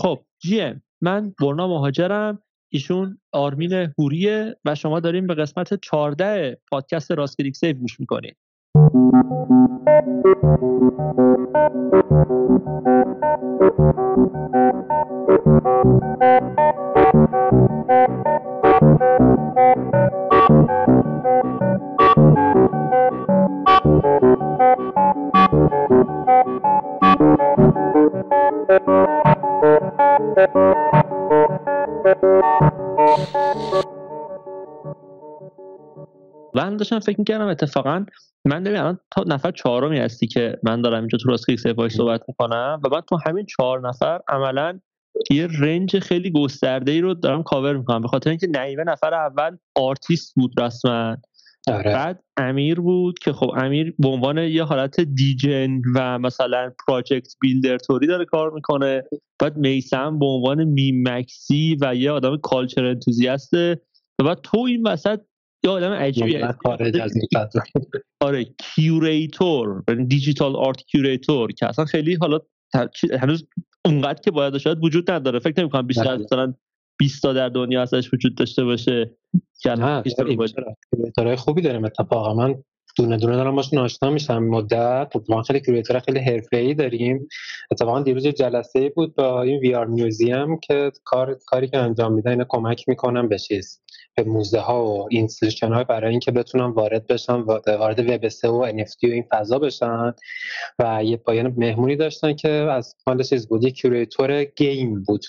خب جی من برنا مهاجرم. ایشون آرمین هوریه و شما داریم به قسمت 14 پادکست راست سیف گوش می‌کنید من داشتم فکر می‌کردم اتفاقا من ببین الان تا نفر چهارمی هستی که من دارم اینجا تو راست سیو صحبت می‌کنم و بعد تو همین چهار نفر عملا یه range خیلی گسترده ای رو دارم کاور می‌کنم به خاطر اینکه نعیمه نفر اول آرتیست بود رسما. آره. بعد امیر بود که خب امیر به عنوان یه حالت degen و مثلا project builder طوری داره کار می‌کنه. بعد میسم به عنوان میمکسی و یه آدم culture enthusiast ه و بعد تو این وسط یه آدم عجیبی آره curator یعنی digital art curator که اصلا خیلی حالا هنوز اونقدر که باید شاید وجود نداره. فکر نمی کنم بیشتر از مثلا 20 تا در دنیا ازش وجود داشته باشه که curator های خوبی داریم اتفاقا. من دونه دونه دارم باشون آشنا میشم. مدت ما خیلی curator خیلی حرفه‌ای داریم. اتفاقا دیروز جلسه بود با این We Are Museums که کار کاری که انجام میدن اینا کمک می‌کنن به چیز به موزه ها و institution های برای اینکه بتونن وارد بشن وارد وب 3 و NFT و این فضا بشن. و یه پایان مهمونی داشتن که از مال چیز بود یه curator game بود.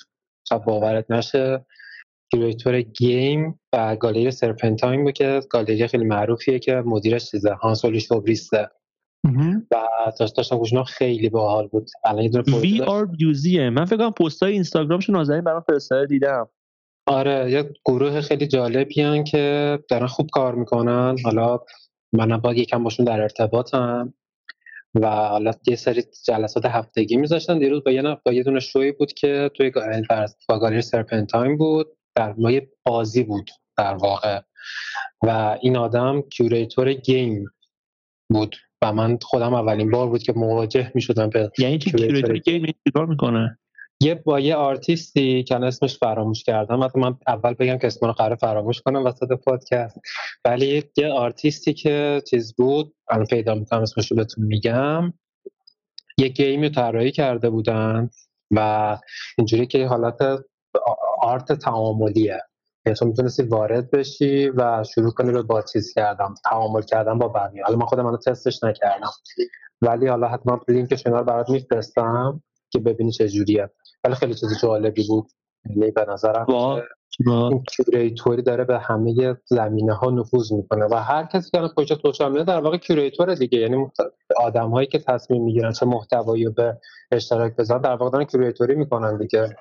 تا باورت نشه curator game و گالری Serpentine بود که گالری خیلی معروفیه که مدیرش چیزه Hans Ulrich Obrist ه و داشت داشتم گوشنا خیلی باحال بود. الان یه دونه وی آر بیوزیه. من فکر کنم پستای اینستاگرامش نازنین برام فرستاده دیدم. آره یه گروه خیلی جالبی که دارن خوب کار می‌کنن. حالا من با یکم باشون در ارتباطم. و حالا یه سری جلسات هفتگی میذاشتن. دیروز با یه با یه دونه شوی بود که توی گالری سرپنتاین بود. در مایه بازی بود در واقع. و این آدم curator game بود و من خودم اولین بار بود که مواجه می‌شدم به یعنی چی؟ curator game چیکار می‌کنه؟ یه با یه آرتیستی که اسمش فراموش کردم. حتی من اول بگم که اسم رو قرار فراموش کنم وسط پادکست. ولی یه آرتیستی که چیز بود الان پیدا می‌کنم اسمش رو بهتون میگم. یه game ی طراحی کرده بودن و اینجوری که حالت art تعاملیه. یعنی تو می‌تونستی وارد بشی و شروع کنی به با چیز کردم تعامل کردم با بقیه. حالا من خودم منو تستش نکردم. ولی حالا حتما لینکش رو برات میفرستم. که ببینی چه جوریه. ولی خیلی چیز جالبی بود. یعنی به نظرم این curator ی داره به همه زمینه ها نفوذ می‌کنه و هر کسی که پست social میده در واقع curator دیگه. یعنی آدم هایی که تصمیم می‌گیرن چه محتوایی رو به اشتراک بذارن در واقع دارن curator ی می‌کنن دیگه.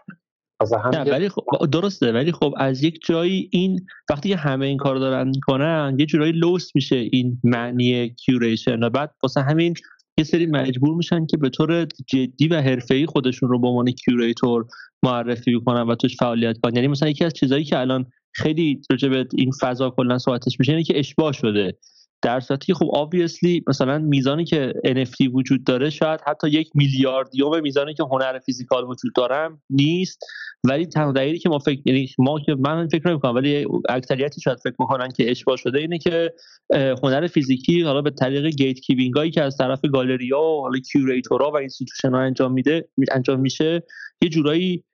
نه ولی خب درسته. ولی خب از یک جایی این وقتی که همه این کار دارن می‌کنن یه جورایی لوس میشه این معنی curation و بعد واسه همین یه سری مجبور میشن که به طور جدی و حرفه‌ای خودشون رو به عنوان curator معرفی کنن و توش فعالیت کنن. یعنی مثلا یکی از چیزهایی که الان خیلی راجع به این فضا کلا صحبتش میشه اینه که اشباه شده. در صورتی که خب obviously مثلا میزانی که NFT وجود داره شاید حتی یک میلیاردیوم میزانی که هنر physical وجود دارم نیست. ولی تنها دلیلی که ما فکر یعنی ما که من فکر نمی کنم ولی اکثریتی شاید فکر می‌کنن که اشباه شده اینه که هنر فیزیکی حالا به طریق gatekeeping هایی که از طرف گالریا و حالا curator ها و institution ها انجام میده انجام میشه یه جورایی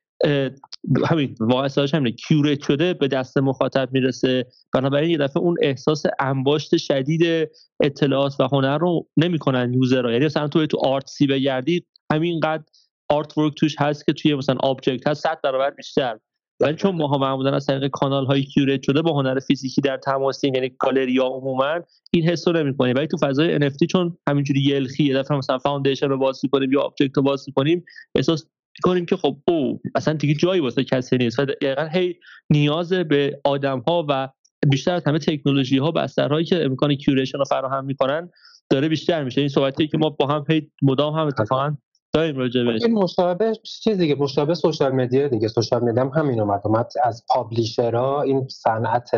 همین اصلاش همینه. curate شده به دست مخاطب می‌رسه. بنابراین یه دفعه اون احساس انباشت شدید اطلاعات و هنر رو نمی‌کنن user ها. یعنی مثلا تو تو Artsy بگردید همینقدر artwork توش هست که توی مثلا Objkt هست 100 برابر بیشتر. ولی چون ماها معمولا از طریق کانال های curate شده با هنر فیزیکی در تماسیم یعنی گالری ها عموما این حس رو نمی‌کنی ولی تو فضای NFT چون همینجوری یلخی یه دفعه مثلا Foundation رو باز کنیم یا Objkt رو باز کنیم احساس کنیم که خب او اصلا دیگه جایی واسه کسی نیست. و دقیقا هی نیاز به آدم ها و بیشتر از همه تکنولوژی ها بسترهایی که امکان curation رو فراهم می‌کنن داره بیشتر میشه. این صحبتی که ما با هم هی مدام هم اتفاقا داریم راجع بهش. این مشابه چیز دیگه مشابه social media دیگه. social media هم همین اومد. اومد از publisher ها این صنعت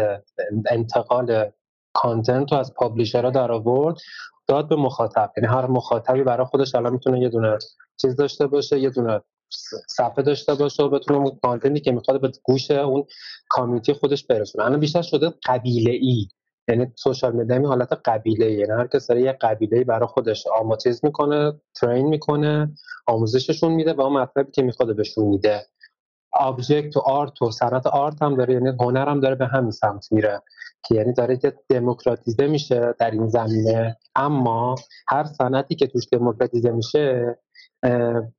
انتقال content رو از publisher ها در آورد داد به مخاطب. یعنی هر مخاطبی برای خودش الان می‌تونه یه دونه چیز داشته باشه یه دونه صفحه داشته باشه و بتونه اون content ی که می‌خواد به گوش اون community خودش برسونه. الان بیشتر شده قبیله ای یعنی social media حالت قبیله یعنی هر کس یه قبیله برای خودش آماتیز می‌کنه train می‌کنه آموزششون میده و اون مطلبی که می‌خواد بهشون میده. Objkt و art و صنعت art هم داره یعنی هنر هم داره به همین سمت میره که یعنی داره دموکراتیزه میشه در این زمینه. اما هر صنعتی که توش دموکراتیزه میشه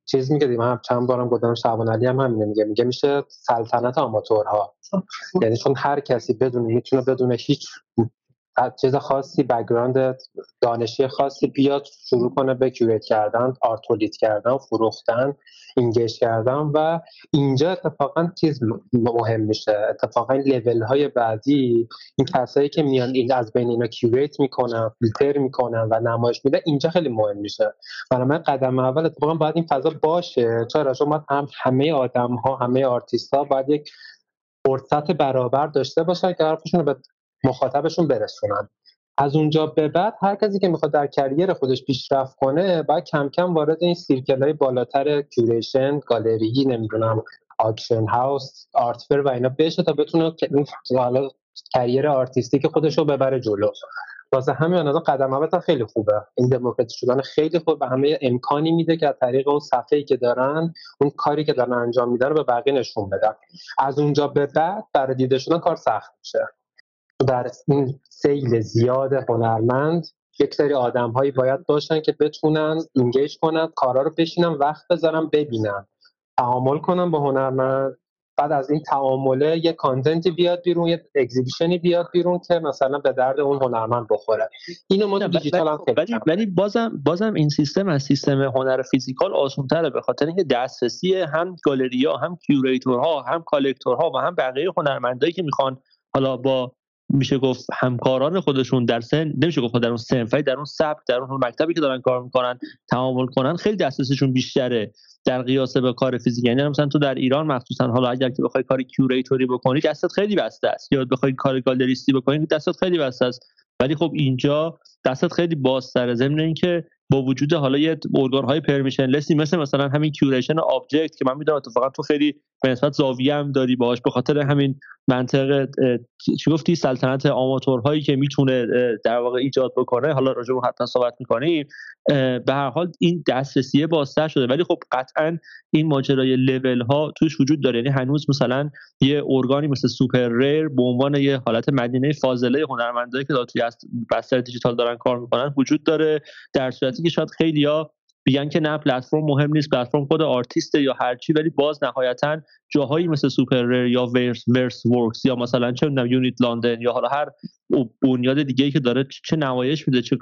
چیز میگه من چند بارم گفتم شعبانعلی هم همینه میگه. میگه میشه سلطنت آماتورها. یعنی چون هر کسی بدون می‌تونه بدون هیچ چیز خاصی background دانشی خاصی بیاد شروع کنه به curate کردن art تولید کردن فروختن engage کردن و اینجا اتفاقا چیز مهم میشه. اتفاقا لیول های بعدی این کسایی که میان این از بین اینا curate می‌کنن فیلتر می‌کنن و نمایش میده اینجا خیلی مهم میشه. من قدم اول اتفاقا باید این فضا باشه. چرا؟ شما هم همه آدم ها همه آرتیست ها باید یک فرصت برابر داشته باشن که حرفشون رو به مخاطبشون برسونن. از اونجا به بعد هر کسی که می‌خواد در career خودش پیشرفت کنه باید کم کم وارد این circle های بالاتر curation گالری نمی‌دونم auction house art fair و اینا بشه تا بتونه حالا career آرتیستی که خودش رو ببره جلو. واسه همین نظر قدم اول خیلی خوبه. این دموکراتیزه شدن خیلی خوب به همه امکانی میده که از طریق اون صفحه‌ای که دارن اون کاری که دارن انجام میدن رو به بقیه نشون بدن. از اونجا به بعد برای دیده شدن کار سخت میشه. در این سیل زیاد هنرمند یک سری آدم هایی باید باشن که بتونن اینگیج کنن کارا رو بشینن وقت بذارن ببینن. تعامل کنن با هنرمند. بعد از این تعامله یه کانتنتی بیاد بیرون یه اگزیبیشنی بیاد بیرون که مثلا به درد اون هنرمند بخوره. اینو ما دیجیتال هم ولی ولی بازم بازم این سیستم از سیستم هنر physical آسان‌تره به خاطر اینکه دسترسی هم گالریا هم curator ها هم collector ها و هم بقیه هنرمندایی که می‌خوان حالا با میشه گفت همکاران خودشون در سن نمیشه گفت در اون صنفی در اون سبک در اون مکتبی که دارن کار می‌کنن تعامل کنن خیلی دسترسشون بیشتره در قیاس به کار فیزیک یعنی مثلا تو در ایران مخصوصا حالا اگر که بخوای کار curator ی بکنی دستت خیلی بسته است. یا بخوای کار gallerist ی بکنی دستت خیلی بسته است. ولی خب اینجا دستت خیلی بازتره. ضمن اینکه با وجود حالا یه های permissionless ی مثل مثلا همین curation objkt که من می‌دونم اتفاقا تو خیلی به نسبت زاویه هم داری باهاش به خاطر همین منطق چی گفتی؟ سلطنت آماتورهایی که می‌تونه در واقع ایجاد بکنه. حالا راجع به حتما صحبت می‌کنیم. به هر حال این دسترسیه بازتر شده. ولی خب قطعا این ماجرای لول ها توش وجود داره. یعنی هنوز مثلا یه ارگانی مثل SuperRare به عنوان یه حالت مدینه فاضله هنرمندایی که توی بستر دیجیتال دارن کار می‌کنن وجود داره. در صورتی که شاید خیلیا میگن که نه پلتفرم مهم نیست پلتفرم خود آرتیسته یا هرچی ولی باز نهایتا جاهایی مثل SuperRare یا Verse Verse Works یا مثلا چه می‌دونم Unit London یا حالا هر بنیاد دیگه که داره چه نمایش میده چه,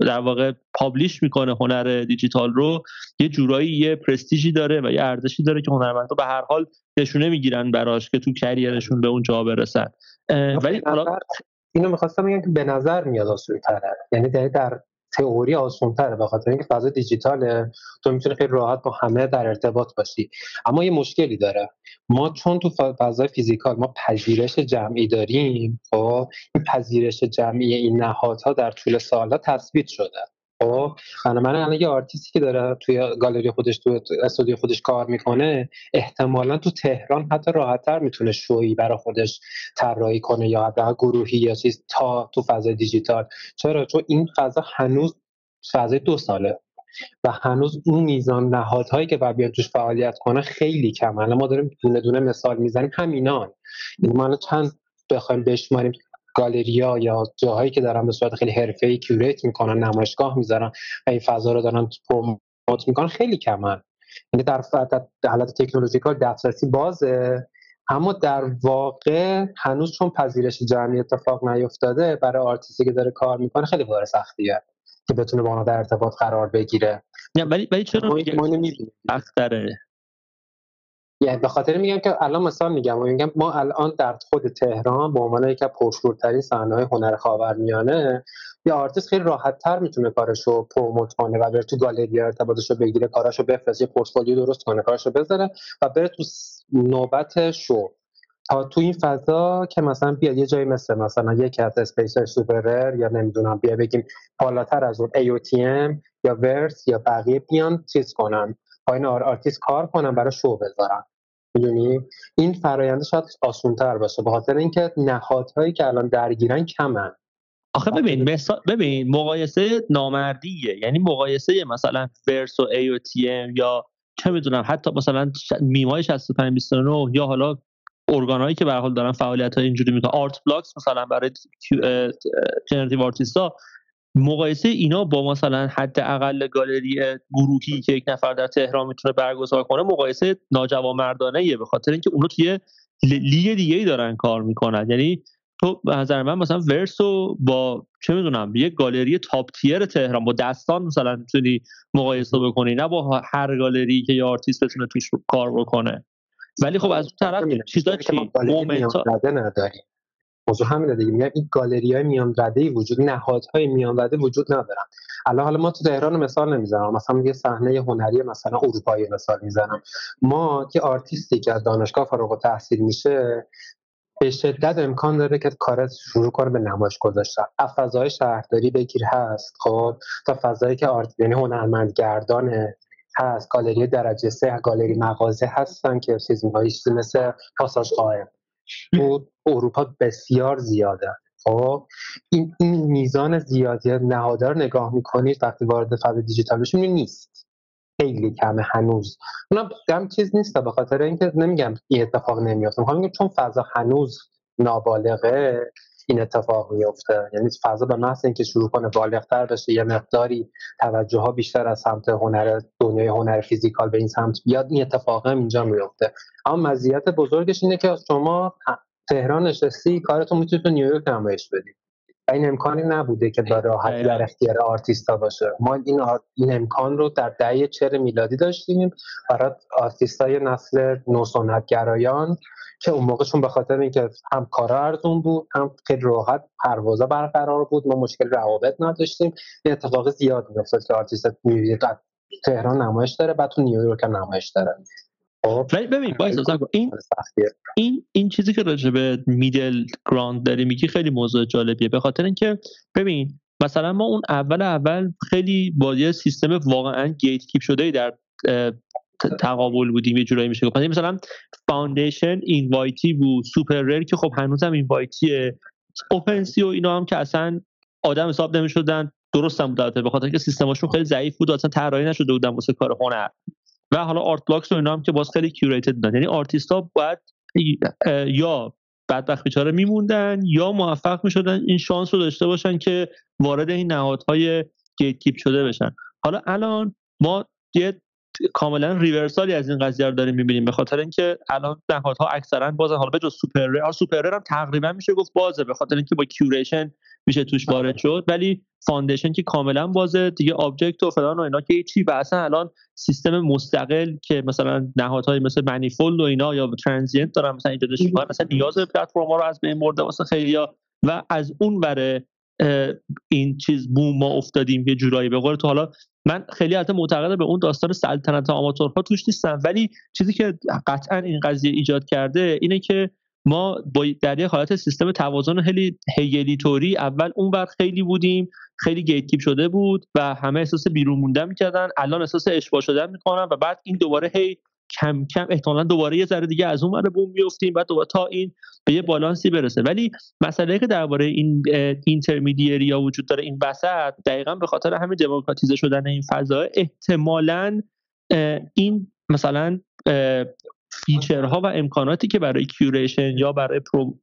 در واقع publish می‌کنه هنر دیجیتال رو یه جورایی یه پرستیژی داره و یه ارزشی داره که هنرمندا به هر حال نشونه می‌گیرن براش که تو کریرشون به اون جا برسن. ولی حالا اینو می‌خواستم بگم که به نظر میاد آسون یعنی در تئوری آسان تره به خاطر اینکه فضا دیجیتاله. تو می‌تونی خیلی راحت با همه در ارتباط باشی. اما یه مشکلی داره. ما چون تو فضای فیزیکال ما پذیرش جمعی داریم خب این پذیرش جمعی این نهادها در طول سالها تثبیت شده. خب من الان یه آرتیستی که داره توی گالری خودش تو استودیو خودش کار می‌کنه احتمالا تو تهران حتی راحتتر می‌تونه شویی برای خودش طراحی کنه یا حتی گروهی یا چیز تا تو فضای دیجیتال. چرا؟ چون این فضا هنوز فضای دو ساله و هنوز اون میزان نهادهایی که باید توش فعالیت کنه خیلی کم الان ما داریم دونه دونه مثال می‌زنیم همینان. این ما چند بخوایم بشماریم؟ گالریا یا جاهایی که دارن به صورت خیلی حرفه‌ای curate می‌کنن نمایشگاه می‌ذارن و این فضا رو دارن promote می‌کنن خیلی کمن. یعنی در حالت technological دسترسی بازه. اما در واقع هنوز چون پذیرش جمعی اتفاق نیفتاده برای آرتیستی که داره کار می‌کنه خیلی کار سختیه که بتونه با در ارتباط قرار بگیره. ولی ولی چرا یعنی به خاطر میگم که الان مثلا میگم میگم ما الان در خود تهران به عنوان یکی از پرشورترین صحنه هنر خاورمیانه یه آرتیست خیلی راحت تر می‌تونه کارشو promote کنه و بره تو گالری ارتباطشو بگیره کاراشو بفرسته یه پورتفولیو درست کنه کاراشو بذاره و بره تو نوبت شو. تا تو این فضا که مثلا بیاد یه جایی مثل مثلا یکی از space SuperRare یا نمی‌دونم بیا بگیم بالاتر از اون AOTM یا Verse یا بقیه بیان چیز کنن. پایین آرتیست کار کنن برای شو بذارن. می‌دونی؟ این فراینده شاید آسونتر باشه به خاطر اینکه نهادهایی که الان درگیرن کمن. آخه ببین مثال ببین مقایسه نامردیه. یعنی مقایسه مثلا Verse و AOTM یا چه می‌دونم حتی مثلا Mima ی 6529 یا حالا ارگانهایی که به حال دارن فعالیت های اینجوری می‌کنن. Art Blocks مثلا برای generative artist ا مقایسه اینا با مثلا حداقل گالری گروهی که یک نفر در تهران می‌تونه برگزار کنه مقایسه ناجوانمردانه به خاطر اینکه اونا توی لیگ دیگه ای دارن کار می‌کنن. یعنی تو به نظر من مثلا Verse و با چه می‌دونم یه گالری top tier تهران با دستان مثلا می‌تونی مقایسه بکنی نه با هر گالری که یه آرتیست بتونه توش کار بکنه. ولی خب از اون طرف چیزا چی؟ مومنت نداری. موضوع همینه دیگه. میگم این گالری های میان رده وجود نهادهای میان رده وجود ندارن. الان حالا ما تو تهران مثال نمی‌زنم. مثلا یه صحنه هنری مثلا اروپایی مثال می‌زنم. ما که آرتیستی که از دانشگاه فارغ التحصیل میشه به شدت امکان داره که کار شروع کنه به نمایش گذاشتن از فضای شهرداری بگیر هست خب. تا فضایی که آرت یعنی هنرمندگردانه هست. گالری درجه سه گالری مغازه هستن که چیز چیزی مثل پاساژ قائم تو اروپا بسیار زیاده. خب این, این میزان زیادی نهادار نگاه می‌کنید وقتی وارد فضای دیجیتال بشین نیست. خیلی کمه هنوز. اونم هم چیز نیست به خاطر اینکه نمیگم این اتفاق نمیافته. می‌خوام چون فضا هنوز نابالغه این اتفاق میفته یعنی فضا به محض اینکه شروع کنه بالغتر بشه یه مقداری توجه ها بیشتر از سمت هنر دنیای هنر فیزیکال به این سمت بیاد این اتفاق هم اینجا میفته اما مزیت بزرگش اینه که شما تهران نشستی کارتون می‌تونید تو نیویورک نمایش بدید. این امکانی نبوده که در راحتی در اختیار آرتیستا باشه. ما این, این امکان رو در دهه چهل میلادی داشتیم برای آرتیستای نسل نوسنت‌گرایان که اون موقعشون به خاطر اینکه هم کارا ارزون بود هم خیلی راحت پروازا برقرار بود ما مشکل روابط نداشتیم. یه اتفاق زیاد میافتاد که آرتیست می‌بینید تهران نمایش داره بعد تو نیویورک هم نمایش داره. خب ببین این این این چیزی که راجع به middle ground داری میگی خیلی موضوع جالبیه. به خاطر اینکه ببین مثلا ما اون اول اول خیلی با یه سیستم واقعا gatekeep شده در تقابل بودیم یه جورایی میشه گفت. مثلا Foundation invite ی بود SuperRare که خب هنوزم invite یه OpenSea و اینا هم که اصلا آدم حساب نمی‌شدن درست هم بود به خاطر که سیستماشون خیلی ضعیف بود اصلا طراحی نشده بودن واسه کار هنر. و حالا Art Blocks و اینا هم که باز خیلی curated بودن. یعنی آرتیست ها باید یا بدبخت بیچاره میموندن یا موفق می‌شدن این شانس رو داشته باشن که وارد این نهادهای gatekeep شده بشن. حالا الان ما یه کاملا reversal ی از این قضیه رو داریم می‌بینیم به خاطر اینکه الان نهادها اکثرا بازن. حالا به جز SuperRare SuperRare هم تقریبا میشه گفت بازه به خاطر اینکه با curation میشه توش وارد شد. ولی Foundation که کاملا بازه. دیگه objkt و فلان و اینا که چی و اصلا الان سیستم مستقل که مثلا نهادهای مثل Manifold و اینا یا Transient دارن مثلا ایجادش می‌کنن مثلا نیاز پلتفرم رو از بین برده واسه خیلیا و از اون بره این چیز بوم ما افتادیم یه جورایی. به قول تو حالا من خیلی حتی معتقد به اون داستان سلطنت آماتورها توش نیستم. ولی چیزی که قطعا این قضیه ایجاد کرده اینه که ما با در یه حالت سیستم توازن خیلی هگلی اول اون بر خیلی بودیم خیلی گیت کیپ شده بود و همه احساس بیرون موندن می‌کردن. الان احساس اشباه شدن می‌کنن و بعد این دوباره هی کم کم احتمالا دوباره یه ذره دیگه از اون ور بوم میفتیم بعد دوباره تا این به یه بالانسی برسه. ولی مسئله که درباره این intermediary یا وجود داره این وسط دقیقا به خاطر همین دموکراتیزه شدن این فضا احتمالا این مثلا feature ها و امکاناتی که برای curation یا برای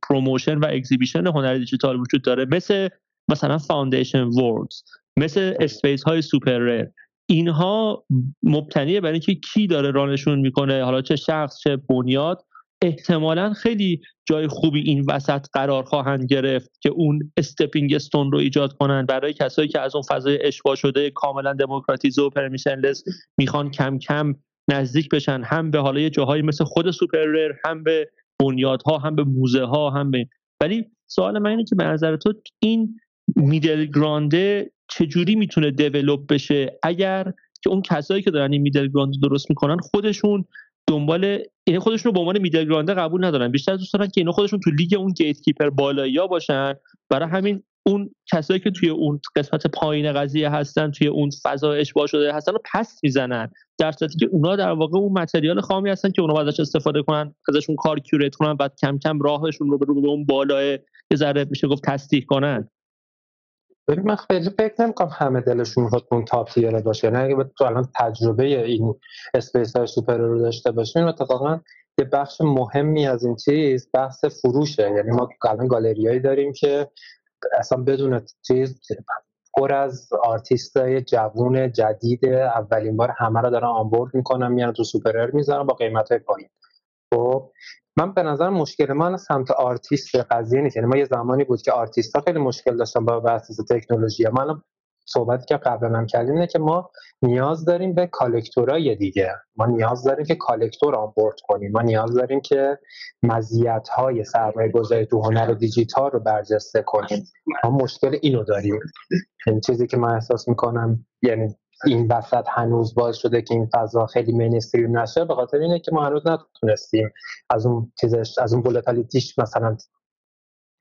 promotion و exhibition هنر دیجیتال وجود داره مثل مثلا Foundation worlds مثل space های SuperRare اینها مبتنیه برای اینکه کی داره run شون می‌کنه حالا چه شخص چه بنیاد احتمالا خیلی جای خوبی این وسط قرار خواهند گرفت که اون stepping stone رو ایجاد کنن. برای کسایی که از اون فضای اشباع شده کاملا دموکراتیزه و permissionless می‌خوان کم کم نزدیک بشن هم به حالا یه جاهایی مثل خود SuperRare هم به بنیادها هم به موزه ها هم به ولی سوال من اینه که به نظر تو این middle ground ه چجوری می‌تونه develop بشه؟ اگر که اون کسایی که دارن این middle ground درست می‌کنن خودشون دنبال این خودشون رو به عنوان middle ground ه قبول ندارن. بیشتر دوست دارن که اینا خودشون تو لیگ اون gatekeeper بالایی باشن. برای همین اون کسایی که توی اون قسمت پایین قضیه هستن توی اون فضا اشباع شده هستن رو پس می‌زنن. در صورتی که اونا در واقع اون متریال خامی هستن که اونا ازش استفاده کنن ازشون کار curate کنن بعد کم کم راهشون رو به اون بالای یه ذره میشه گفت تصدیق کنن. ببین من خیلی فکر نمی‌کنم همه دلشون می‌خواد اون top tier ه باشه. نه اگه تو الان تجربه این space های SuperRare رو داشته باشیم اتفاقا یه بخش مهمی از این چیز بحث فروشه. یعنی ما الان گالریایی داریم که اصلا بدون چیز پر از آرتیست های جوون جدید اولین بار همه رو دارن onboard می‌کنن میان تو SuperRare می‌ذارن با قیمت های پایین. خب من به نظر مشکل ما سمت آرتیست قضیه نیست. یعنی ما یه زمانی بود که آرتیست ها خیلی مشکل داشتن با بحث تکنولوژی. ما صحبتی که قبلا هم کردیم اینه که ما نیاز داریم به کالکتورای دیگه. ما نیاز داریم که کالکتور آنبورد کنیم. ما نیاز داریم که مزیت های سرمایه گذاری تو هنر دیجیتال رو برجسته کنیم. ما مشکل اینو داریم. این چیزی که من احساس می‌کنم یعنی این وسط هنوز باز شده که این فضا خیلی مینستریم نشه به خاطر اینه که ما هنوز نتونستیم از اون چیزش از اون ولتالیتیش مثلا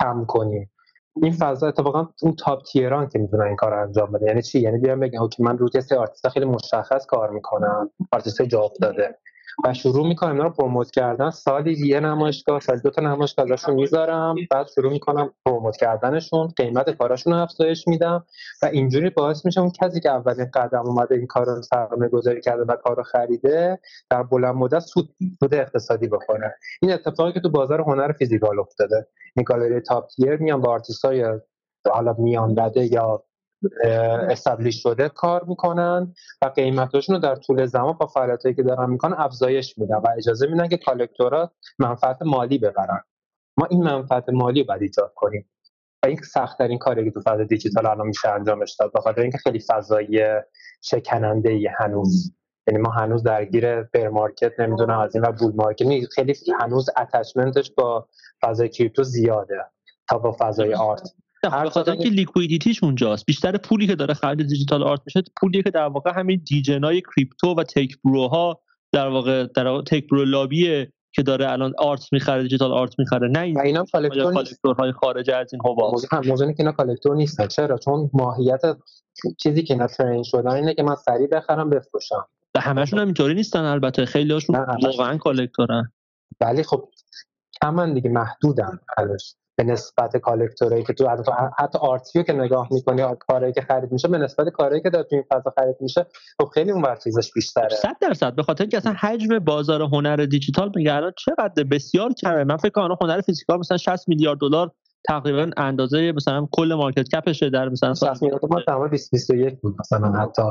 کم کنیم. این فضا اتفاقا اون top tier ان که می‌تونن این کار انجام بده یعنی چی؟ یعنی بیان بگن okay من روی سه آرتیست خیلی مشخص کار می‌کنم. آرتیست جا افتاده. و شروع می‌کنم اینا رو promote کردن. سالی یه نمایشگاه سالی دو تا نمایشگاه ازشون می‌ذارم. بعد شروع می‌کنم promote کردنشون. قیمت کاراشون رو افزایش میدم و اینجوری باعث میشه اون کسی که اولین قدم اومده این کار رو سرمایه گذاری کرده و کار رو خریده در بلند مدت سود, سود اقتصادی بکنه این اتفاقی که تو بازار هنر physical افتاده. این گالری top tier میان با آرتیست های حالا میان رده یا establish شده کار می‌کنن و قیمتاشون رو در طول زمان با فعالیتایی که دارن می‌کنن افزایش میدن و اجازه میدن که collector ا منفعت مالی ببرن. ما این منفعت مالی باید ایجاد کنیم. و این سختترین کاری که تو فضای دیجیتال الان میشه انجامش داد بخاطر اینکه خیلی فضای شکننده ای هنوز. یعنی ما هنوز درگیر bear market نمی‌دونم از این و bull market خیلی هنوز attachment ش با فضای کریپتو زیاده تا با فضای art. به خاطر که liquidity ش اونجاست. بیشتر پولی که داره خرید digital art میشه پولی که در واقع همین degen ای کریپتو و tech bro ها در واقع در واقع tech bro لابیه که داره الان art می‌خره digital art می‌خره. نه این اینا collector های خارج از این حباب موضوع که اینا collector نیستن. چرا؟ چون ماهیت چیزی که اینا train شدن اینه که من سریع بخرم بفروشم. همشون هم اینطوری نیستن البته. خیلی هاشون واقعا collector ن. ولی خب کمن دیگه محدودن ازش. به نسبت collector ایی که تو حتی آرتیو که نگاه می‌کنی کارهایی که خرید میشه به نسبت کارهایی که در این فضا خرید میشه خب خیلی اون چیزش بیشتره. 100 درصد. به خاطر اینکه اصلا حجم بازار هنر دیجیتال میگه الان چقدر بسیار کمه. من فکر کنم هنر physical مثلا 60 میلیارد دلار تقریبا اندازه مثلا کل market cap شه در مثلا 60 میلیارد ما تقریبا 20 21 بود مثلا حتی.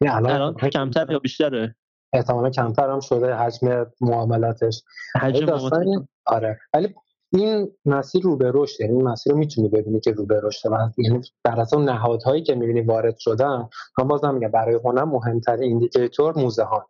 نه الان, الان کمتر یا بیشتره؟ احتمالا کمتر هم شده حجم معاملاتش. حجم آره. ولی این مسیر رو به رشد یعنی این مسیر رو می‌تونی ببینی که رو به رشد یعنی در اصل نهادهایی که می‌بینی وارد شدن من بازم میگم برای هنر مهمترین indicator موزه ها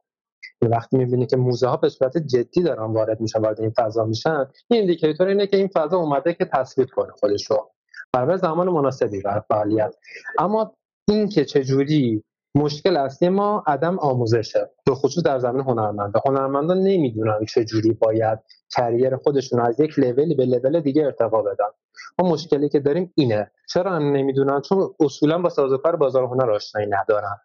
یعنی وقتی می‌بینی که موزه ها به صورت جدی دارن وارد میشن وارد این فضا میشن این indicator اینه که این فضا اومده که تثبیت کنه خودش رو برای زمان مناسبی برای فعالیت. اما این که چجوری مشکل اصلی ما عدم آموزشه به خصوص در زمین هنرمنده هنرمندان نمی‌دونن چجوری باید کریر خودشون از یک لولی به لول دیگه ارتقا بدن. ما مشکلی که داریم اینه. چرا هم نمی‌دونن؟ چون اصولا با سازوکار بازار هنر آشنایی ندارن.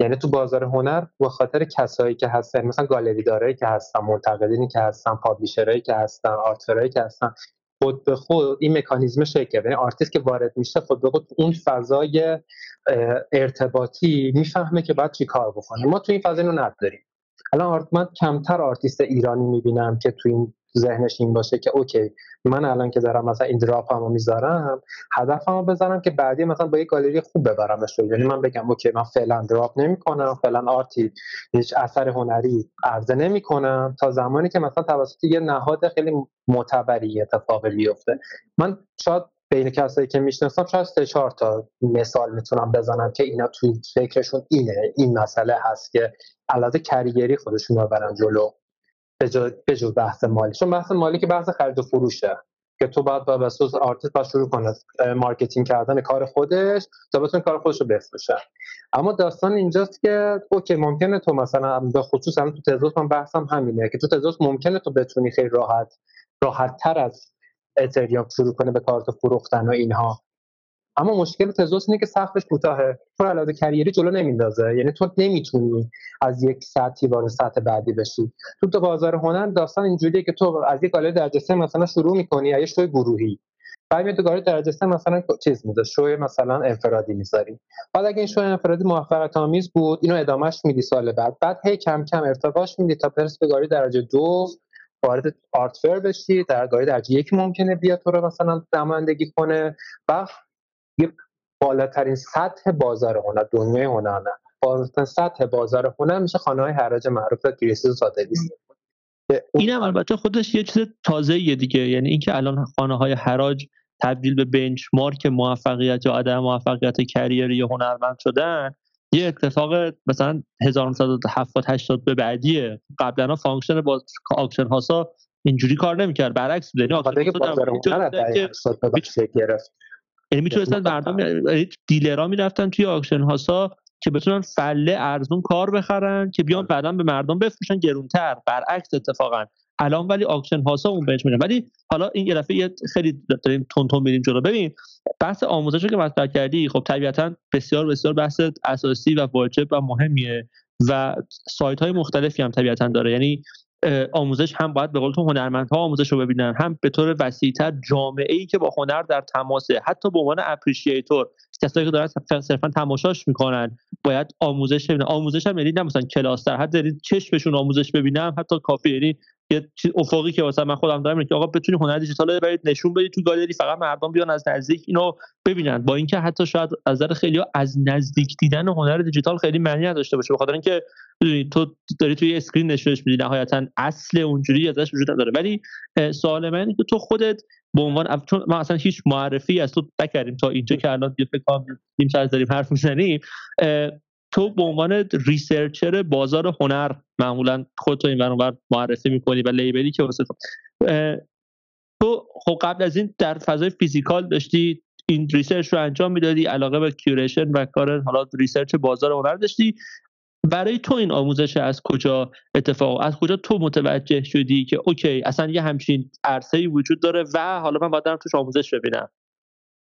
یعنی تو بازار هنر به خاطر کسایی که هستن مثلا گالری دارایی که هستن منتقدینی که هستن پابلیشرایی که هستن آرتورایی که هستن خود به خود این مکانیزم شکل. یعنی آرتیست که وارد میشه خود به خود اون فضای ارتباطی می‌فهمه که باید چی کار بکنه. ما تو این فضا اینو نداریم. الان من کمتر آرتیست ایرانی می‌بینم که تو این ذهنش این باشه که okay من الان که دارم مثلا این drop هم می‌ذارم هدفمو بذارم که بعدی مثلا با یه گالری خوب ببرمش یعنی من بگم okay من فعلا drop نمی‌کنم فعلا آرتی هیچ اثر هنری عرضه نمی‌کنم تا زمانی که مثلا توسط یه نهاد خیلی معتبری اتفاق بیفته. من شاید بین کسایی که می‌شناسم شاید سه چهار تا مثال می‌تونم بزنم که اینا توی فکرشون اینه. این مسئله هست که علاوه کریگری خودشون رو برن جلو به جز بحث مالی. چون بحث مالی که بحث خرید و فروشه که تو باید با بسوس آرتیست با شروع کنه مارکتینگ کردن کار خودش تا بتونه کار خودش رو بفروشه. اما داستان اینجاست که اوکی ممکنه تو مثلا به خصوص هم تو تزوس من بحثم همینه که تو تزوس ممکنه تو بتونی خیلی راحت راحت تر از اتریوم شروع کنه به کارت فروختن و اینها. اما مشکل تزوس اینه که سقفش کوتاهه. تو علاوه کریری جلو نمیندازه. یعنی تو نمی‌تونی از یک سطحی وارد سطح بعدی بشی. تو تو بازار هنر داستان اینجوریه که تو از یک گالری درجه سه مثلا شروع می‌کنی یا شوی گروهی. بعد میاد گالری درجه سه مثلا چیز می‌ذاری شوی مثلا انفرادی می‌ذاری. بعد اگه این شوی انفرادی موفقیت بود اینو ادامهش میدی سال بعد. بعد هی کم کم ارتقاش میدی تا پرس به گالری درجه دو. وارد art fair بشی در گالری درجه یک ممکنه بیاد تو رو مثلا نمایندگی کنه و یه بالاترین سطح بازار هنر دنیای هنر نه بالاترین سطح بازار هنر میشه خانه های حراج معروف Christie's Sotheby's اینم البته خودش یه چیز تازه دیگه یعنی اینکه الان خانه های حراج تبدیل به benchmark موفقیت یا عدم موفقیت career ی یا هنرمند شدن یه اتفاق مثلا 1970 80 به بعدیه. قبلا function با auction house ا اینجوری کار نمی‌کرد. برعکس بوده یعنی می‌تونستن مردم یعنی دیلرها می‌رفتن توی auction house ا که بتونن فله ارزون کار بخرن که بیان بعدا به مردم بفروشن گرونتر. برعکس اتفاقا. الان ولی auction house ا اون benchmark ن ولی حالا این یه دفعه خیلی داریم تون تون میریم جلو. ببین بحث آموزش رو که مطرح کردی خب طبیعتا بسیار بسیار بحث اساسی و واجب و مهمیه و سایت های مختلفی هم طبیعتا داره. یعنی آموزش هم باید به قول تو هنرمندها آموزش رو ببینن. هم به طور وسیعتر جامعه ای که با هنر در تماسه حتی به عنوان appreciator کسایی که دارن صرفا تماشاش می‌کنن باید آموزش ببینن. آموزش هم یعنی مثلا کلاس در حد یعنی چشمشون آموزش ببینن حتی کافی یعنی یه افقی که مثلا من خودم دارم که آقا بتونی هنر دیجیتال رو برید نشون بدید تو گالری فقط مردم بیان از نزدیک اینو ببینن. با اینکه حتی شاید از نظر خیلی از نزدیک دیدن هنر دیجیتال خیلی معنی نداشته باشه بخاطر اینکه تو داری توی screen نشونش میدی نهایتا اصل اونجوری ازش وجود نداره. ولی سوال من که تو خودت به عنوان چون ما اصلا هیچ معرفی از تو نکردیم تا اینجا که الان یه فکر نیم ساعت داریم حرف می‌زنیم. تو به عنوان researcher بازار هنر معمولا خودتو این ور اون ور معرفی می‌کنی و label ی که واسه تو خب قبل از این در فضای physical داشتی این research رو انجام می‌دادی علاقه به curation و کار حالا research بازار هنر داشتی. برای تو این آموزش از کجا اتفاق از کجا تو متوجه شدی که اوکی اصلا یه همچین عرصه وجود داره و حالا من باید توش آموزش ببینم؟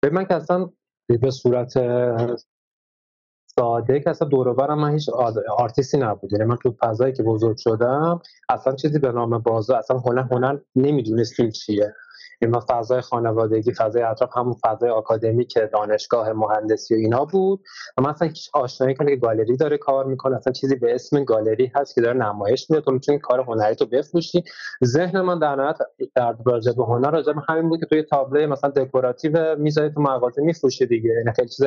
به من که اصلا به صورت ساده که اصلا دور من هیچ آرتیستی نبود. یعنی من تو فضایی که بزرگ شدم اصلا چیزی به نام بازار اصلا هنر هنر نمی‌دونستیم چیه. این فضای خانوادگی فضای اطراف همون فضای آکادمی که دانشگاه مهندسی و اینا بود. و مثلا هیچ آشنایی کنه که گالری داره کار می‌کنه اصلا چیزی به اسم گالری هست که داره نمایش میده. تو می‌تونی کار هنری تو بفروشی. ذهن من در نهایت در راجع به هنر راجع به همین بود که توی تابلو مثلا دکوراتیو می‌ذاری تو مغازه میفروشی دیگه. یعنی خیلی چیز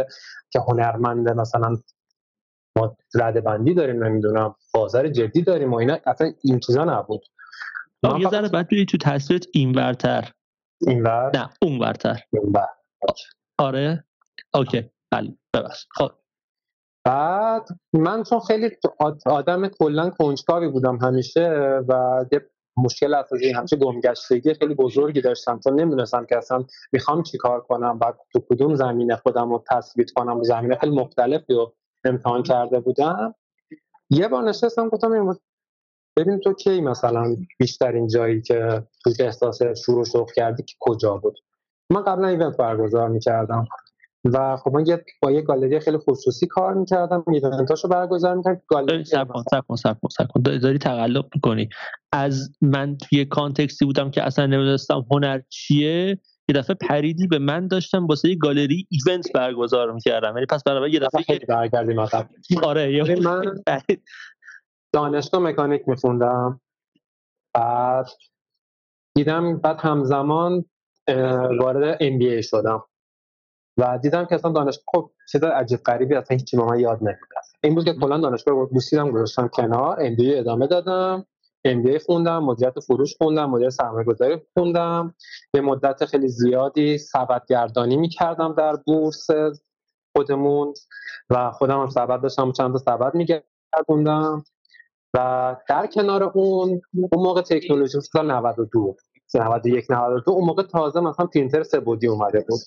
که هنرمنده مثلا ما رده بندی داریم نمی‌دونم بازار جدی داریم و اینا اصلا این چیزا نبود. یه ذره بعد تو تصویرت اینورتر. اینور؟ نه اون ورتر آره؟ اوکی بله ببخش. خب. بعد من چون خیلی آدم کلا کنجکاوی بودم همیشه و یه مشکل اساسی همیشه گمگشتگی خیلی بزرگی داشتم چون نمی‌دونستم که اصلا می‌خوام چی کار کنم بعد تو کدوم زمینه خودم رو تثبیت کنم و زمینه خیلی مختلفی رو امتحان کرده بودم. یه بار نشستم گفتم ببین تو کی مثلا بیشترین جایی که تو احساس شروع شوق کردی که کجا بود؟ من قبلا ایونت برگزار می‌کردم و خب من با یه گالری خیلی خصوصی کار می‌کردم ایونتاشو برگزار می‌کردم گالری سب کن سب کن سب کن داری تقلب می‌کنی. از من توی کانتکستی بودم که اصلا نمی‌دونستم هنر چیه یه دفعه پریدی به من داشتم واسه یه گالری ایونت برگزار می‌کردم. یعنی پس برای یه دفعه برگردیم آره یه من دانشگاه مکانیک میخوندم. بعد دیدم بعد همزمان وارد ام بی ای شدم. و دیدم که اصلا دانشگاه خب چیز عجیب غریبی اصلا هیچی به من یاد نمیده این بود که کلا دانشگاه رو بوسیدم گذاشتم کنار ام بی ادامه دادم. ام بی خوندم مدیریت فروش خوندم مدیر سرمایه گذاری خوندم. به مدت خیلی زیادی سبد گردانی می‌کردم در بورس خودمون و خودم هم سبد داشتم چند تا سبد میگردوندم. و در کنار اون اون موقع تکنولوژی سال 92 91 92 اون موقع تازه مثلا پرینتر سه‌بعدی اومده بود.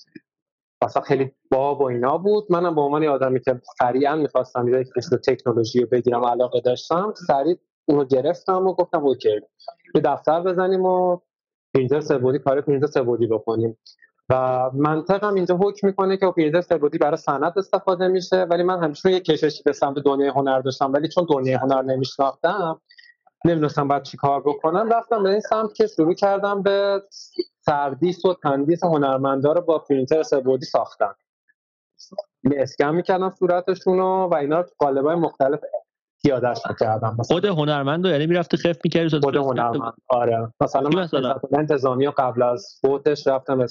مثلا خیلی باب و اینا بود. منم به عنوان آدمی که سریعا می‌خواستم یه تکنولوژی رو بگیرم علاقه داشتم. سریع اونو گرفتم و گفتم OK یه دفتر بزنیم و پرینتر سه‌بعدی کار پرینتر سه‌بعدی بکنیم. و منطق هم اینجا حکم می‌کنه که پرینتر سه‌بعدی برای صنعت استفاده میشه ولی من همیشه یه کششی به سمت دنیای هنر داشتم ولی چون دنیای هنر نمیشناختم نمی‌دونستم باید چی کار بکنم رفتم به این سمت که شروع کردم به سردیس و تندیس هنرمندا رو با پرینتر سه‌بعدی ساختن. اسکن می‌کردم صورتشون و اینا رو قالبای مختلف پیادهش کردم خود هنرمند رو یعنی می‌رفته خف می‌کردی خود هنرمند آره. مثلا من مثلا؟ انتظامی و قبل از فوتش رفتم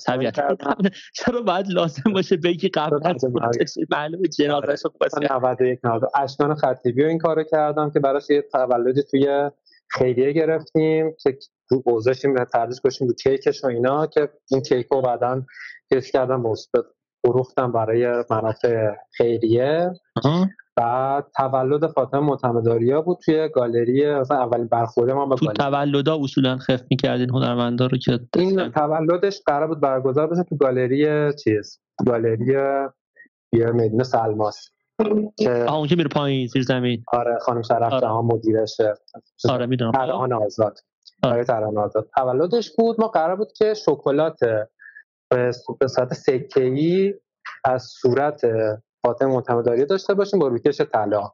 چرا باید لازم باشه بگی قبل از فوتش معلومه جنازه‌ش رو 91 90 اشکان خطیبی رو این کارو کردم که براش یه تولدی توی خیریه گرفتیم که رو گذاشتیم تردیش گذاشتیم رو کیکش و اینا که این کیک رو بعدا تست کردم فروختم برای منافع خیریه. بعد تولد فاطمه معتمداریا بود توی گالری مثلا اولین برخورد ما با تو تولدا اصولا خف می‌کردین هنرمندا رو که این تولدش قرار بود برگزار بشه تو گالری چیز گالری یه مدینه سلماس که اون که میره پایین زیر زمین. آره خانم شرف آره. جهان مدیرشه. آره می‌دونم. ترانه آزاد. آره. ترانه آزاد. تولدش بود ما قرار بود که شکلات به صورت سکه‌ای از صورت فاطمه معتمداری داشته باشیم با روکش طلا.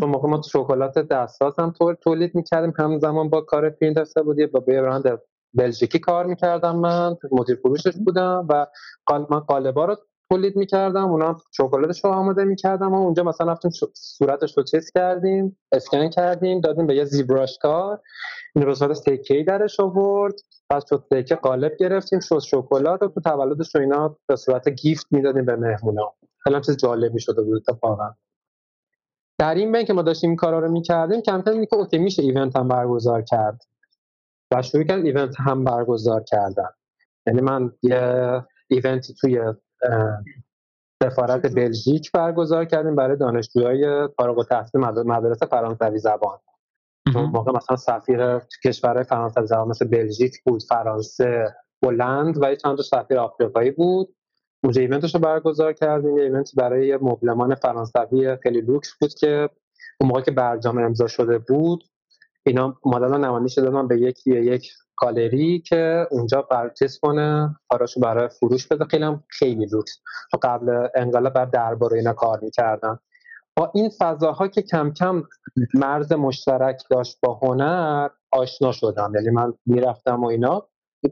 تو موقع ما شکلات دستاس هم تولید می‌کردیم. همزمان با کار پرینت بودی با برند بلژیکی کار می‌کردم من. مدیر فروشش بودم و من قالبا رو تولید می‌کردم. اونا شکلاتش رو آماده می‌کردم و اونجا مثلا رفتیم صورتش رو چیز کردیم اسکن کردیم دادیم به یه ZBrush کار. این به صورت سکه‌ای درش آورد. پس شد سکه قالب گرفتیم. شد شکلات رو تو تولدش رو اینا به صورت gift می‌دادیم به مهمونا خیلی چیز جالبی شده بود اتفاقا. در این بین که ما داشتیم این کارا رو می‌کردیم کم کم که OK میشه event هم برگزار کرد. و شروع کرد event هم برگزار کردن. یعنی من یه event ی توی سفارت بلژیک برگزار کردیم برای دانشجوهای فارغ التحصیل مدرسه فرانسوی زبان. اون موقع مثلا سفیر کشورهای فرانسوی زبان مثل بلژیک بود فرانسه هلند و چند تا سفیر آفریقایی بود. اونجا event ش رو برگزار کردیم. یه event برای مبلمان فرانسوی خیلی لوکس بود که اون موقع که برجام امضا شده بود اینا مدل نمایش دادن به یکی یک گالری که اونجا purchase کنه کاراشو برای فروش بده. خیلی هم خیلی لوکس. تو قبل انقلاب برا دربار اینا کار می‌کردن. با این فضاها که کم کم مرز مشترک داشت با هنر آشنا شدم. یعنی من می‌رفتم و اینا.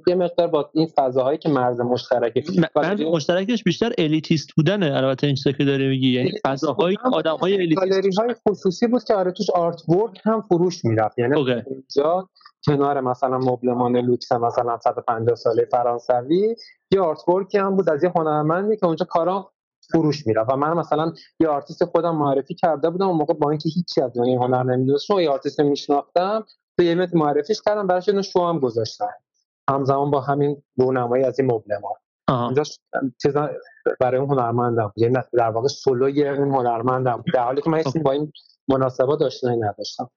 یه مقدار با این فضاهایی که مرز مشترک مرز مشترکش بیشتر elitist بودنه البته این که داری میگی. یعنی فضاهای آدمهای elitist. های خصوصی بود که آره توش artwork هم فروش می‌رفت. یعنی اینجا کنار مثلا مبلمان لوکس مثلا 150 ساله فرانسوی یه artwork ی هم بود از یه هنرمندی که اونجا کارا فروش می‌رفت. و من مثلا یه آرتیست خودم معرفی کرده بودم اون موقع با اینکه هیچی از دنیای هنر نمی‌دونستم یه آرتیست میشناختم تو یه معرفیش کردم براش یه شو هم گذاشتم همزمان با همین رونمایی از این مبلمان. اینجا چیزا برای اون هنرمندم. یعنی در واقع سولوی اون هنرمندم. در حالی که من با این مناسبات داشتنی نداشتم.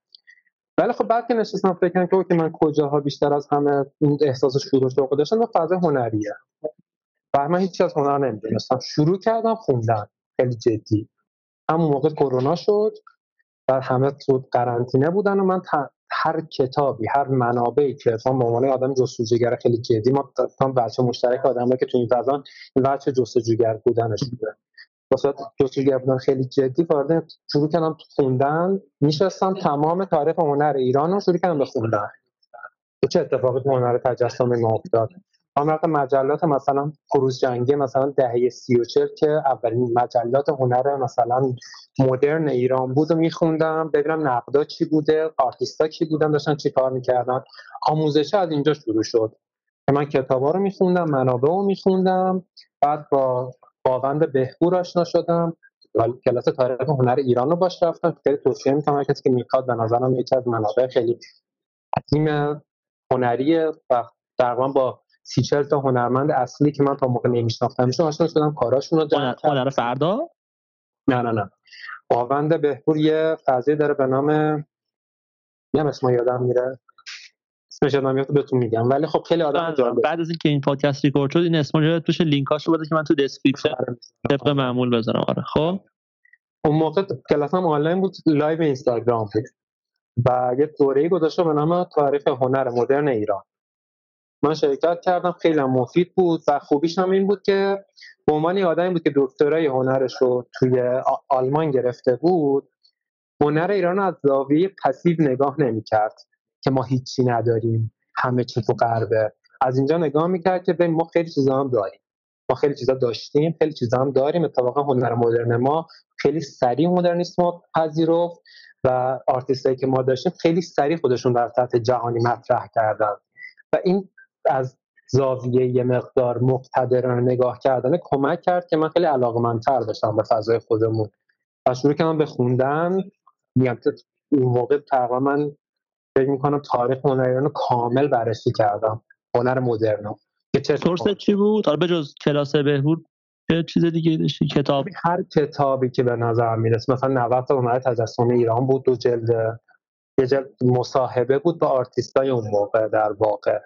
ولی خب بعد که نشستم فکر کنم که من کجاها بیشتر از همه احساس شروع شوق داشتم و فضا هنریه. و من هیچی از هنر نمی‌دونستم. شروع کردم خوندن. خیلی جدی. همون موقع کرونا شد. و همه تو قرنطینه بودن و من هر کتابی هر منابعی که ما به عنوان آدم جستجوگر خیلی جدی ما تا بچه مشترک آدم که تو این فضا بچه جستجوگر بودنش بوده واسه جستجوگر بودن خیلی جدی وارد شروع کردم خوندن. میشستم تمام تاریخ هنر ایران رو شروع کردم به خوندن. چه اتفاقی تو هنر تجسم ما افتاد؟ آمرق مجلات مثلا خروز جنگی مثلا دهه سی و چل که اولین مجلات هنر مثلا مدرن ایران بود و میخوندم. ببینم نقدا چی بوده آرتیستا کی بودن داشتن چی کار می‌کردن. آموزش از اینجا شروع شد. من کتابا رو میخوندم منابع رو میخوندم. بعد با باوند بهبور آشنا شدم. کلاس تاریخ هنر ایران رو باش رفتم. خیلی توصیه می‌کنم کسی که می‌خواد به نظرم یکی از منابع خیلی عظیم هنری و در با سی چل تا هنرمند اصلی که من تا موقع نمیشناختمشون آشنا شدم کاراشون رو هنر فردا؟ نه نه نه. باوند بهپور یه فضایی داره به نام نیم اسم یادم میره. اسمش یادم میاد بهتون میگم. ولی خب خیلی آدم جالب بعد از اینکه این پادکست ریکورد شد این اسم رو توش لینکاشو بده که من تو description آره، طبق معمول بذارم. آره خب؟ اون موقع کلاسم آنلاین بود live اینستاگرام. بود و یه دوره‌ای گذاشته به نام تاریخ هنر مدرن ایران. من شرکت کردم خیلی مفید بود و خوبیش هم این بود که به عنوان آدمی بود که دکترای هنرش رو توی آلمان گرفته بود هنر ایران از زاویه پسیو نگاه نمی‌کرد که ما هیچی نداریم همه چی تو غربه. از اینجا نگاه می‌کرد که ما خیلی چیزا هم داریم. ما خیلی چیزا داشتیم خیلی چیزا هم داریم. اتفاقا هنر مدرن ما خیلی سریع مدرنیسم پذیرفت و آرتیستایی که ما داشتیم خیلی سریع خودشون در سطح جهانی مطرح کردن. و این از زاویه یه مقدار مقتدرانه نگاه کردن کمک کرد که من خیلی علاقمندتر بشم به فضای خودمون. و شروع کردم به خوندن میگم اون موقع تقریبا من فکر می‌کنم تاریخ هنر ایران رو کامل بررسی کردم. هنر مدرن که چی بود؟ حالا بجز کلاس بهبود چه چیز دیگه داشتی؟ کتاب. هر کتابی که به نظر می‌رسه مثلا 90 تا هنر تجسم ایران بود دو جلد یه جلد مصاحبه بود با آرتیستای اون موقع در واقع.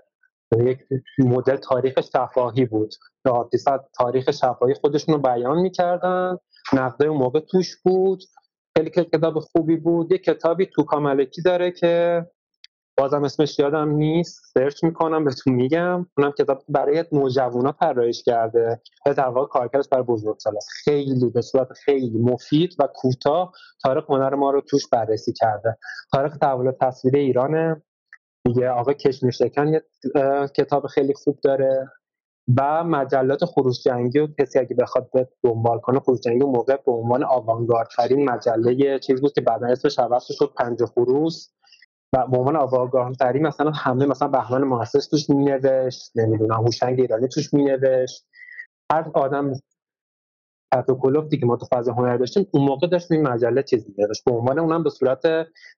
یک مدل تاریخ شفاهی بود. که آرتیست تاریخ شفاهی خودشون رو بیان می‌کردن. نقده اون موقع توش بود. خیلی کتاب خوبی بود. یه کتابی توکا ملکی داره که بازم اسمش یادم نیست. سرچ می‌کنم بهتون میگم. اونم کتاب برای نوجوانا طراحیش کرده. و در واقع کارکردش برای بزرگسالا خیلی به صورت خیلی مفید و کوتاه تاریخ هنر ما رو توش بررسی کرده. تاریخ تحول تصویر ایرانه. میگه آقا کشمیشکن یه کتاب خیلی خوب داره و مجلات خروش جنگی و کسی اگه بخواد به دنبال کنه خروش جنگی موقع به عنوان آوانگاردترین مجله چیز بود که بعدا اسمش عوض شد پنج خروس و به عنوان آوانگاردترین مثلا همه مثلا بهمن محسس توش مینوشت نمی‌دونم هوشنگ ایرانی توش مینوشت. هر آدم پروتکلوفتی که ما تو فاز هنر داشتیم اون موقع داشت این مجله چیز می‌نوشت به عنوان اونم به صورت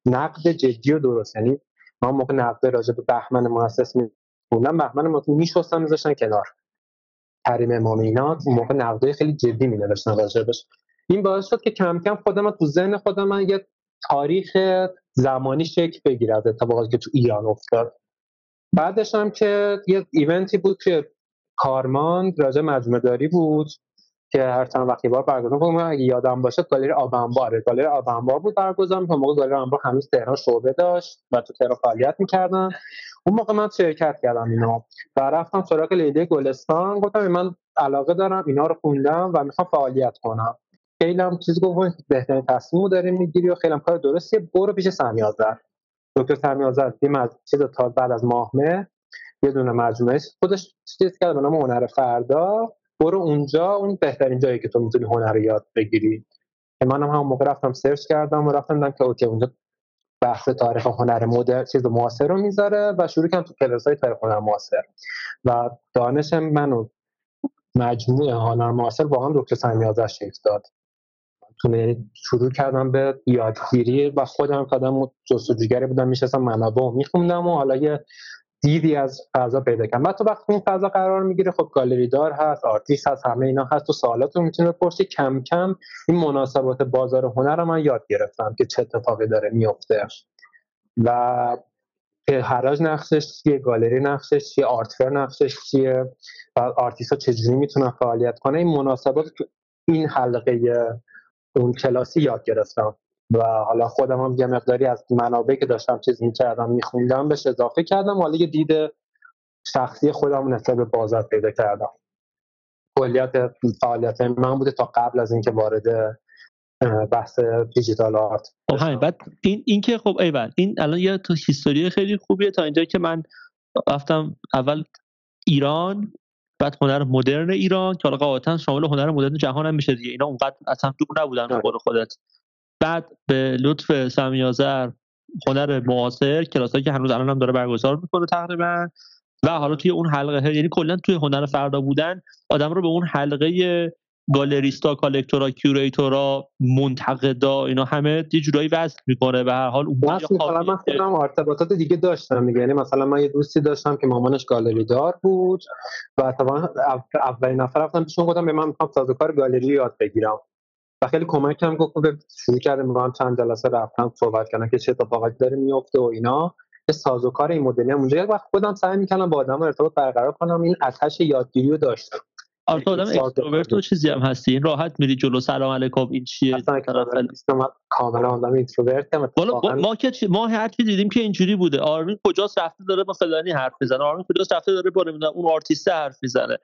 نقد جدی و درست یعنی ما موقع نقد راجع به بهمن محسس می‌خوندم بهمن محسس میشستن میذاشتن کنار. کریم امامی اینا موقع نقدای خیلی جدی می‌نوشتن راجبش این باعث شد که کم کم خودم تو ذهن خودم یه تاریخ زمانی شکل بگیره از اتفاقاتی که تو ایران افتاد. بعدش هم که یه ایونتی بود که کارماند راجع مجموعه داری بود. که هر چند وقتی بار برگزار کنم اگه یادم باشه گالری آبنباره گالری آبنبار بود برگزار می‌کنم. موقع گالری آبنبار هنوز تهران شعبه داشت و تو تهران فعالیت می‌کردن. اون موقع من شرکت کردم اینا. و رفتم سراغ لیده گلستان. گفتم من علاقه دارم اینا رو خوندم و می‌خوام فعالیت کنم. خیلی هم چیزی گفت بهترین تصمیم داره می‌گیری و خیلی هم کار درستیه برو پیش سمیازر دکتر سمیازر یه مز... چیز تا بعد از ماهمه یه دونه مجموعه خودش چیز کرد به نام هنر فردا. برو اونجا اون بهترین جایی که تو می‌تونی هنر رو یاد بگیری. منم هم موقع رفتم سرچ کردم و رفتم دیدم که اوکی اونجا بحث تاریخ هنر مدرن چیز معاصر رو می‌ذاره و شروع کردم تو کلاس های تاریخ هنر معاصر. و دانش منو مجموعه هنر معاصر واقعا دکتر سمیع‌آذر شکل داد. تونه شروع کردم به یادگیری و خودم آدم جستجوگری بودم میشستم منابع میخوندم و حالا یه دیدی از فضا پیدا کردم. بعد تو وقتی این فضا قرار می‌گیره خب گالری دار هست آرتیست هست همه اینا هست. تو سوالات رو می‌تونی بپرسی. کم کم این مناسبات بازار هنر رو من یاد گرفتم که چه اتفاقی داره میفته و حراج نقشش چیه گالری نقشش چیه art fair نقشش چیه و آرتیست ها چجوری می‌تونن فعالیت کنه این مناسبات این حلقه اون کلاسی یاد گرفتم. و حالا خودم هم یه مقداری از منابعی که داشتم چیز می‌کردم میخوندم بهش اضافه کردم. حالا یه دید شخصی خودم نسبت به بازار پیدا کردم. کلیت فعالیت من بوده تا قبل از اینکه وارد بحث دیجیتال آرت خب بعد این این که خب ایول این الان یه تو هیستوری خیلی خوبیه تا اینجا که من رفتم اول ایران بعد هنر مدرن ایران که حالا قاعدتا شامل هنر مدرن جهان هم میشه دیگه. اینا اونقدر اصلا دور نبودن به قول خودت. بعد به لطف سمیازر هنر معاصر کلاسایی که هنوز الان هم داره برگزار می‌کنه تقریبا. و حالا توی اون حلقه یعنی کلا توی هنر فردا بودن آدم رو به اون حلقه گالریستا کالکتورا کیوریتورا منتقدا اینا همه یه جورایی وصل می‌کنه. و هر حال اون مثلا من خودم ارتباطات دیگه داشتم دیگه. یعنی مثلا من یه دوستی داشتم که مامانش گالری دار بود و طبعا اولین نفر رفتم پیشون گفتم به من می‌خوام سازوکار گالری یاد بگیرم. و خیلی کمکم گفت به شروع کردم با هم چند جلسه رفتم صحبت کردن که چه اتفاقاتی داره میفته و اینا. یه سازوکار این مدلی اونجا وقت خودم سعی می‌کنم با آدم ارتباط برقرار کنم. این آتش یادگیری رو داشتم. آره آدم extrovert و چیزی هم هستی. این راحت میری جلو سلام علیکم این چیه؟ کاملا آدم introvert ما که ما هر چی دیدیم که اینجوری بوده. آرمین کجاست؟ رفته داره با فلانی حرف می‌زنه. آرمین کجاست؟ رفته داره با اون آرتیست حرف می‌زنه.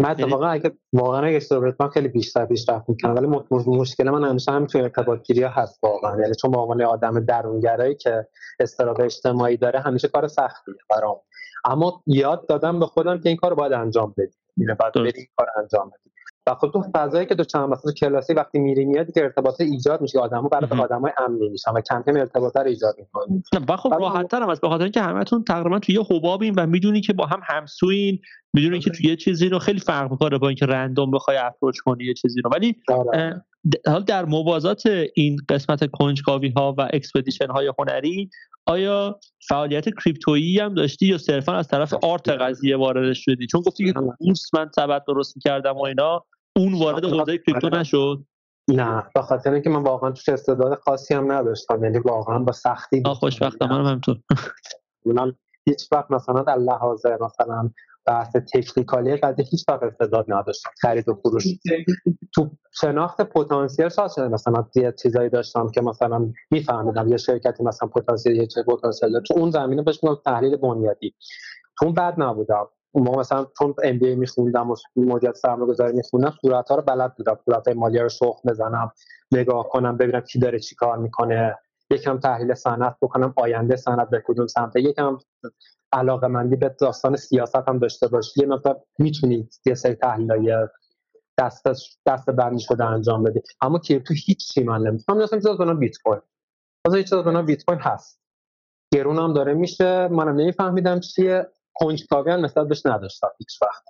من یعنی اتفاقا اگه واقعا اگه extrovert من خیلی بیشتر پیشرفت می‌کنم ولی مشکل من همیشه همین توی ارتباط گیری هست واقعا. یعنی چون به عنوان آدم درونگرایی که استراب اجتماعی داره همیشه کار سختیه برام. اما یاد دادم به خودم که این کار باید انجام بدی میره بعد بری این کار انجام بدی و خب تو فضایی که تو چند مثلا کلاسی وقتی میری میاد که ارتباط ایجاد میشه. آدمو برای آدمای امنی میشن و کم کم ارتباط رو ایجاد می‌کنه و خب راحت تر هم از به خاطر اینکه همتون تقریبا توی یه حبابین و می‌دونی که با هم همسوین. می‌دونی که توی یه چیزی رو خیلی فرق می‌کنه با اینکه رندوم بخوای اپروچ کنی یه چیزی رو. ولی آره. حال در موازات این قسمت کنجکاوی ها و expedition های هنری آیا فعالیت کریپتویی هم داشتی یا صرفا از طرف art قضیه وارد شدی؟ چون گفتی که بورس من سبد درست می‌کردم و اینا. اون وارد حوزه کریپتو نشد. نه به خاطر اینکه من واقعا توش استعداد خاصی هم نداشتم یعنی واقعا با سختی خوشبختم. منم همینطور من هیچ وقت مثلا در لحاظ مثلا بحث technical ی قضیه هیچ وقت استعداد نداشتم. خرید و فروش. تو شناخت پتانسیل شاید مثلا یه چیزایی داشتم که مثلا میفهمیدم یه شرکتی مثلا پتانسیل یه چه پتانسیل تو اون زمینه بهش میگم تحلیل بنیادی. تو اون بد نبودم ما مثلا چون ام بی میخوندم و مدیریت سرمایه‌گذاری میخوندم صورت ها رو بلد بودم. صورت های مالی رو شخ بزنم نگاه کنم ببینم کی داره چی کار می‌کنه. یکم تحلیل صنعت بکنم آینده صنعت به کدوم سمت یکم علاقه مندی به داستان سیاست هم داشته باشی. یه مقدار می‌تونید یه سری تحلیل دست دست بندی شده انجام بدی. اما که تو هیچ چی من نمیفهم مثلا چیز کنم بیت کوین. مثلا چیز کنم بیت کوین هست. گرون هم داره میشه. منم نمیفهمیدم چیه. کنجکاوی هم نسبت بهش نداشتم هیچ وقت.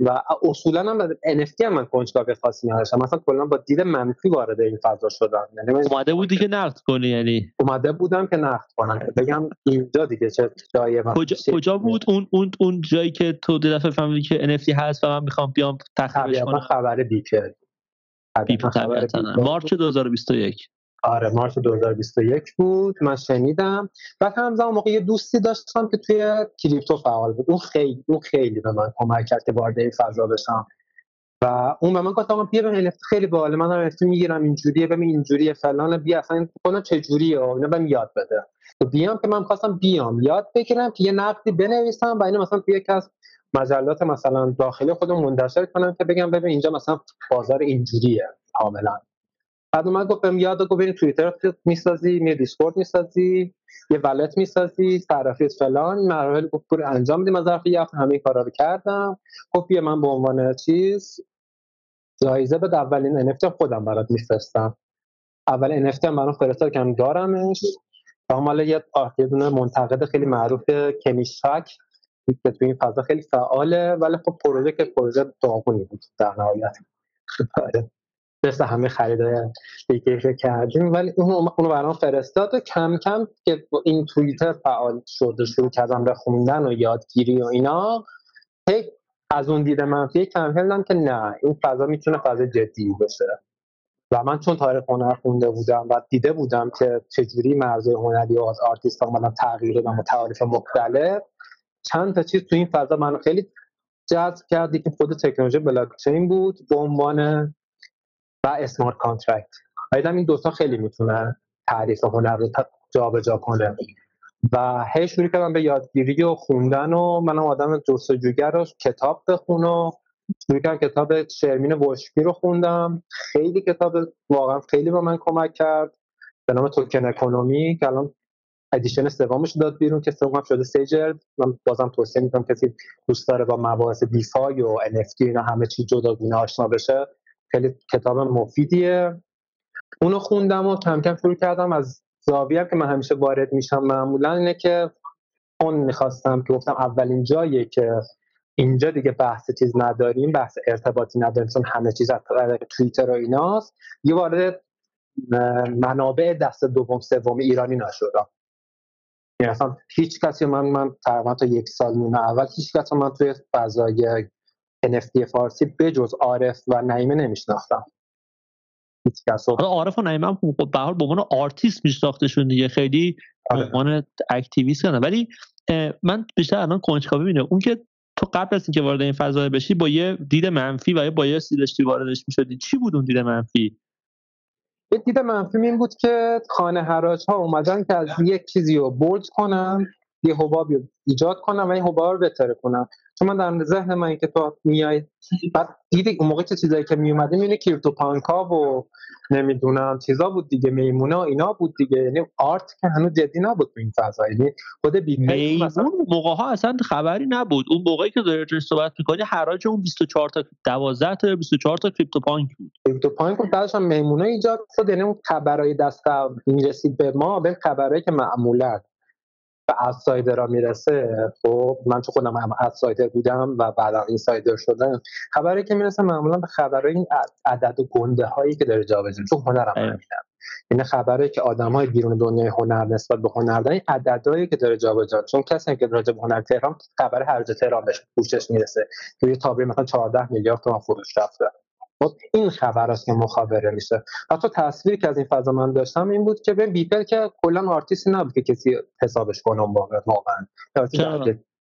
و اصولا هم NFT هم من کنجکاوی خاصی نداشتم. مثلا کلا با دید منفی وارد این فضا شدم. یعنی اومده بودی که نقد کنی یعنی؟ اومده بودم که نقد کنم. بگم اینجا دیگه چه جای کجا, کجا بود اون اون اون جایی که تو دفعه فهمیدی که NFT هست و من می‌خوام بیام تخریبش کنم؟ خبر بیپل مارچ 2021 آره مارچ 2021 بود من شنیدم. بعد همزمان موقع یه دوستی داشتم که توی کریپتو فعال بود. اون خیلی اون خیلی به من کمک کرد که وارد این فضا بشم. و اون به من گفت آقا بیا به خیلی باحال من هم می‌گیرم اینجوریه ببین اینجوریه فلان بیا اصلا کلا چه جوریه اینا بهم یاد بده. تو بیام که من خواستم بیام یاد بگیرم که یه نقدی بنویسم و اینو مثلا توی یکی از مجلات مثلا داخلی خودم منتشر کنم که بگم ببین اینجا مثلا بازار اینجوریه کاملا. بعد اومد گفت بهم یاد گفت بریم توییتر می‌سازی می دیسکورد می‌سازی یه ولت می‌سازی صرافیت فلان. مراحل گفت برو انجام بدیم از ظرف یه همه کارا رو کردم. گفت بیا من به عنوان چیز جایزه به اولین NFT خودم برات میفرستم. اول NFT هم برام فرستاد که دارمش. و مال یه دونه منتقد خیلی معروف کمیشک که تو این فضا خیلی فعاله. ولی خب پروژه که پروژه داغونی بود در نهایت. آره. مثل همه خریدای دیگه که کردیم. ولی اونو اونو برام فرستاد و کم کم که این توییتر فعال شد و شروع کردم به خوندن و یادگیری و اینا از اون دیده منفی کم کردم که نه این فضا می‌تونه فضا جدی باشه. و من چون تاریخ هنر خونده بودم و دیده بودم که چجوری مرزهای هنری و از آرتیست ها تغییر دادن و تعاریف مختلف چند تا چیز تو این فضا من خیلی جذب کرد که خود تکنولوژی بلاک چین بود به عنوان و smart contract دیدم این دوتا خیلی می‌تونه تعریف هنر رو جابجا کنه. و هی شروع کردم به یادگیری و خوندن و منم آدم جستجوگر رو کتاب بخون و شروع کردم کتاب شرمین وشکی رو خوندم. خیلی کتاب واقعا خیلی به من کمک کرد. به نام توکن اکونومی که الان ادیشن سومش داد بیرون که سوم شده سیجر من بازم توصیه می‌کنم کسی دوست داره با مباحث دیفای و NFT اینا همه چی جداگونه آشنا بشه. خیلی کتاب مفیدیه. اونو خوندم و کم کم شروع کردم. از زاویه که من همیشه وارد میشم معمولا اینه که اون می‌خواستم که گفتم اولین جاییه که اینجا دیگه بحث چیز نداریم بحث ارتباطی نداریم چون همه چیز از توییتر و ایناست. یه وارد منابع دست دوم سوم ایرانی نشدم. یعنی اصلا هیچ کسی من من تقریبا تا یک سال نیمه اول هیچ کسی من توی فضای NFT فارسی بجز عارف و نعیمه نمیشناختم. کس عارف و نعیمه هم خب به حال به عنوان آرتیست میشناختشون دیگه. خیلی به آره. عنوان اکتیویست کنن ولی من بیشتر الان کنجکاوی ببینم اون که تو قبل از اینکه وارد این فضا بشی با یه دید منفی و یه بایاسی داشتی واردش می‌شدی چی بود اون دید منفی؟ یه دید منفی این بود که خانه حراج ها اومدن که از یک چیزی رو بولد کنن یه حبابی ایجاد کنم و این حباب رو بهتره کنم. چون من در ذهن من که تو میای بعد دیدی اون موقع چه چیزایی که میومده میونه کریپتوپانکا و نمی‌دونم چیزا بود دیگه میمونه اینا بود دیگه. یعنی آرت که هنوز جدی نبود تو این فضا. یعنی خود بی مثلا موقع ها اصلا خبری نبود. اون موقعی که داری صحبت می‌کنی حراج اون 24 تا 12 تا 24 تا کریپتوپانک بود. کریپتوپانک بود بعدش هم میمونه ایجاد شد. یعنی اون خبرای دست می‌رسید به ما به خبرایی که معمولا. به اوتسایدرها می‌رسه خب من چون خودم هم اوتسایدر بودم و بعدا این سایدر شدم خبری که می‌رسه معمولا به خبرهای این عدد و گنده هایی که داره جابجا چون هنرم همینم این خبری که آدم های بیرون دنیای هنر نسبت به هنر دارن عددهایی که داره جابجا چون کسی که راجع به هنر تهران خبر هر تهران بهش پوشش می‌رسه. که یه تابلو مثلا 14 میلیارد تومان فروش رفته. خب این خبر است که مخابره میشه. حتی تصویری که از این فضا من داشتم این بود که به بیپل که کلا آرتیستی نبود که کسی حسابش کنه واقعا.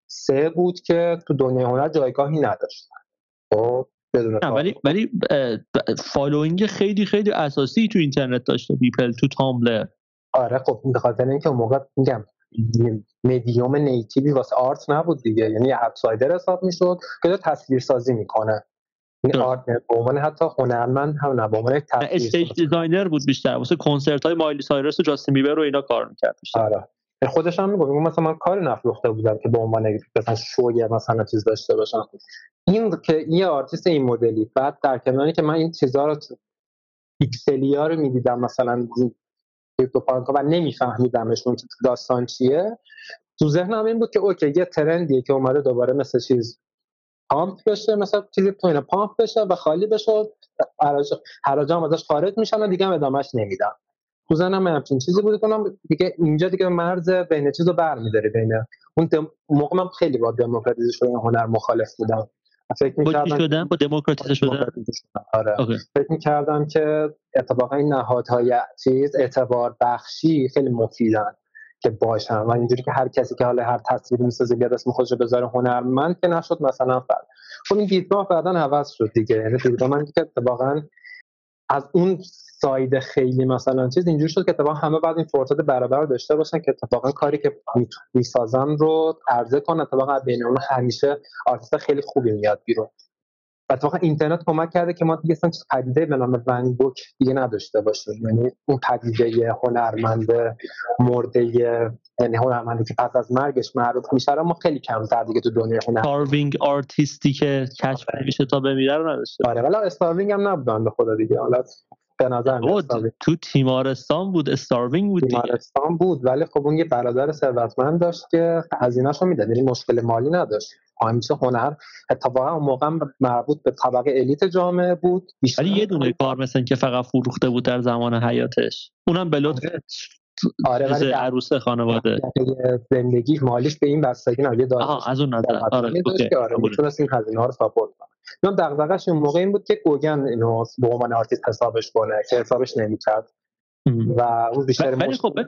سه بود که تو دنیای هنر جایگاهی نداشت خب ولی ولی following خیلی خیلی اساسی تو اینترنت داشته بیپل تو تامبلر. آره خب به خاطر اینکه اون موقع میگم medium native ی واسه art نبود دیگه. یعنی outsider حساب می‌شد که تصویر سازی می‌کنه. این art به عنوان حتی هنرمند هم نه به عنوان stage designer بود بیشتر. واسه کنسرت های مایلی سایرس و جاستین بیبر رو اینا کار می‌کرد آره. خودش هم میگه مثلا من کار نفروخته بودم که به عنوان مثلا شوی مثلا چیز داشته باشم. این که یه آرتیست این مدلی بعد در کناری که من این چیزا رو پیکسلی ها رو می‌دیدم مثلا و نمیفهمیدمشون داستان چیه تو ذهنم این بود که okay یه trend یه که اومده دوباره مثل چیز pump بشه مثلا چیزی تو اینا pump بشه و خالی بشه حراج هم ازش خارج میشن و دیگه هم ادامهش نمیدم تو زنم همچین چیزی بود کنم دیگه اینجا دیگه مرز بین چیز رو برمیداری بین اون دم... موقع من خیلی با دموکراتیزه شدن هنر مخالف بودم. فکر می‌کردم شدن؟ با دموکراتیزه شدن؟ آره. فکر می‌کردم که اتفاقا این نهادهای چیز اعتبار بخشی خیلی مفیدن. که باشن و اینجوری که هر کسی که حالا هر تصویری می‌سازه بیاد اسم خودش بذاره هنرمند که نشد مثلا فرد. خب این دیدگاه بعدا عوض شد دیگه. یعنی دیدگاه من که اتفاقا از اون side خیلی مثلا چیز اینجوری شد که اتفاقا همه بعد این فرصت برابر داشته باشن که اتفاقا کاری که می‌سازن رو عرضه کنن. اتفاقا بین اون همیشه آرتیست خیلی خوبی میاد بیرون. اتفاقا اینترنت کمک کرده که ما دیگه اصلا پدیده به نام ون گوگ دیگه نداشته باشیم. یعنی اون پدیده هنرمند مرده یعنی هنرمندی که پس از مرگش معروف میشه ما خیلی کمتر دیگه تو دنیا هنر. starving artist ی که کشف نمیشه تا بمیره رو نداشته آره ولی starving هم نبودن به خدا دیگه. حالا به نظر تو تیمارستان بود starving بود تیمارستان بود ولی خب اون یه برادر ثروتمند داشت که هزینه‌شو می‌داد. یعنی مشکل مالی نداشت. همیشه هنر اتفاقا اون موقع مربوط به طبقه elite جامعه بود. ولی یه دونه کار مثلا که فقط فروخته بود در زمان حیاتش اونم به لطف آره. ولی عروس خانواده. زندگی مالیش به این بستگی نداره از اون نظر. آره okay. آره می‌تونست این هزینه ها رو support کنه من دغدغه‌ش اون موقع این بود که گوگن اینو به عنوان آرتیست حسابش کنه که حسابش نمی‌کرد. و اون بیشتر ولی خب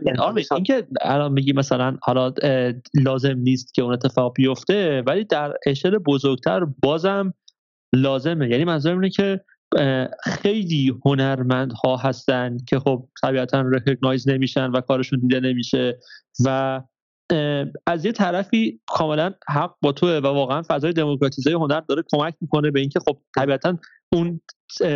این که الان میگی مثلا حالا لازم نیست که اون اتفاق بیفته ولی در اشل بزرگتر بازم لازمه. یعنی منظورم اینه که خیلی هنرمندها هستن که خب طبیعتا recognize نمیشن و کارشون دیده نمیشه و از یه طرفی کاملا حق با توه و واقعا فضای دموکراتیزه هنر داره کمک می‌کنه به اینکه خب طبیعتا اون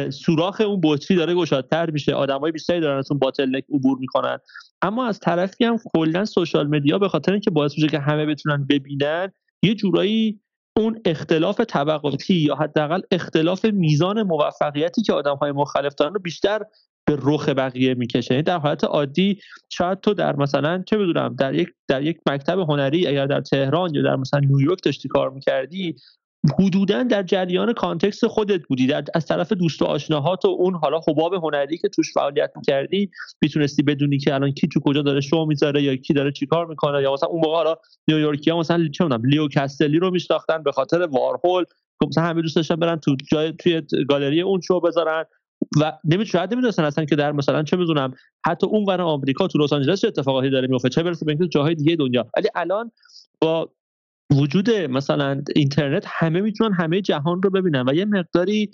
سوراخ اون بطری داره گشادتر میشه. آدمای بیشتری دارن از اون باطل نک عبور می‌کنن. اما از طرفی هم کلا سوشال مدیا به خاطر اینکه باعث میشه که همه بتونن ببینن یه جورایی اون اختلاف طبقاتی یا حداقل اختلاف میزان موفقیتی که آدم های مختلف دارن رو بیشتر به رخ بقیه می‌کشه. یعنی در حالت عادی شاید تو در مثلا چه بدونم در یک در یک مکتب هنری اگر در تهران یا در مثلا نیویورک داشتی کار می‌کردی حدودا در جریان context خودت بودی. در از طرف دوست و آشناهات و اون حالا حباب هنری که توش فعالیت می‌کردی می‌تونستی بدونی که الان کی تو کجا داره شو می‌ذاره یا کی داره چیکار می‌کنه یا مثلا اون موقع حالا نیویورکی ها مثلا چه لئو کستلی رو میشناختن به خاطر وارهول. خب مثلا همه دوست داشتن برن تو جای توی گالری اون شو بذارن. و نمی‌تونه نمی‌دونستن اصلا که در مثلا چه می‌دونم حتی اون ور آمریکا تو لس آنجلس چه اتفاقاتی داره میفته چه برسه به جاهای دیگه دنیا. ولی الان با وجود مثلا اینترنت همه می‌تونن همه جهان رو ببینن و یه مقداری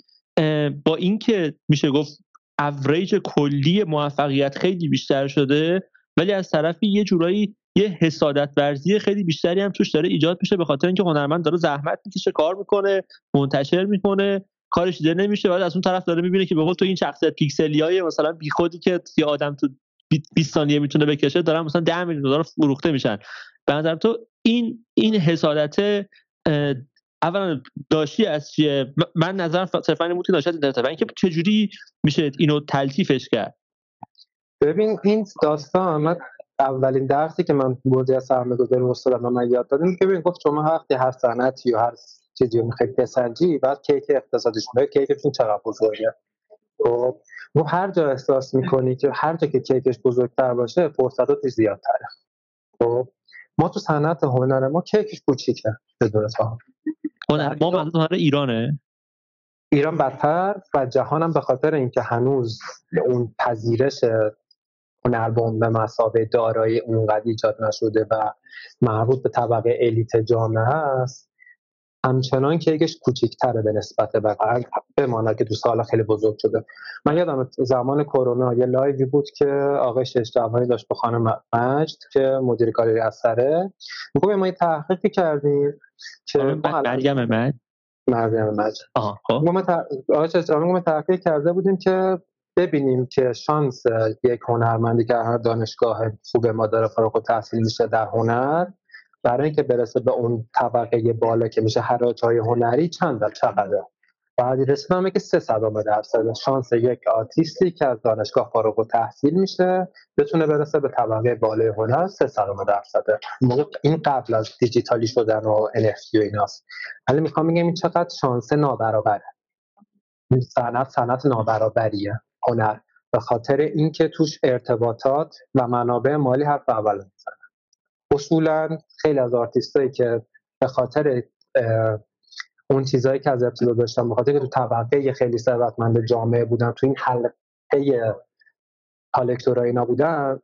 با اینکه میشه گفت اوریج کلی موفقیت خیلی بیشتر شده ولی از طرفی یه جورایی یه حسادت ورزی خیلی بیشتری هم توش داره ایجاد میشه به خاطر اینکه هنرمند داره زحمت می‌کشه کار می‌کنه منتشر می‌کنه. کارش دیده نمیشه ولی از اون طرف داره می‌بینه که به تو این شخصیت پیکسلی های مثلا بیخودی که یه آدم تو 20 ثانیه می‌تونه بکشه دارن مثلا 10 میلیون دلار فروخته میشن. به نظر تو این این حسادت اولا داشتی از چیه؟ من نظرم صرفا این بود که داشتی از اینکه چجوری میشه اینو تلطیفش کرد؟ ببین این داستان من اولین درسی که من بودی از سرمایه‌گذاری استادم من یاد دادم که ببین گفت شما وقتی هر صنعتی یا هر چیزی رو می‌خواید بسنجی بعد کیک اقتصادیش به کیکشون چقدر بزرگه؟ خب هر جا احساس می‌کنی که هر جا که کیکش بزرگتر باشه فرصتاتش زیادتره. خب ما تو صنعت هنر ما کیکش کوچیکه به هنر ما هنر ایرانه. ایران بدتر و جهانم به خاطر اینکه هنوز اون پذیرش هنربوم به مسابه دارایی اونقدر ایجاد نشده و مربوط به طبقه الیت جامعه است همچنان که یکش کوچیکتره به نسبت بقیه بماند که تو سال خیلی بزرگ شده. من یادم زمان کرونا یه لایوی بود که آقای شش جوانی داشت با خانم مجد که مدیر کاری اثره میگم ما یه تحقیقی کردیم که مریم مجد؟ مریم مجد. ما تحقیق کرده بودیم که ببینیم که شانس یک هنرمندی که هر دانشگاه خوب ما داره فارغ التحصیل میشه در هنر برای اینکه برسه به اون طبقه بالا که میشه حراج های هنری چند چقدر بعدی رسیدم که سه صدام درصد شانس یک آرتیستی که از دانشگاه فارغ تحصیل میشه بتونه برسه به طبقه بالای هنر سه صدام درصده این قبل از دیجیتالی شدن و NFT و ایناست. ولی می‌خوام بگم این چقدر شانس نابرابره. این صنعت صنعت نابرابریه هنر. به خاطر اینکه توش ارتباطات و منابع مالی حرف اول می‌زنه. اصولا خیلی از آرتیستایی که به خاطر اون چیزهایی که از ابتدا داشتن به خاطر که تو طبقه خیلی ثروتمند جامعه بودن تو این حلقه کالکتورا اینا بودن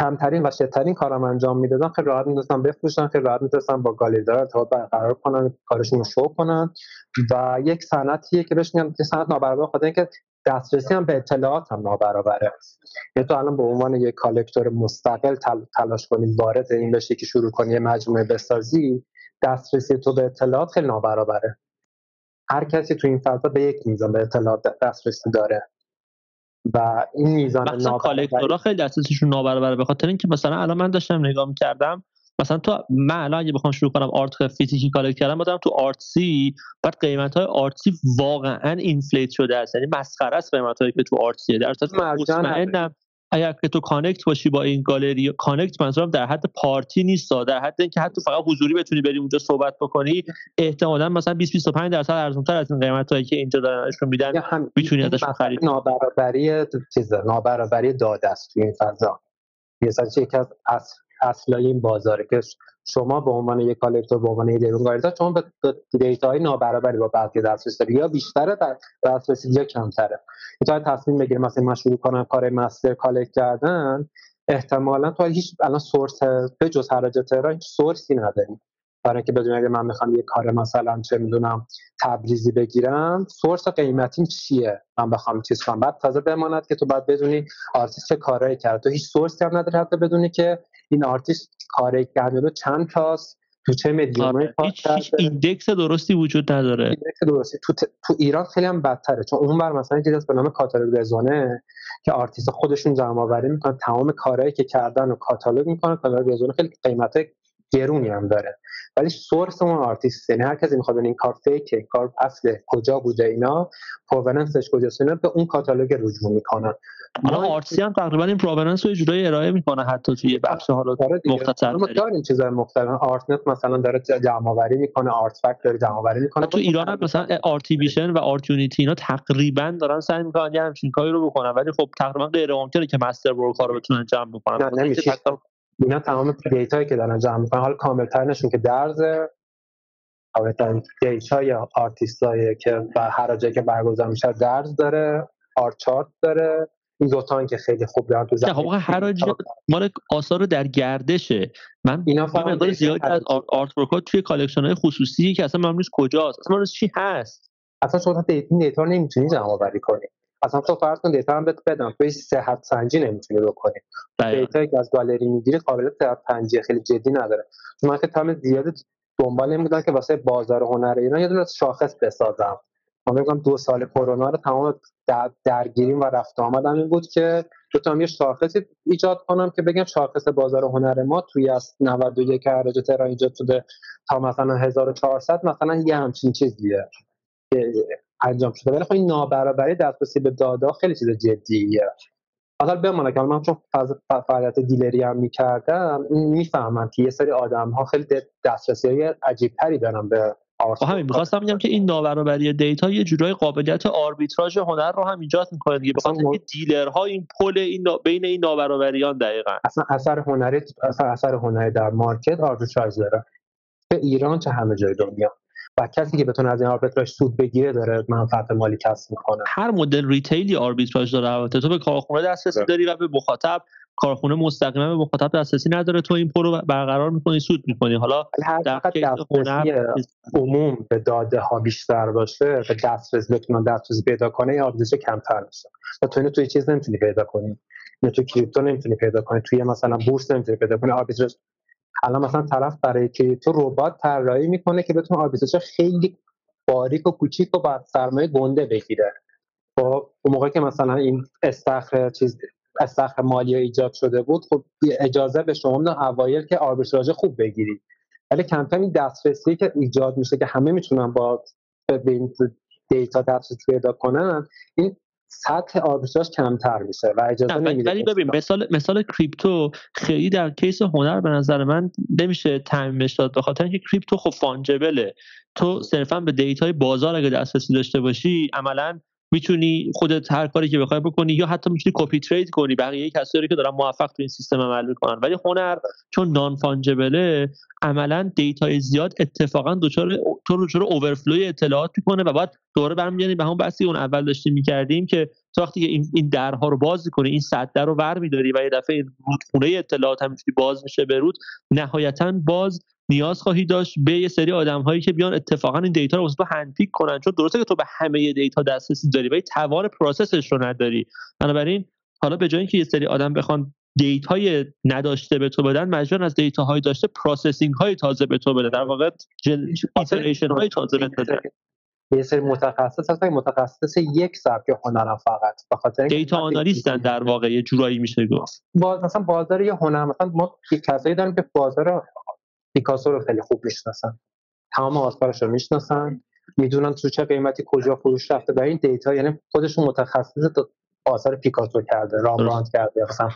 کمترین و شدترین کارم انجام می‌دادن خیلی راحت می‌تونستن بفروشن خیلی راحت می‌تونستن با گالری دار ارتباط برقرار کنن کارشون رو شو کنن و یک صنعتیه که بهش میگن صنعت نابرابر خاطر اینکه دسترسی هم به اطلاعات هم نابرابره. یعنی تو الان به عنوان یک collector مستقل تلاش کنی وارد این بشی که شروع کنی یه مجموعه بسازی دسترسی تو به اطلاعات خیلی نابرابره. هر کسی تو این فضا به یک میزان به اطلاعات دسترسی داره. و این میزان نابرابری خیلی دسترسیشون نابرابره. به خاطر اینکه مثلا الان من داشتم نگاه می‌کردم مثلا تو من الان اگه بخوام شروع کنم art فیزیکی collect کردم بودم تو Artsy بعد قیمت های Artsy واقعا inflate شده است. یعنی مسخره است قیمت هایی که تو Artsy ه در مطمئنم اگر که تو connect باشی با این گالری connect منظورم در حد پارتی نیست در حد اینکه حتی فقط حضوری بتونی بری اونجا صحبت بکنی احتمالا مثلا 20 25 درصد ارزانتر از این قیمت هایی که اینجا دارن ازشون میدن می‌تونی ازشون خرید. نابرابری چیز نابرابری داده است تو این فضا. یه یکی از اصلای این بازاره که شما به عنوان یک collector به عنوان یک درونگاریزا شما به data های نابرابری با بقیه دسترسی داری یا بیشتره در دسترسی یا کمتره. می‌تونید تصمیم بگیریم مثلا من شروع کنم کار master collect کردن. احتمالا تو هیچ الان source به جز حراج تهران source ی نداری برای اینکه بدون اگه من می‌خوام یه کار مثلا چه می‌دونم تبریزی بگیرم source قیمتی چیه؟ من بخوام چیز کنم. بعد تازه بماند که تو بعد بدونی آرتیست چه کارایی کرد. تو هیچ source ی هم نداری حتی بدونی که این آرتیست کاری کرده رو چند تاست؟ تو چه مدیومه آره. هیچ, هیچ index درستی وجود نداره. index درستی. تو, تو ایران خیلی هم بدتره. چون اون ور مثلا چیزی به نام catalogue raisonné که آرتیست خودشون جمع آوری می‌کنن. تمام کارهایی که کردن و کاتالوگ می‌کنن. catalogue raisonné خیلی قیمت گرونی هم داره. ولی source اون آرتیست یعنی هر کسی می‌خواد این کار fake ه کار اصل کجا بوده اینا provenance ش کجاست اینا به اون کاتالوگ رجوع می‌کنن. حالا Artsy هم تقریبا این provenance رو جورایی ارائه می‌کنه حتی توی بخش حالا آره مختصر ما داریم چیزای مختلف. Artnet مثلا داره جمع آوری می‌کنه Artfacts داره جمع آوری می‌کنه تو ایران هم مثلا آرتیویشن و آرت یونیتی اینا تقریبا دارن سعی می‌کنن یه همچین کاری رو بکنن. ولی خب تقریبا غیر ممکنه که مستر ورک رو بتونن جمع بکنن. نه نمیشه. اینا تمام دیتایی که دارن جمع می‌کنن حالا کاملترنشون که درز کاملترین دیتای آرتیستایی که هر جایی که برگزار میشه درز داره آرت چارت داره. این دو تا که خیلی خوب دارن تو خب حراج مال آثار در گردشه. من اینا فقط زیاد از art توی collection های خصوصی که اصلا من کجاست. اصلا چی هست؟ اصلا شما data نمی‌تونی جمع آوری کنی. اصلا تو فرض کن data هم بهت بدم. توی صحت سنجی نمی‌تونی بکنی. data که از گالری می‌گیری قابلیت صحت سنجی خیلی جدی نداره. من که تام زیاد دنبال این بودن که واسه بازار هنر ایران یه دونه شاخص بسازم. من بگم دو سال کرونا رو تمام درگیریم و رفت آمدم این بود که بتونم یه شاخصی ایجاد کنم که بگم شاخص بازار هنر ما توی از 91 حراج تهران ایجاد شده تا مثلا 1400 مثلا یه همچین چیزیه. انجام شده. ولی خب این نابرابری دسترسی به داده خیلی چیز جدیه. اصلا بمانه که من چون فعالیت دیلری هم می‌کردم می‌فهمم که یه سری آدم ها خیلی دسترسی های عجیب تری دارن به آرت همین می‌خواستم بگم که این نابرابری دیتا یه جورای قابلیت آربیتراژ هنر رو هم ایجاد می‌کنه دیگه. بخاطر اینکه دیلرها این پل این بین این نابرابریان دقیقا. اصلا اثر هنری اصلا اثر هنری در market آربیتراژ داره. به ایران چه همه جای دنیا. و کسی که بتونه از این آربیتراژ سود بگیره داره منفعت مالی کسب می‌کنه. هر مدل retail ی آربیتراژ داره البته. تو به کارخونه دسترسی داری و به مخاطب کارخونه مستقیما به مخاطب دسترسی نداره. تو این پل رو برقرار می‌کنی سود می‌کنی. حالا در هنر عموم به داده ها بیشتر باشه به دسترسی بتونن دسترسی پیدا کنه یا آربیتراژ کمتر میشه. و تو اینو توی چیز نمی‌تونی پیدا کنی. نه تو کریپتو نمی‌تونی پیدا کنی. توی مثلا بورس نمی‌تونی پیدا کنی. آربیتراژ الان مثلا طرف برای کریپتو ربات طراحی می‌کنه که بتونه آربیتراژ خیلی باریک و کوچیک و با سرمایه گنده بگیره. خب اون موقع که مثلا این استخر چیز استخر مالی ایجاد شده بود خب اجازه به شما میدن اوایل که آربیتراژ خوب بگیرید ولی کم کم این دسترسی که ایجاد میشه که همه می‌تونن با به data دسترسی پیدا کنن این سطح آربیتراژ کمتر میشه و اجازه نمیده ولی ببین مثال مثال کریپتو خیلی در case هنر به نظر من نمیشه تعمیمش داد به خاطر اینکه کریپتو خب fungible ه تو صرفا به data ی بازار اگه دسترسی داشته باشی عملا می‌تونی خودت هر کاری که بخوای بکنی یا حتی می‌تونی copy trade کنی. بقیه کسایی که دارن موفق تو این سیستم عمل می‌کنن. ولی هنر چون non-fungible ه عملا data ی زیاد اتفاقا دچار دچار overflow ی اطلاعات می‌کنه و بعد دوباره برمیگردی به همون بحثی اون اول داشتیم می‌کردیم که تو وقتی که این, این درها رو باز کنی این سد رو ور میداری و یه دفعه رودخونه اطلاعات هم باز میشه به رود نهایتا باز نیاز خواهی داشت به یه سری آدم هایی که بیان اتفاقا این data رو واسه handpick کنن. چون درسته که تو به همه data دسترسی داری ولی توان process ش رو نداری. بنابراین حالا به جای اینکه یه سری آدم بخوان data ی نداشته به تو بدن مجبور از data های داشته processing های تازه به تو بدن در واقع iteration های تازه بدن. یه سری متخصص هستن متخصص یک سبک هنرم فقط بخاطر data analyst ن در واقع یه جورایی میشه گفت. باز مثلا بازار یه هنر مثلا ما کسایی داریم که بازار پیکاسو رو خیلی خوب می‌شناسن. تمام آثارش رو می‌شناسن می‌دونن تو چه قیمتی کجا فروش رفته و این data یعنی خودشون متخصص آثار پیکاسو کرده رامبراند کرده مثلا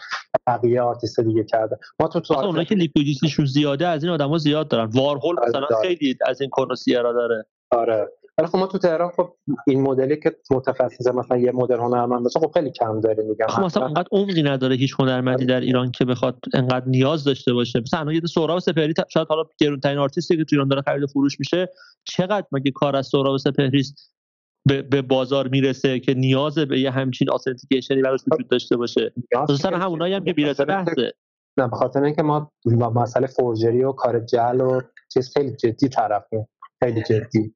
بقیه آرتیست دیگه کرده. ما تو تو اونایی که liquidity شون زیاده از این آدما زیاد دارن. وارهول مثلا خیلی از این connoisseur ا داره. آره. ولی خب ما تو تهران خب این مدلی که متخصص مثلا یه مدل هنرمند باشه خب خیلی کم داره میگم. خب مثلا انقدر عمقی نداره هیچ هنرمندی در ایران که بخواد انقدر نیاز داشته باشه. مثلا یه سهراب سپهری شاید حالا گرونترین آرتیستی که تو ایران داره خرید و فروش میشه چقدر مگه کار از سهراب سپهری به،, به بازار می‌رسه که نیاز به یه همچین authentication ی براش وجود داشته باشه؟ خصوصا همونایی هم که می‌رسه بحثه. نه به خاطر اینکه ما مسئله forgery و کار جعل و چیز خیلی جدی طرفیم خیلی جدی.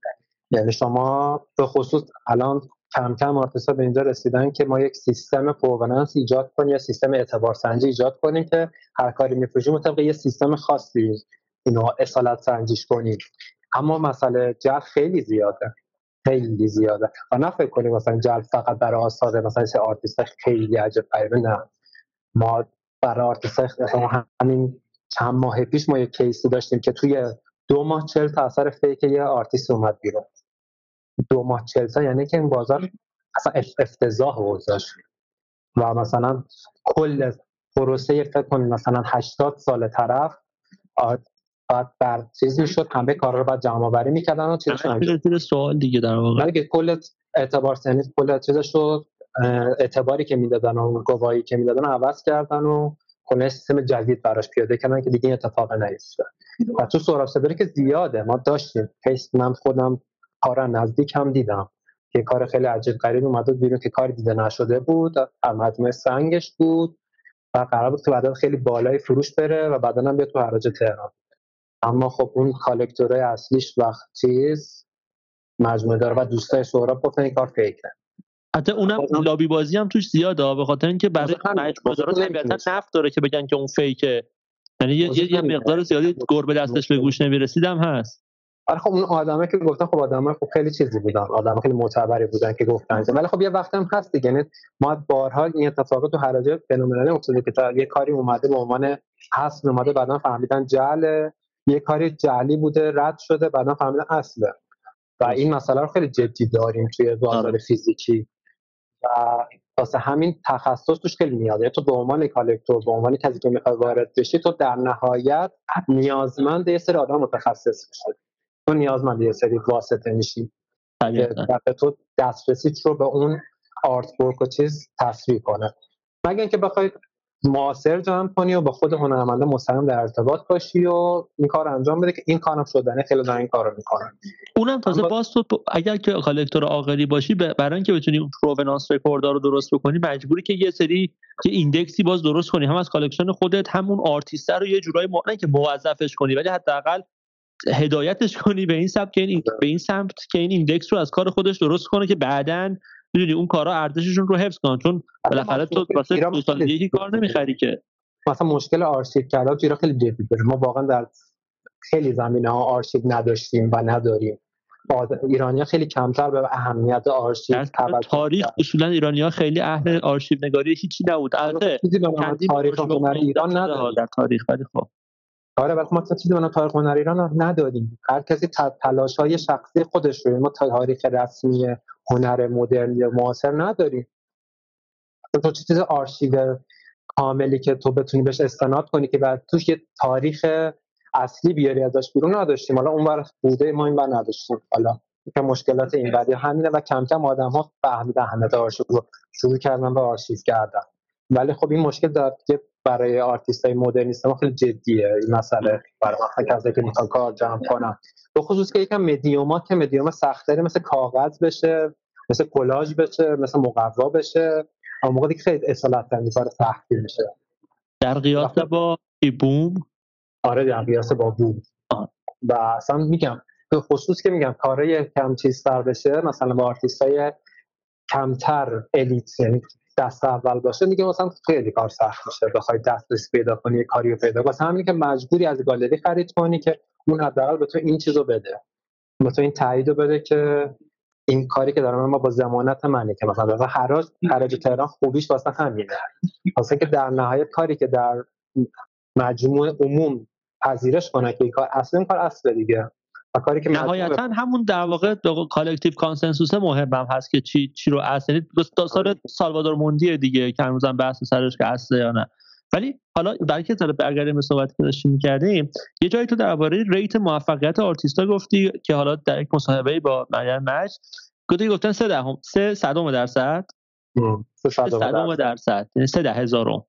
یعنی شما به خصوص الان کم کم آرتیستا به اینجا رسیدن که ما یک سیستم provenance ایجاد کنیم یا سیستم اعتبار سنجی ایجاد کنیم که هر کاری میفروشیم مطابق یه سیستم خاصی اینو اصالت سنجیش کنیم. اما مسئله جعل خیلی زیاده. خیلی زیاده. و نه فکر کنیم مثلا جعل فقط برای آثار مثلا چه آرتیست خیلی عجب غریبه نه. ما برای آرتیست همین چند ماه پیش ما یک case‌ی داشتیم که توی دو ماه چل تا اثر fake یه آرتیست اومد بیرون. دو ماه چل تا یعنی که این بازار اصلا افتضاح اوضاعش. و مثلا کل پروسه فکر کنید مثلا 80 سال طرف بعد بر چیز می‌شد همه کارا رو بعد جمع آوری می‌کردن و چیزش سوال دیگه در واقع. که کل اعتبار یعنی کل چیزش رو اعتباری که می‌دادن و گواهی که می‌دادن عوض کردن و کل سیستم جدید براش پیاده کردن که دیگه این اتفاق نیفته و تو سهراب که زیاده ما داشتیم. کیس من خودم کارا نزدیک هم دیدم. یه کار خیلی عجیب غریب اومده بیرون که کاری دیده نشده بود. مجموعه سنگش بود و قرار بود که بعدا خیلی بالای فروش بره و بعدا هم بیاد تو حراج تهران. اما خب اون کالکتورای اصلیش وقت چیز مجموعه داره و دوستای سهراب گفتن این کار فیکه. حتی اونم لابی بازی هم توش زیاده به خاطر اینکه برای مجموعه طبیعتا نفت داره که بگن که اون فیکه. یعنی یه, یه مقدار زیادی گربه دستش به گوش نمی‌رسیدم هست. آره خب اون آدمه که گفتن خب آدمه خب خیلی چیزی بودن. آدم خیلی معتبری بودن که گفتن. ولی خب یه وقت هم هست دیگه. یعنی ما بارها این اتفاقات تو حراج فنومنالی افتاده که تا یه کاری اومده به عنوان حسن اومده بعدا فهمیدن جعل یه کاری جعلی بوده رد شده بعدا فهمیدن اصله. و این مسئله رو خیلی جدی داریم توی بازار. فیزیکی. و واسه همین تخصص توش خیلی میاد. یعنی تو به عنوان کالکتور به عنوان کسی که می‌خوای وارد بشی تو در نهایت نیازمند یه سری آدم متخصص میشه تو نیازمند یه سری واسطه میشی. که تو دسترسی رو به اون آرت ورک و چیز تصریح کنه. مگه اینکه بخوای معاصر جمع کنی و با خود هنرمنده مستقیم در ارتباط باشی و این کار انجام بده که این کارم شدنه خیلی دارن این کارو می‌کنن. اونم تازه باز تو اگر که collector عاقلی باشی برای اینکه بتونی provenance record رو درست بکنی مجبوری که یه سری که index‌ی باز درست کنی. هم از collection خودت همون آرتیست رو یه جورایی نه که موظفش کنی ولی حداقل هدایتش کنی به این سمت که این به این سمت که این index رو از کار خودش درست کنه که بعدا می‌دونی اون کارا ارزششون رو حفظ کن چون بالاخره تو واسه دو سال دیگه کار نمی‌خری که. مثلا مشکل آرشیو کردن تو خیلی جدی داره. ما واقعا در خیلی زمینه ها آرشیو نداشتیم و نداریم. ایرانی خیلی کمتر به اهمیت آرشیو تاریخ اصولا ایرانی ها خیلی اهل آرشیو نگاری هیچی نبود. البته تاریخ هنر ایران نداره. در تاریخ ولی خب. آره ولی ما چیزی به تاریخ هنر ایران نداریم هر کسی تلاش های شخصی خودش رو ما تاریخ رسمی هنر مدرن یا معاصر نداریم. تو چیز آرشیو کاملی که تو بتونی بهش استناد کنی که بعد توش یه تاریخ اصلی بیاری ازش بیرون نداشتیم. حالا اونور بوده ما این بر نداشتیم. حالا که مشکلات این بعدی همینه و کم کم آدم ها فهمیدن اهمیت آرشیو رو شروع کردن به آرشیو کردن. ولی خب این مشکل که برای آرتیست های مدرنیست ما خیلی جدیه این مسئله. برای مثلا کسایی که می‌خوان کار جمع کنن. به خصوص که یکم مدیومات که مدیوم سختری مثل کاغذ بشه مثل کلاژ بشه مثل مقوا بشه. اما موقع دیگه خیلی اصالت کار سختی میشه. در قیاس با بوم؟ آره در قیاس با بوم. و اصلا میگم به خصوص که میگم کارهای کم چیزتر بشه مثلا با آرتیست های کمتر elite یعنی دست اول باشه دیگه مثلا خیلی کار سخت میشه. بخوای دسترسی پیدا کنی یه کاری پیدا واسه همین که مجبوری از گالری خرید کنی که اون حداقل به تو این چیزو بده. به این تایید بده که این کاری که دارم ما با زمانت منه که مثلا مثلا حراج حراج تهران خوبیش واسه همینه. واسه که در نهایت کاری که در مجموع عموم پذیرش کنه که این کار اصلا کار اصل دیگه. کاری که نهایتا همون در واقع collective consensus مهمم هست که چی چی رو اصل یعنی داستان سالوادور موندی دیگه که هنوزم بحث سرش که اصله یا نه. ولی حالا بلکه طرف برگردیم به صحبت که داشتیم می‌کردیم یه جایی تو درباره ریت موفقیت آرتیستا گفتی که حالا در یک مصاحبه با مریم مج گفتی گفتن 3 دهم 3 صدم درصد؟ 3 صدم درصد. یعنی 3 ده هزارم.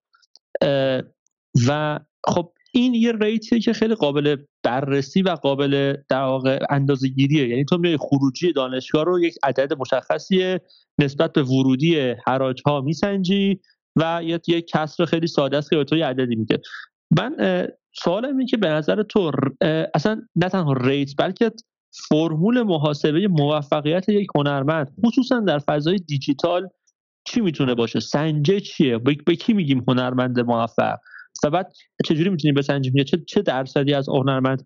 و خب این یه ریتیه که خیلی قابل بررسی و قابل در واقع اندازه گیریه یعنی تو میای خروجی دانشگاه رو یک عدد مشخصی نسبت به ورودی حراج ها میسنجی و یه یک کسر خیلی ساده است که به تو یه عددی میده. من سوالم اینه که به نظر تو اصلا نه تنها ریت بلکه فرمول محاسبه موفقیت یک هنرمند خصوصا در فضای دیجیتال چی می‌تونه باشه؟ سنجه چیه؟ به کی میگیم هنرمند موفق؟ و بعد چجوری می‌تونیم بسنجیم چه چه درصدی از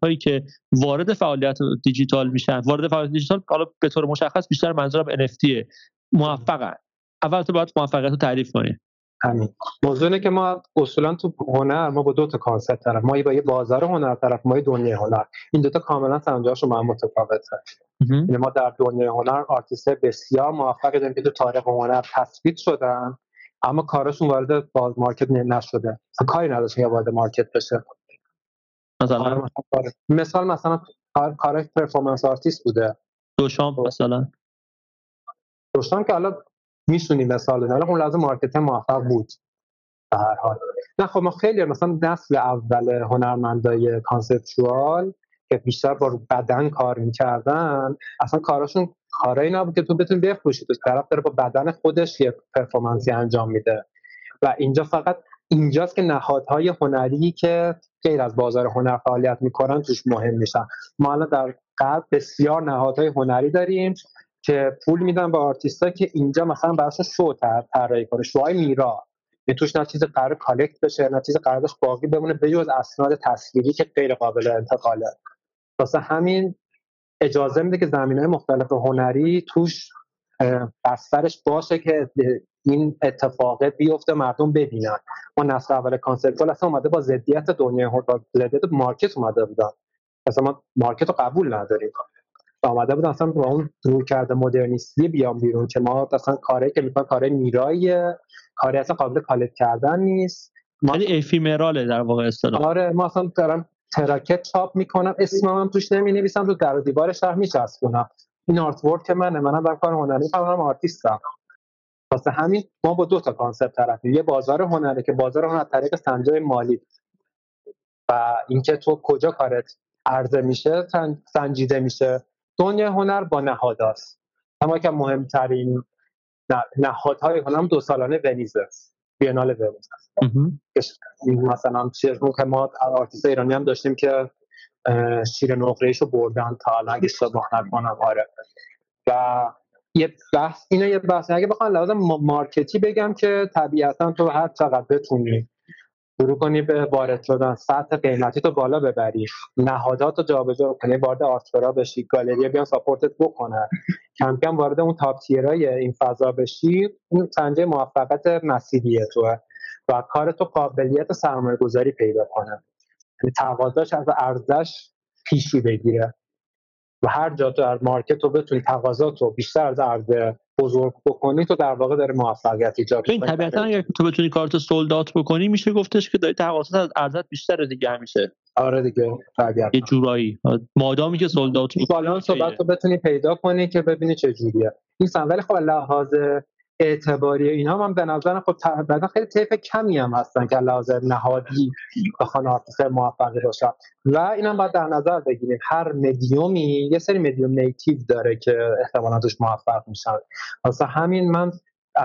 هایی که وارد فعالیت دیجیتال میشن؟ وارد فعالیت دیجیتال حالا به طور مشخص بیشتر منظورم NFT موفقن. اول تو باید موفقیت رو تعریف کنیم همین. موضوع اینه که ما اصولا تو هنر ما با دو تا concept طرفیم ما با یه بازار هنر طرف ما دنیای هنر. این دو تا کاملا سنجه‌هاشون متفاوته. یعنی ما در دنیای هنر آرتیست بسیار موفقی داریم که تو تاریخ هنر تثبیت شدن. اما کارشون وارد باز market نشده. کاری نداشته یا وارد market بشه. مثلا؟ مثال مثلا کار performance artist بوده. دوشام خب. مثلا؟ دوشام که حالا میشونی مثال بزنی. اون لازم market موفق بود. به هر حال. نه خب ما خیلی مثلا نسل اول هنرمندای conceptual که بیشتر با بدن کار می‌کردن اصلا کاراشون کارایی نبود که تو بتونی بفروشی. تو طرف داره با بدن خودش یه performance‌ی انجام میده. و اینجا فقط اینجاست که نهادهای هنری که غیر از بازار هنر فعالیت می‌کنن توش مهم میشن ما الان در قبل بسیار نهادهای هنری داریم که پول میدن به آرتیستا که اینجا مثلا براشون شو طراحی کنه. شوهای میرا. توش نه چیز قرار کالکت بشه نه چیز قرارش باقی بمونه به جز اسناد تصویری که غیر قابل انتقاله. واسه همین اجازه میده که زمین های مختلف هنری توش بسترش باشه که این اتفاق بیفته مردم ببینن. ما نسل اول concept اصلا اومده با ضدیت دنیا ضدیت market اومده بودن. اصلا ما market رو قبول نداریم. آمده بود اصلا با اون رو کرده مدرنیستی بیام بیرون که ما اصلا کاری که می‌کنن کار میرایی کاری اصلا قابل collect کردن نیست. ما یعنی ephemeral ه در واقع اصطلاح. آره ما اصلا دارم تراکت چاپ می‌کنم اسمم هم توش نمی نویسم رو در دیوار شهر میچسبونم. این artwork منه منم در کار هنری هم آرتیستم. واسه همین ما با دو تا concept طرفیم. یه بازار هنری که بازار هنر طریق سنجه‌های مالی. و اینکه تو کجا کارت عرضه میشه سنجیده میشه. دنیا هنر با نهاداست. اما که مهمترین نهادهای هنر دو سالانه ونیزه Biennale ونیز مثلا که ما آرتیست ایرانی هم داشتیم که شیر نقرهشو بردن تا الان اگه اشتباه نکنم آره. و یه بحث اینه یه بحث اگه بخوام لازم مارکتی بگم که طبیعتا تو هر چقدر بتونی شروع کنی به وارد شدن. سطح قیمتی تو بالا ببری. نهادات رو جابجا کنی وارد آرتفرا بشی گالری بیان ساپورتت بکنن. کم کم وارد اون تاپ تیرای این فضا بشی اون سنجه موفقیت مسیریه تو. و کار تو قابلیت سرمایه گذاری پیدا کنه. یعنی تقاضاش از ارزش پیشی بگیره. و هر جا تو در market تو بتونی تقاضا رو بیشتر از عرضه بزرگ بکنی تو در واقع داره موفقیت ایجاد کنی طبیعتا اگر تو بتونی کارت sold out بکنی میشه گفتش که داری تقاضا از عرضه‌ت بیشتر دیگه همیشه. آره دیگه طبیعتا. یه جورایی. مادامی که sold out balance رو بتونی پیدا کنی که ببینی چه جوریه. این ولی خب لحاظ اعتباری اینا من به نظر خب بعدا خیلی طیف کمی هم هستن که لحاظ نهادی بخوان آرتیست موفقی باشن. و اینم باید در نظر بگیریم هر مدیومی یه سری medium native داره که احتمالا توش موفق میشن. واسه همین من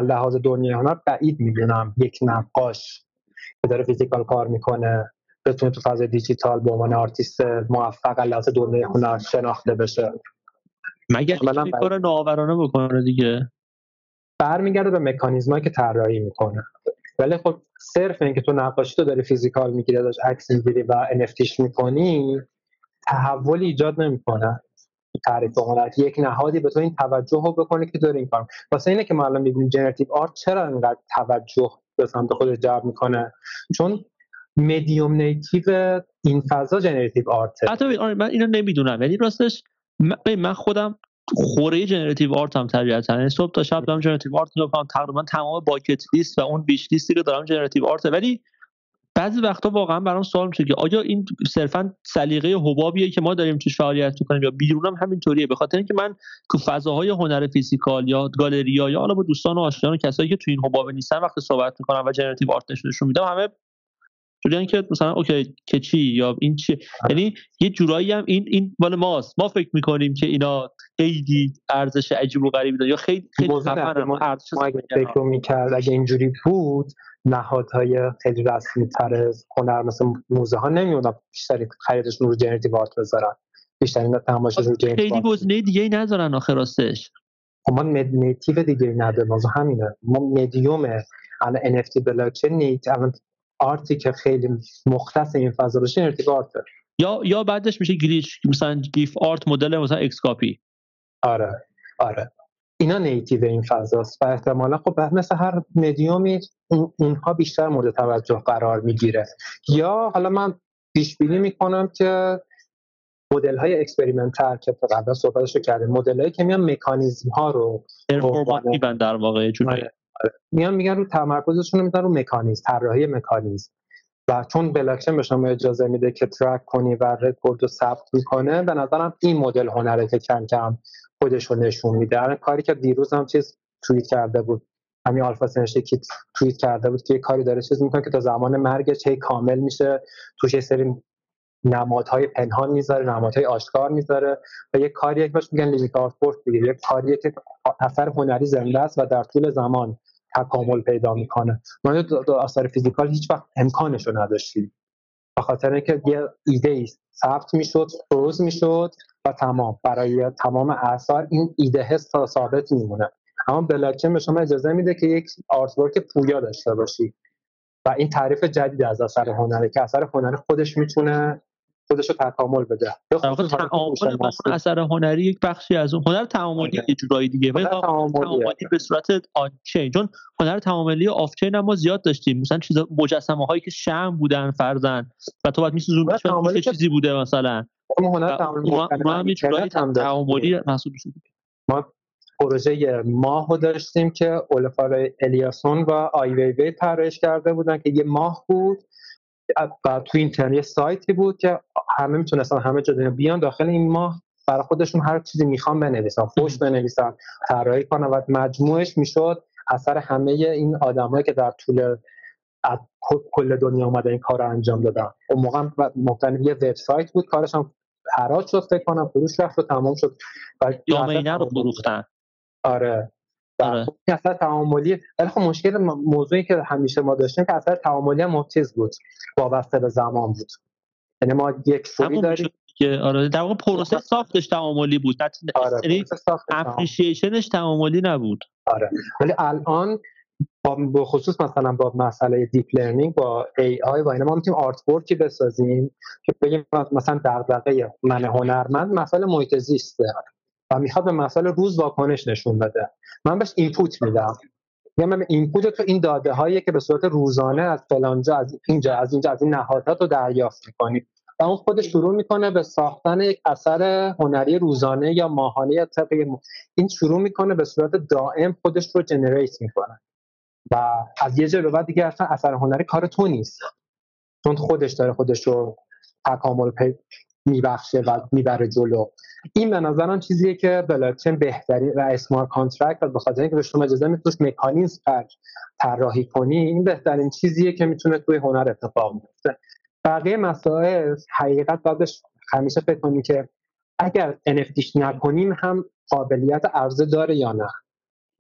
لحاظ دنیا هنر بعید می‌دونم یک نقاش که داره physical کار می‌کنه بتونه تو فاز دیجیتال به عنوان آرتیست موفق لحاظ دنیا هنر شناخته بشه. مگه کار نوآورانه بکنه دیگه؟ برمیگرده به مکانیزمایی که طراحی می‌کنه. ولی خب صرف اینکه تو نقاشی تو داری physical می‌گیری ازش عکس می‌گیری و NFT ش می‌کنی تحولی ایجاد نمی‌کنه. تعریف هنر یک نهادی به تو این توجه رو بکنه که داره این کار. واسه اینه که ما الان می‌بینیم generative art چرا اینقدر توجه به سمت خودش جلب می‌کنه؟ چون medium native این فضا generative art حتی من اینو نمی‌دونم. ولی راستش من خودم خوره generative art م طبیعتا. یعنی صبح تا شب دارم generative art می‌کنم. تقریبا تمام bucket list و اون wish list ی که دارم generative art ولی بعضی وقتا واقعا برام سوال میشه که آیا این صرفا سلیقه حبابیه که ما داریم توش فعالیت می‌کنیم یا بیرون هم همینطوریه؟ به خاطر اینکه من تو فضاهای هنر physical یا گالریا یا حالا با دوستان و آشنایان و کسایی که تو این حباب نیستن وقتی صحبت می‌کنم و generative art نشون میدم همه جوریان که مثلا okay که چی یا این چی یعنی یه جورایی هم این این مال ماست. ما فکر می‌کنیم که اینا خیلی ارزش عجیب و غریبی داره یا خیلی خیلی ما ارزش فکر می‌کرد اگه اینجوری بود نهادهای خیلی رسمی تر هنر مثل موزه ها نمیوندن بیشتری خریدشون رو جنراتیو آرت بذارن. بیشتری تماشا رو خیلی گزینه دیگه ای نذارن آخر راستش. خب ما نیتیو دیگه ای نداریم. همینه. ما مدیوم الان NFT بلاکچین نیت الان art ی که خیلی مختص این فضا باشه generative art ه یا یا بعدش میشه glitch مثلا GIF art مدل مثلا XCOPY. آره آره. اینا native این فضاست. و احتمالا خب مثل هر مدیومی اونها بیشتر مورد توجه قرار می‌گیره. یا حالا من پیش بینی می‌کنم که مدل های experimental که قبلا صحبتشو کردیم مدل هایی که میان مکانیزم ها رو در واقع میان میگن رو تمرکزشون رو رو مکانیزم طراحی مکانیزم. و چون بلاکچین به شما اجازه میده که ترک کنی و رکورد رو ثبت می‌کنه به نظرم این مدل هنره که کم کم خودش رو نشون میده. کاری که دیروز هم چیز توییت کرده بود. همین آلفا سنشته که توییت کرده بود که یه کاری داره چیز می‌کنه که تا زمان مرگش هی کامل میشه. توش یه سری نمادهای پنهان می‌ذاره نمادهای آشکار می‌ذاره و یک کاری که میگن living art دیگه. یک کاریه که اثر هنری زنده است و در طول زمان تکامل پیدا می‌کنه. ما اثر physical هیچ وقت امکانش رو نداشتیم. به خاطر اینکه یه ایده ای ثبت می‌شد froze می‌شد و تمام. برای تمام اثار این ایده هست ثابت میمونه. اما بلاکچین به شما اجازه میده که یک artwork پویا داشته باشی و این تعریف جدید از اثر هنره که اثر هنری خودش می‌تونه خودش رو تکامل بده. تعامل اثر هنری یک بخشی از اون. هنر تعاملی آره. یه جورایی دیگه. تعاملی به صورت on-chain. چون هنر تعاملی off-chain ما زیاد داشتیم. مثلا چیزا مجسمه هایی که شمع بودن فرضا. و تو بعد میسوزون چیزی بوده مثلا. هنر تعاملی محسوب شده ما پروژه ماه رو داشتیم که اولافور الیاسون و آی وی وی کرده بودن که یه ماه بود و تو اینترنت سایتی بود که همه می‌تونستن همه جا بیان داخل این ماه. برای خودشون هر چیزی می‌خوان بنویسن فوش بنویسن طراحی کنن و مجموعش می‌شد اثر همه این آدمایی که در طول کل دنیا اومده این کار رو انجام دادن. اون موقع مختلف یه وبسایت بود کارش هم حراج شد فکر کنم فروش رفت و تمام شد. دامینه رو فروختن. آره. آره. اثر تعاملی ولی خب مشکل موضوعی که همیشه ما داشتیم که اثر تعاملی هم بود وابسته به زمان بود. یعنی ما یک سوری داریم. که آره. در واقع پروسه ساختش تعاملی بود. آره یعنی appreciation ش تعاملی نبود. آره. ولی الان با خصوص مثلا با مسئله deep learning با AI و اینا ما می‌تونیم artwork ی بسازیم که بگیم مثلا دغدغه من هنرمند مسئله محیط زیسته و می‌خواد به مسئله روز واکنش نشون بده. من بهش input میدم. یا من input تو این داده هایی که به صورت روزانه از فلانجا از اینجا از اینجا از این نهادات رو دریافت می‌کنی. و اون خودش شروع می‌کنه به ساختن یک اثر هنری روزانه یا ماهانه یا طبق این شروع می‌کنه به صورت دائم خودش رو generate می‌کنه. و از یه جای به بعد دیگه اصلا اثر هنری کار تو نیست. چون خودش داره خودش رو تکامل میبخشه و می‌بره جلو. این به نظرم چیزیه که بلاکچین بهتری و smart contract و به خاطر اینکه شما اجازه میتوش مکانیزم طراحی کنی این بهترین چیزیه که می‌تونه توی هنر اتفاق بیفته. بقیه مسائل حقیقت بعدش همیشه فکر کنی که اگر NFT ش نکنیم هم قابلیت عرضه داره یا نه.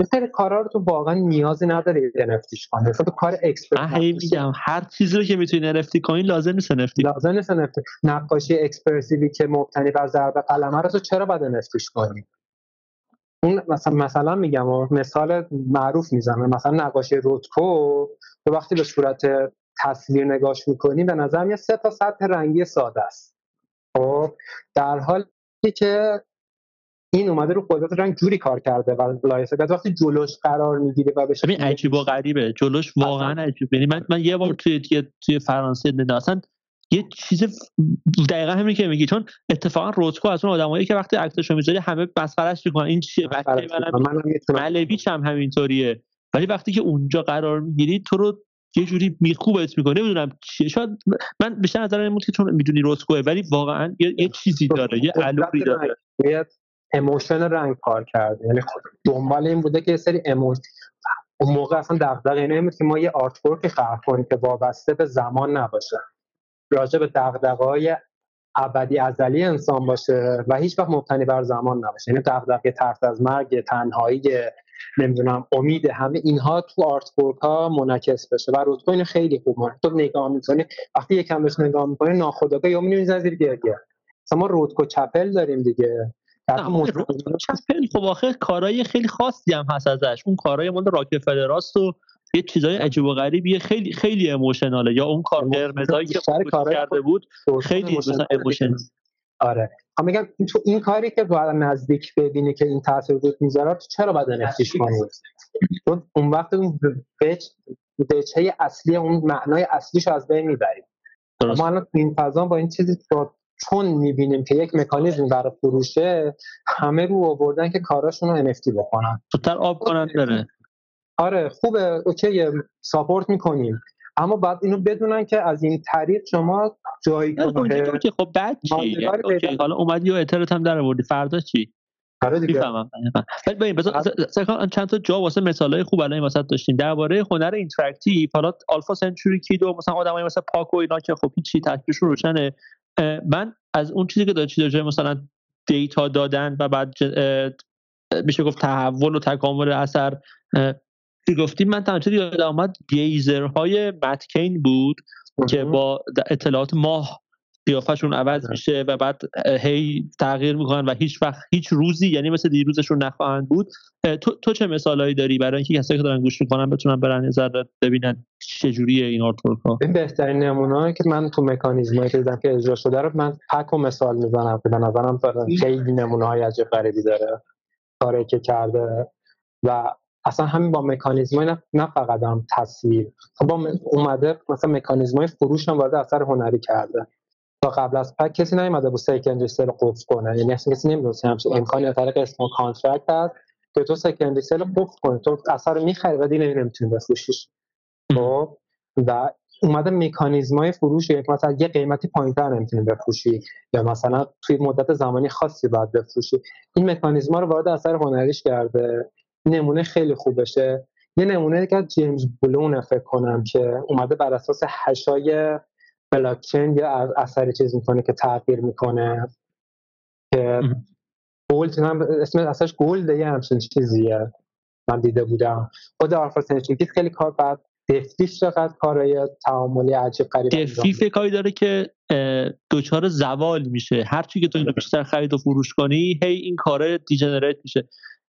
یه سری کارا رو تو واقعا نیازی نداره NFT ش کنی. مثلا کار abstract میگم هر چیزی رو که می‌تونی NFT کنی لازم نیست NFT لازم نیست NFT نقاشی expressive ی که مبتنی بر ضرب قلمه رو تو چرا باید NFT ش کنی؟ اون مثلا مثلا میگم مثال معروف می‌زنم. مثلا نقاشی روتکو تو وقتی به صورت تصویر نگاش می‌کنی به نظر میاد سه تا سطح رنگی ساده است. خب در حالی که این اومده رو قدرت رنگ جوری کار کرده و لایسه وقتی جلوش قرار می‌گیره و بشه ببین عجیب و غریبه. جلوش واقعا عجیب. یعنی من من یه بار توی توی, توی فرانسه اصلا یه چیز دقیقا همین که میگی. چون اتفاقا روتکو از اون آدمایی که وقتی عکسشو می‌ذاری همه مسخرهش می‌کنن. این چیه؟ بچه منم هم همینطوریه. ولی وقتی که اونجا قرار می‌گیری تو رو یه جوری میخکوبت می‌کنه. نمی‌دونم چیه. شاید من بیشتر نظر این که چون می‌دونی روتکوه ولی واقعا یه, یه چیزی داره یه allure ی داره. emotion رنگ کار کرده. یعنی دنبال این بوده که یه سری emotion اون موقع اصلا دغدغه اینه بود که ما یه art خلق کنیم که وابسته به زمان نباشه. راجع به دغدغه‌های ابدی ازلی انسان باشه و هیچ وقت مبتنی بر زمان نباشه. یعنی دغدغه ترس از مرگ تنهایی نمی‌دونم امید همه اینها تو آرت ها منعکس بشه و روتکو اینو خیلی خوب مونه تو نگاه می‌کنی وقتی یکم بهش نگاه می‌کنی ناخودآگاه یا می‌بینی زیر گریه. ما رودکو چپل داریم دیگه. خب آخه کارهای خیلی خاصی هم هست ازش. اون کارهای مال راکفلراست و یه چیزای عجیب و غریبی. خیلی خیلی ایموشناله یا اون کار قرمزایی که کرده بود خیلی مثلا ایموشنال آره. هم میگم تو این کاری که باید نزدیک ببینی که این تاثیر رو می‌ذاره چرا باید نفتیش چون اون وقت اون بچه اصلی اون معنای اصلیش از بین می‌بریم ما الان این فضا با این چیزی چون می‌بینیم که یک مکانیزم برای فروشه همه رو آوردن که کاراشون رو NFT بکنن. زودتر آب کنن داره آره خوبه. اوکی ساپورت می‌کنیم. اما بعد اینو بدونن که از این طریق شما جایگاه که خب بعد چی؟ حالا اومدی و اعتراض هم در آوردی. فردا چی؟ آره دیگه. ولی ببین بذار چند تا جا واسه مثالای خوب الان واسه داشتین درباره هنر اینتراکتیو حالا آلفا سنچوری کیدو مثلا آدمای مثلا پاکو اینا که خب هیچ چی تکلیفشون روشنه. من از اون چیزی که داشتی مثلا data دادن و بعد میشه گفت تحول و تکامل اثر گفتیم؟ من تنها چیزی یاد آمد Gazers های مت کین بود که با اطلاعات ماه قیافشون عوض میشه و بعد هی تغییر می‌کنن و هیچ وقت هیچ روزی یعنی مثل دیروزشون نخواهند بود. تو, تو چه مثالهایی داری برای اینکه کسایی که دارن گوش می‌کنن بتونن برن نظر ببینن چجوریه این artwork ها این بهترین نمونه که من تو مکانیزمایی که دیدم که اجرا شده رو من پک رو مثال می‌زنم که به نظرم خیلی نمونه های عجب غریبی داره. کاری که کرده و اصلا همین با مکانیزم نه, نه فقط هم تصویر. خب با اومده مثلا مکانیزم های فروش هم وارد اثر هنری کرده. تا قبل از پک کسی نیومده بود secondary sale قفل کنه. یعنی اصلا کسی نمی‌دونست همچین امکانی از طریق smart contract هست که تو secondary sale قفل کنی. تو اثر می‌خری و دیگه نمی‌تونی بفروشیش. خب؟ و اومده مکانیزم های فروش یک مثلا یه قیمتی پایینتر نمی‌تونی بفروشی یا مثلا توی مدت زمانی خاصی باید بفروشی. این مکانیزم رو وارد اثر هنریش کرده. نمونه خیلی خوبشه یه نمونه که جیمز بلون فکر کنم که اومده بر اساس هشای بلاکچین یا اثری چیز می‌کنه که تغییر می‌کنه که گولد هم اسم اصلاش گولد یه همچین چیزیه. من دیده بودم. خود آلفا خیلی کار بعد دفیف چقدر کارهای تعاملی عجیب غریب دفیف کاری داره که دوچار زوال میشه. هر چی که تو اینو بیشتر خرید و فروش کنی هی این کار degenerate میشه.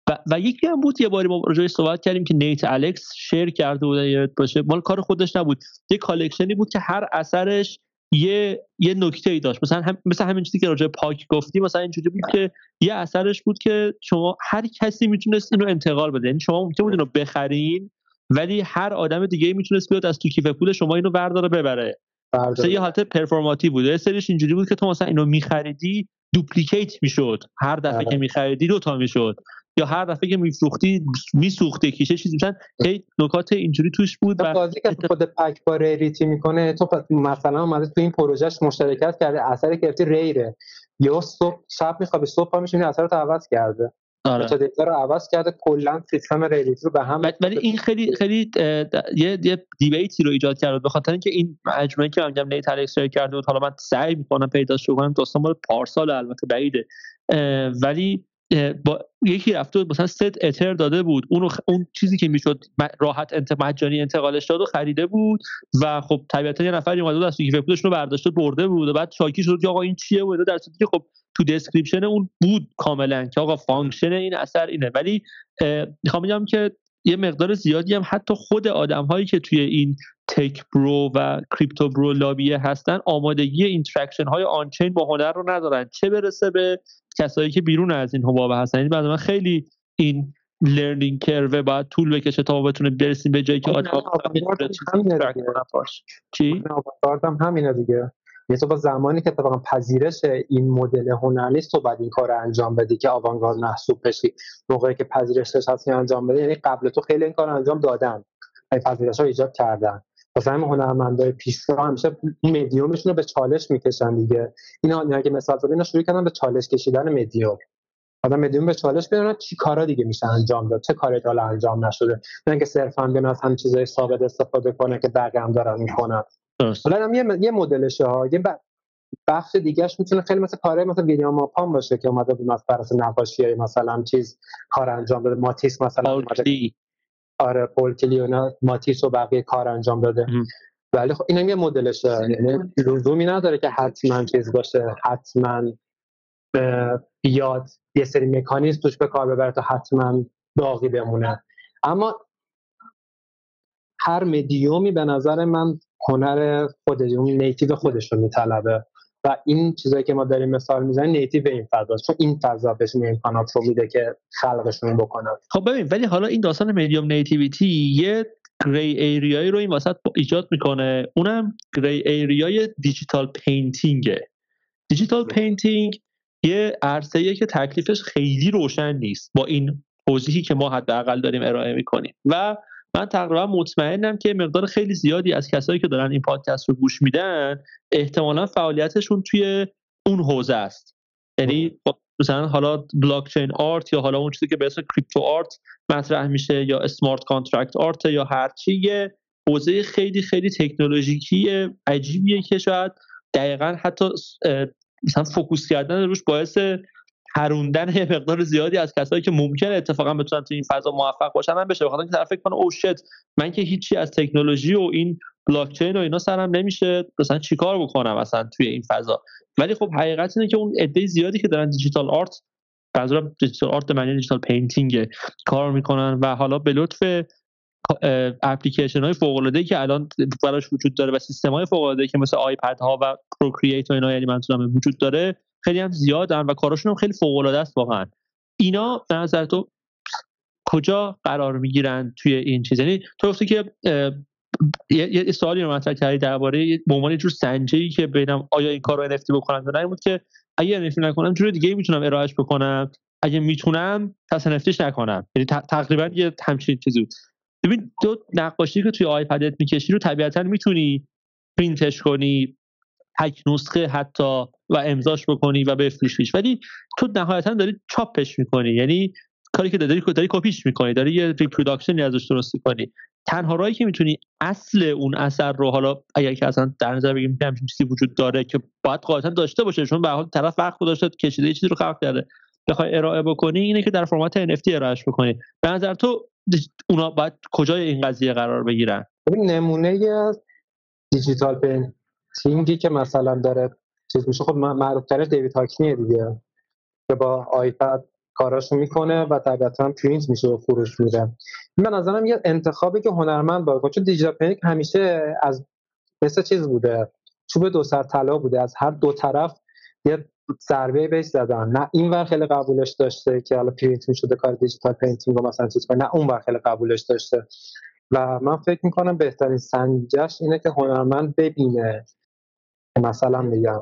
و, و یکی هم بود یه باری ما راجعش صحبت کردیم که Nate Alex share کرده بود یاد باشه. مال کار خودش نبود. یه collection ی بود که هر اثرش یه یه نکته ای داشت. مثلا هم مثلا همین چیزی که راجع پاک گفتی مثلا اینجوری بود که یه اثرش بود که شما هر کسی می‌تونست اینو انتقال بده. یعنی شما ممکن بود اینو بخرین ولی هر آدم دیگه می‌تونست بیاد از تو کیف پول شما اینو برداره ببره. مثلا یه حالت پرفورماتیو بود. یه سریش اینجوری بود که تو مثلا اینو میخریدی دوپلیکیت می‌شد. هر دفعه که بله. میخریدی دو تا می‌شد. یا هر دفعه که میفروختی میسوخته کیشه چیزی مثلا خیلی نکات اینجوری توش بود و بازی که خود پک با ریتی می‌کنه تو مثلا اومده تو این پروژهش مشترکت کرده اثر گرفتی ریره. یا صبح شب میخوابی صبح پا میشونی اثر رو عوض کرده. آره. رو عوض کرده کلا سیستم relate رو به هم ولی این خیلی خیلی یه یه debate ی رو ایجاد کرد به خاطر اینکه این مجموعه که میگم Nate Alex کرده بود حالا من سعی می‌کنم پیداش کنم داستان مال پارسال البته بعیده. ولی با یکی رفته مثلا ست Ether داده بود اون اون چیزی که می‌شد راحت انت مجانی انتقالش داد و خریده بود و خب طبیعتا یه نفری اومده بود از کیف پولش رو برداشته برده بود و بعد شاکی شد که آقا این چیه و در صورتی که خب تو description اون بود کاملا که آقا function این اثر اینه. ولی می‌خوام بگم که یه مقدار زیادی هم حتی خود آدم هایی که توی این tech bro و crypto bro لابیه هستن. آمادگی interaction های on-chain با هنر رو ندارن. چه برسه به کسایی که بیرون از این حباب هستن؟ یعنی بعد من خیلی این learning curve باید طول بکشه تا بتونه برسیم به جایی که آدم چی؟ هم همینه دیگه. یه تو با زمانی که اتفاقا پذیرش این مدل هنر نیست تو باید این کار رو انجام بدی که آوانگارد محسوب بشی. موقعی که پذیرشش هست انجام بده یعنی قبل تو خیلی این کار انجام دادن. پذیرش ها ایجاد کردن. واسه همین هنرمندای پیشرو همیشه مدیومشون رو به چالش می‌کشن دیگه. اینا که مثال زدن اینا شروع کردن به چالش کشیدن مدیوم آدم مدیوم به چالش بیارن چی کارا دیگه میشه انجام داد؟ چه کاری حالا انجام نشده؟ نه اینکه صرفا بیان از هم چیزای ثابت استفاده کنه که بقیه هم دارن می‌کنن. حالا هم یه یه مدلشه ها. یه بخش دیگهش می‌تونه خیلی مثل کاره مثلا ویلیام ماپان باشه که اومده بود برای نقاشی مثلا چیز کار انجام داده. ماتیس مثلا آره پول کلیونا ماتیس و بقیه کار انجام داده. ولی خب اینم یه مدلشه. یعنی لزومی نداره که حتما چیز باشه. حتما بیاد یه سری مکانیزم توش به کار ببره تا حتما باقی بمونه. اما هر مدیومی به نظر من هنر خودش اون نیتیو خودش رو میطلبه. و این چیزایی که ما داریم مثال می‌زنیم نیتیو این فضا چون این فضا بهشون امکانات رو میده که خلقشون بکنن. خب ببین ولی حالا این داستان میدیوم نیتیویتی یه گری ایریایی رو این وسط ایجاد می‌کنه. اونم گری ایریای دیجیتال پینتینگه digital painting یه عرصه‌ایه که تکلیفش خیلی روشن نیست با این توضیحی که ما حداقل داریم ارائه می‌کنیم. و من تقریبا مطمئنم که مقدار خیلی زیادی از کسایی که دارن این پادکست رو گوش میدن احتمالا فعالیتشون توی اون حوزه است. یعنی خب مثلا حالا blockchain art یا حالا اون چیزی که به اسم crypto art مطرح میشه یا smart contract art یا هرچی یه حوزه خیلی خیلی تکنولوژیکی عجیبیه که شاید دقیقا حتی مثلا focus کردن روش باعث پروندن یه مقدار زیادی از کسایی که ممکنه اتفاقا بتونن تو این فضا موفق باشن من بشه بخاطر طرف فکر کنه oh shit من که هیچی از تکنولوژی و این بلاک چین و اینا سرم نمیشه مثلا چیکار بکنم مثلا توی این فضا؟ ولی خب حقیقت اینه که اون عده زیادی که دارن digital art منظورم digital art معنی digital painting کار می‌کنن و حالا به لطف اپلیکیشن های که الان براش وجود داره و سیستم های که مثل آیپد ها و پروکرییت و اینا یعنی منظورم وجود داره خیلی هم زیادن و کاراشون هم خیلی فوق العاده است واقعا. اینا به نظر تو کجا قرار می‌گیرن توی این چیز؟ یعنی تو گفتی که یه سوالی رو مطرح کردی درباره به عنوان جور سنجی که ببینم آیا این کار رو NFT بکنم یا نه بود که اگه NFT نکنم جور دیگه می‌تونم ارائهش بکنم. اگه می‌تونم پس NFTش نکنم. یعنی تقریبا یه همچین چیزی ببین تو نقاشی که توی iPadت می‌کشی رو طبیعتا می‌تونی پرینتش کنی تک نسخه حتی و امضاش بکنی و بفروشیش ولی تو نهایتا داری چاپش می‌کنی. یعنی کاری که داری داری کپیش می‌کنی داری یه reproduction ی ازش درست می‌کنی. تنها راهی که می‌تونی اصل اون اثر رو حالا اگر که اصلا در نظر بگیریم که همچین چیزی وجود داره که باید قاعدتا داشته باشه چون به حال طرف وقت گذاشته کشیده یه چیزی رو خلق کرده بخوای ارائه بکنی اینه که در فرمت NFT ارائهش بکنی. به نظر تو اونا باید کجای این قضیه قرار بگیرن؟ نمونه digital painting ی که مثلا داره چیز میشه خب معروف ترش دیوید هاکنیه دیگه که با iPad کاراشو می‌کنه و طبیعتا پرینت میشه و فروش میره من نظرم یه انتخابی که هنرمند باید چون digital painting همیشه از مثل چیز بوده چوب دو سر طلا بوده از هر دو طرف یه ضربه بهش زدن. نه این ور خیلی قبولش داشته که حالا پرینت می‌شده کار digital painting رو مثلا چیز کنه نه اون ور خیلی قبولش داشته. و من فکر می‌کنم بهترین سنجش اینه که هنرمند ببینه مثلا میگم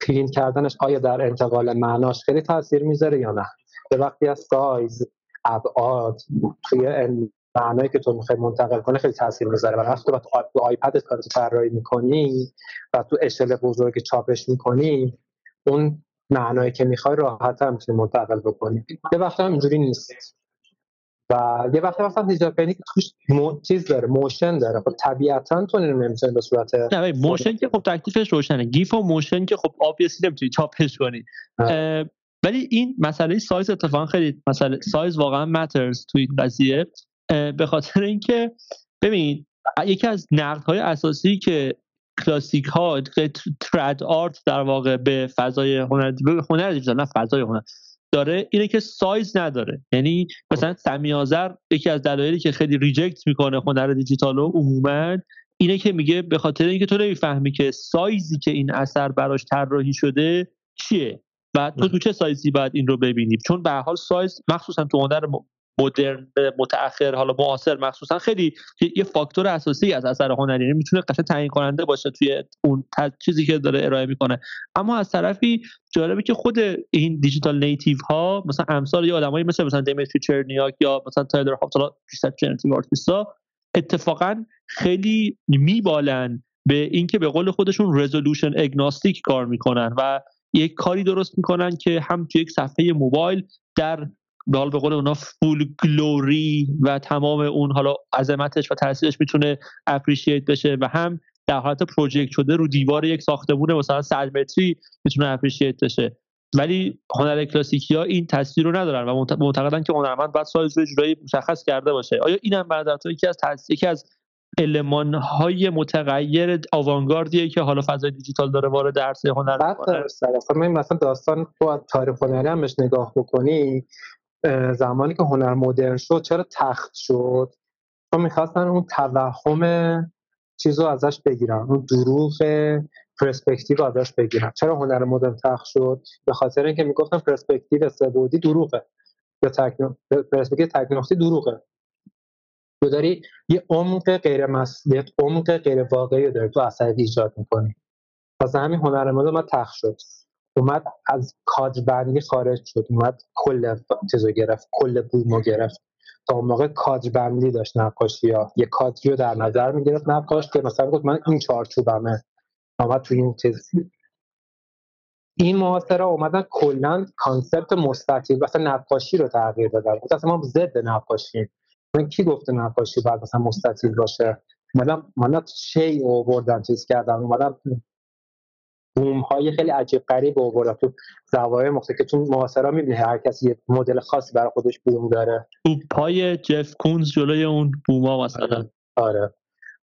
پرینت کردنش آیا در انتقال معناش خیلی تاثیر می‌ذاره یا نه؟ به وقتی از سایز ابعاد توی معنایی که تو می‌خوای منتقل کنه خیلی تاثیر می‌ذاره. و وقتی تو iPad کارت طراحی می‌کنی و تو اشل بزرگ چاپش می‌کنی اون معنایی که می‌خوای راحت هم می‌تونی منتقل بکنی. یه وقت هم اینجوری نیست. و یه وقت مثلا digital painting توش مو... چیز داره motion داره. خب طبیعتا تو نمی‌تونی به صورت نه motion که خب تکلیفش روشنه. GIF و motion که خب obviously نمی‌تونی چاپش کنی. ولی این مسئله سایز اتفاقا خیلی مسئله سایز واقعا matters تو این قضیه. به خاطر اینکه ببین یکی از نقد های اساسی که کلاسیک ها trad art در واقع به فضای هنر هنر دیجیتال نه فضای هنر داره اینه که سایز نداره. یعنی مثلا سمیع‌آذر یکی از دلایلی که خیلی reject می‌کنه هنر دیجیتال رو عموما اینه که میگه به خاطر اینکه تو نمی‌فهمی که سایزی که این اثر براش طراحی شده چیه و تو تو چه سایزی باید این رو ببینی. چون به حال سایز مخصوصا تو هنر مدرن متأخر حالا معاصر مخصوصا خیلی یه فاکتور اساسی از اثر هنری. یعنی می‌تونه قشنگ تعیین کننده باشه توی اون چیزی که داره ارائه می‌کنه. اما از طرفی جالبه که خود این digital native ها مثلا امثال یه آدمایی مثل مثلا دیمیتری چرنیاک یا مثلا تایلر هابز حالا بیشتر generative artist ا اتفاقا خیلی میبالن به اینکه به قول خودشون resolution agnostic کار می‌کنن و یک کاری درست می‌کنن که هم توی یک صفحه موبایل در به حال به قول اونا full glory و تمام اون حالا عظمتش و تاثیرش می‌تونه appreciate بشه و هم در حالت project شده رو دیوار یک ساختمون مثلا 100 متری می‌تونه appreciate بشه. ولی هنر کلاسیکی ها این تصویر رو ندارن و معتقدن که هنرمند باید سایز رو جورایی مشخص کرده باشه. آیا اینم به یکی از تاثیر یکی از المان های متغیر آوانگاردیه که حالا فضای دیجیتال داره وارد درس هنر می‌کنه؟ مثلا داستان تو تاریخ هنری هم نگاه بکنی زمانی که هنر مدرن شد چرا تخت شد؟ چون می‌خواستن اون توهم چیز رو ازش بگیرن اون دروغ پرسپکتیو ازش بگیرن. چرا هنر مدرن تخت شد؟ به خاطر اینکه می‌گفتن پرسپکتیو سبودی دروغه. یا تکنو... پرسپکتیو تکنوختی دروغه. تو داری یه عمق غیر مسئولیت عمق غیر واقعی داری تو اثر ایجاد می‌کنی. واسه همین هنر مدرن ما تخت شد. اومد از کادر بندی خارج شد. اومد کل چیزو گرفت کل بومو گرفت. تا اون موقع کادر بندی داشت نقاشی ها. یه کادری رو در نظر می‌گرفت نقاش که مثلا گفت من این چارچوبمه. اومد تو این چیز. این معاصره اومدن کلا کانسپت مستطیل مثلا نقاشی رو تغییر دادن. مثلا ما ضد نقاشی من کی گفته نقاشی بعد مثلا مستطیل باشه؟ اومدن من شی بردن چیز کردن. اومدن بوم های خیلی عجیب غریب آورد تو زوایای مختلف که تو معاصرا می‌بینی هر کسی یه مدل خاصی برای خودش بوم داره. تو پای جف کونز جلوی اون بوما مثلا. آره.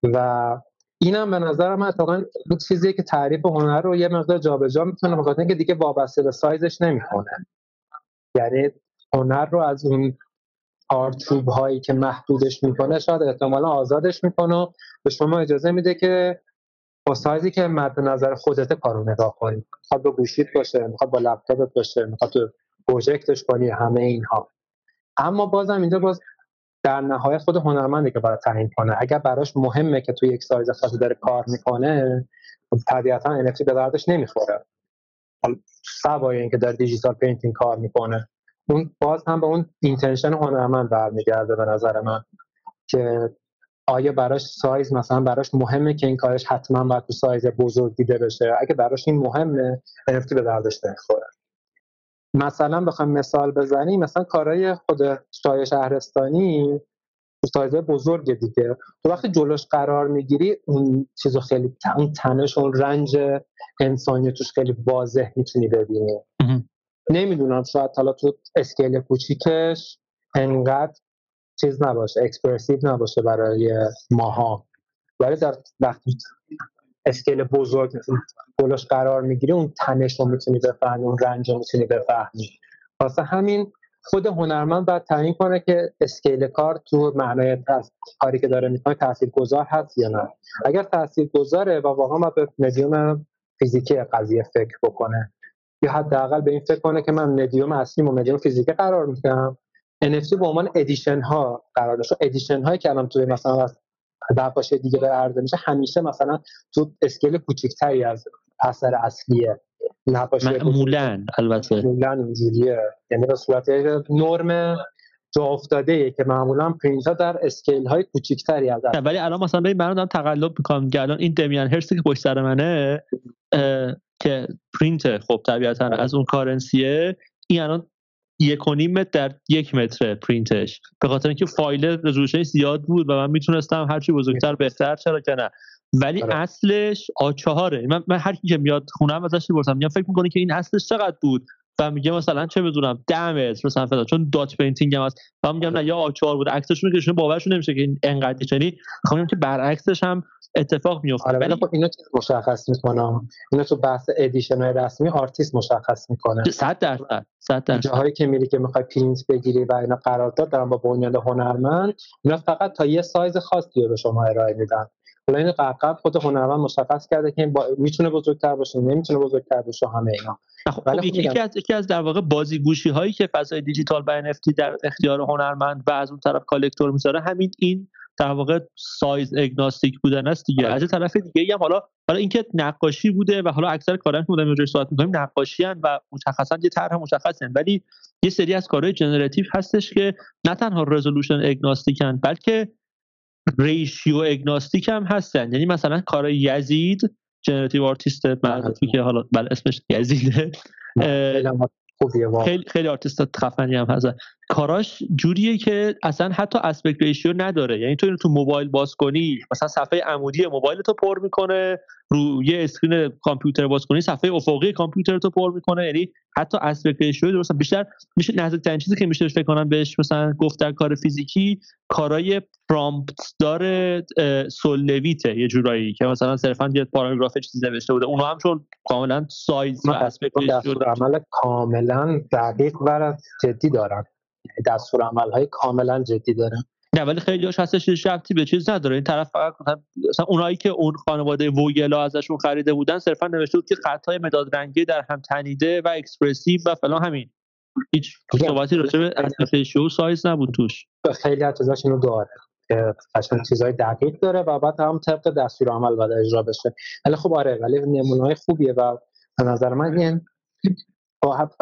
و اینم به نظر من اتفاقا چیزیه که تعریف هنر رو یه مقدار جابجا می‌کنه بخاطر اینکه دیگه وابسته به سایزش نمی‌کنه. یعنی هنر رو از اون آرچوب هایی که محدودش می‌کنه شاید احتمالا آزادش می‌کنه به شما اجازه میده که با سایزی که مد نظر خودت کارو نگاه کنی. می‌خواد با گوشیت باشه می‌خواد با لپتاپت باشه می‌خواد تو پروژکتش کنی همه اینها. اما بازم اینجا باز در نهایت خود هنرمنده که باید تعیین کنه. اگر براش مهمه که تو یک سایز خاصی داره کار می‌کنه طبیعتا NFT به دردش نمی‌خوره. سوای اینکه در digital painting کار می‌کنه. اون باز هم به اون intention هنرمند برمیگرده به نظر من که آیا براش سایز مثلا براش مهمه که این کارش حتما باید تو سایز بزرگ دیده بشه؟ اگه براش این مهمه NFT به دردش نمی‌خوره مثلا بخوام مثال بزنیم مثلا کارهای خود شای شهرستانی تو سایز بزرگ دیگه. تو وقتی جلوش قرار می‌گیری اون چیزو خیلی اون تنش اون رنج انسانی توش خیلی واضح می‌تونی ببینی. نمی‌دونم شاید حالا تو scale کوچیکش انقدر چیز نباشه expressive نباشه برای ماها. ولی در وقتی scale بزرگ جلوش قرار می‌گیری اون تنش رو می‌تونی بفهمی اون رنج رو می‌تونی بفهمی. واسه همین خود هنرمند باید تعیین کنه که scale کار تو معنای کاری که داره می‌کنه تاثیر گذار هست یا نه. اگر تاثیر گذاره و واقعا باید به مدیوم فیزیکی قضیه فکر بکنه. یا حداقل به این فکر کنه که من مدیوم اصلی و مدیوم فیزیکی قرار میدم. NFT به عنوان edition ها قرار داشت. edition هایی که الان توی مثلا از نقاشی دیگه به عرضه میشه همیشه مثلا تو scale کوچیکتری از اثر اصلیه نقاشی معمولا البته. معمولا اینجوریه. یعنی به صورت نرم جا افتاده ای که معمولا پرینت ها در scale های کوچیکتری از ولی الان مثلا ببین من دارم تقلب می‌کنم که الان این Damien Hirst ی که پشت سر منه که پرینت خب طبیعتا از اون Currency ه این الان یک و نیم متر در یک متر پرینتش. به خاطر اینکه فایل رزولوشنش زیاد بود و من می‌تونستم هرچی بزرگتر بهتر چرا که نه. ولی آره. اصلش A4 ه. من, من هر کی که میاد خونم ازش می‌پرسم. میگم فکر می‌کنه که این اصلش چقدر بود؟ و میگه مثلا چه بدونم 10 متر مثلا فدا چون dot painting هم هست. و میگم نه یا آچار بود عکسشون که باورشون نمیشه که این انقدر یعنی می‌خوام که برعکسش هم اتفاق میفته آره ولی خب اینو چیز مشخص می‌کنه. اینو تو بحث edition رسمی آرتیست مشخص می‌کنه. 100 درصد 100 درصد. جاهایی که میری که می‌خوای پرینت بگیری و اینا قرارداد دارن با بنیاد هنرمند اینا فقط تا یه سایز خاصی به شما ارائه میدن. حالا این قرقب خود هنرمند مشخص کرده که با... می‌تونه بزرگتر باشه نمی‌تونه بزرگتر باشه همه اینا. خب, خب یکی از یکی از در واقع بازیگوشی هایی که فضای دیجیتال و NFT در اختیار هنرمند و از اون طرف collector می‌ذاره همین این در واقع سایز agnostic بودن است دیگه. از طرف دیگه هم حالا حالا اینکه نقاشی بوده و حالا اکثر کارهایی که بودن روش صحبت می‌کنیم نقاشی و مشخصا یه طرح مشخصی ولی یه سری از کارهای generative هستش که نه تنها resolution agnostic ن بلکه ratio agnostic هم هستن. یعنی مثلا کارهای یزید generative artist معروفی که حالا بله اسمش یزیده. خیلی خیلی آرتیست خفنی هم هست کاراش جوریه که اصلا حتی aspect ratio نداره. یعنی تو اینو تو موبایل باز کنی مثلا صفحه عمودی موبایل تو پر می‌کنه رو یه screen کامپیوتر باز کنی صفحه افقی کامپیوتر تو پر می‌کنه. یعنی حتی aspect ratio درست بیشتر میشه نزدیکترین چیزی که میشه فکر کنم بهش مثلا گفت در کار فیزیکی کارای prompt دار Sol LeWitt ه یه جورایی که مثلا صرفا یه پاراگراف چیزی نوشته بوده. اونها هم چون کاملا سایز و aspect ratio عمل کاملا دقیق و جدی دارن دستور عمل های کاملا جدی داره. نه ولی خیلی هاش هستش ربطی به چیز نداره. این طرف فقط مثلا اونایی که اون خانواده Vogel ا ازشون خریده بودن صرفا نوشته بود که خطای مداد رنگی در هم تنیده و expressive و فلان همین. هیچ صحبتی راجع به شو سایز نبود توش. خیلی از چیزاش اینو داره که قشنگ چیزای دقیق داره و بعد هم طبق دستور عمل بعد اجرا بشه. ولی خب آره ولی نمونه های خوبیه و به نظر من این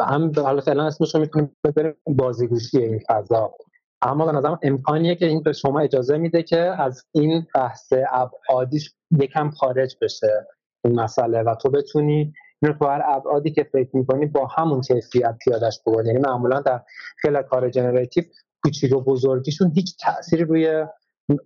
هم حالا فعلا اسمش رو می‌تونیم بذاریم بازیگوشی این فضا. اما به نظرم امکانیه که این به شما اجازه میده که از این بحث ابعادیش یکم خارج بشه این مسئله و تو بتونی اینو تو هر ابعادی که فکر می‌کنی با همون کیفیت پیادش بکنی. یعنی معمولا در خیلی کار جنراتیو کوچیک و بزرگیشون هیچ تأثیری روی